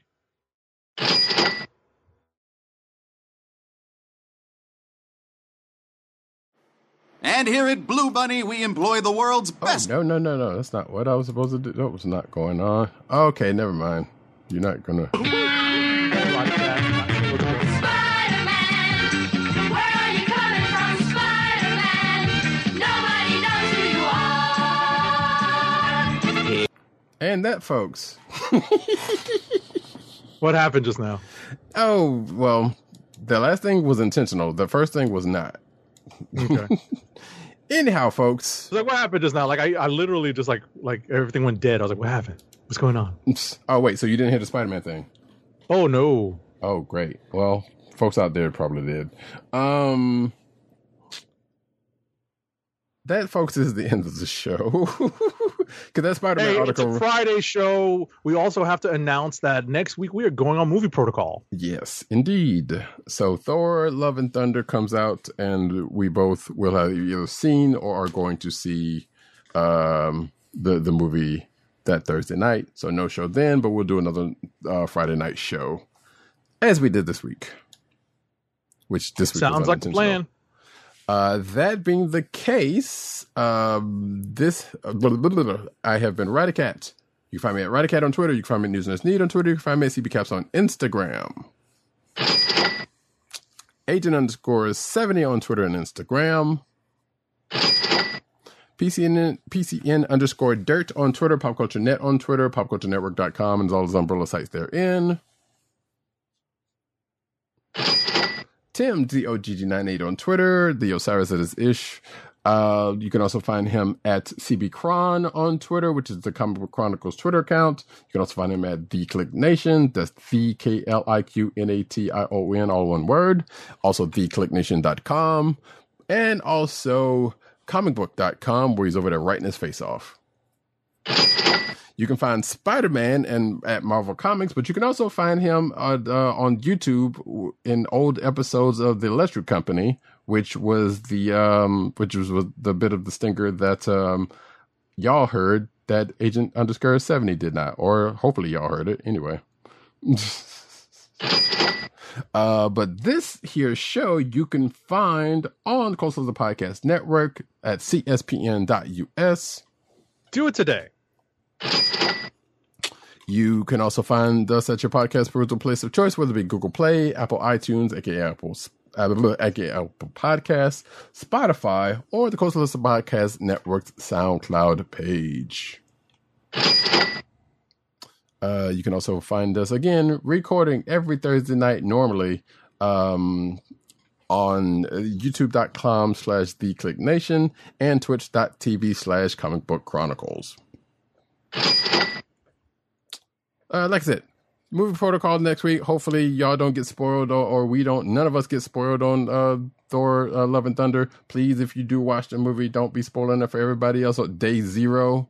And here at Blue Bunny, we employ the world's best. Oh, best. no, no, no, no. That's not what I was supposed to do. That was not going on. Okay, never mind. You're not gonna. And that, folks. What happened just now? Oh well, the last thing was intentional. The first thing was not. Okay. Anyhow, folks. It's like what happened just now? Like I, I literally just like like everything went dead. I was like, what happened? What's going on? Oh wait, so you didn't hear the Spider-Man thing? Oh no. Oh great. Well, folks out there probably did. Um that folks is the end of the show. Cause that Spider-Man Hey, it's a Friday show. We also have to announce that next week we are going on movie protocol. Yes, indeed. So Thor Love and Thunder comes out and we both will have either seen or are going to see um the the movie that Thursday night. So no show then, but we'll do another uh, Friday night show as we did this week. Which this week was Sounds like a plan. Uh, that being the case, um, this blah, blah, blah, blah, I have been Radicat. You can find me at Radicat on Twitter. You can find me at News and Need on Twitter. You can find me at CBCaps on Instagram. Agent underscore 70 on Twitter and Instagram. PCN, PCN underscore dirt on Twitter, Pop Culture Net on Twitter, popculturenetwork.com, and all those umbrella sites therein. Tim, DOGG98 on Twitter, the Osiris that is ish. Uh, you can also find him at CB Cron on Twitter, which is the Comic Book Chronicles Twitter account. You can also find him at The Kliq Nation. That's the K L I Q N A T I O N, all one word. Also, thekliqnation.com. And also comicbook.com, where he's over there writing his face off. You can find Spider Man and at Marvel Comics, but you can also find him uh, uh, on YouTube in old episodes of the Electric Company, which was the um, which was the bit of the stinker that um, y'all heard that Agent underscore seventy did not, or hopefully y'all heard it anyway. Uh, but this here show you can find on Coastal the Podcast Network at cspn.us. Do it today. You can also find us at your podcast perusal place of choice, whether it be Google Play, Apple iTunes, aka Apple, uh, aka Apple Podcasts, Spotify, or the Coastal List Podcast Network's SoundCloud page. Uh, you can also find us again recording every Thursday night normally um, on youtube.com slash the kliq nation and twitch.tv slash comic book chronicles. Uh, like I said, movie protocol next week. Hopefully, y'all don't get spoiled, or, or we don't. None of us get spoiled on uh, Thor: uh, Love and Thunder. Please, if you do watch the movie, don't be spoiling it for everybody else. On day zero,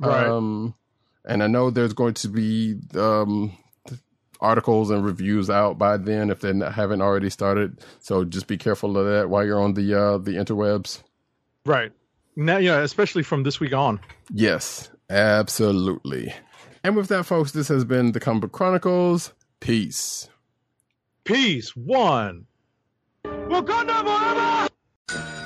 Right. Um, and I know there's going to be um, articles and reviews out by then if they haven't already started. So just be careful of that while you're on the uh, the interwebs. Right. Now, yeah, especially from this week on. Yes, absolutely. And with that, folks, this has been the Book Chronicles. Peace. Peace. One. Wakanda forever!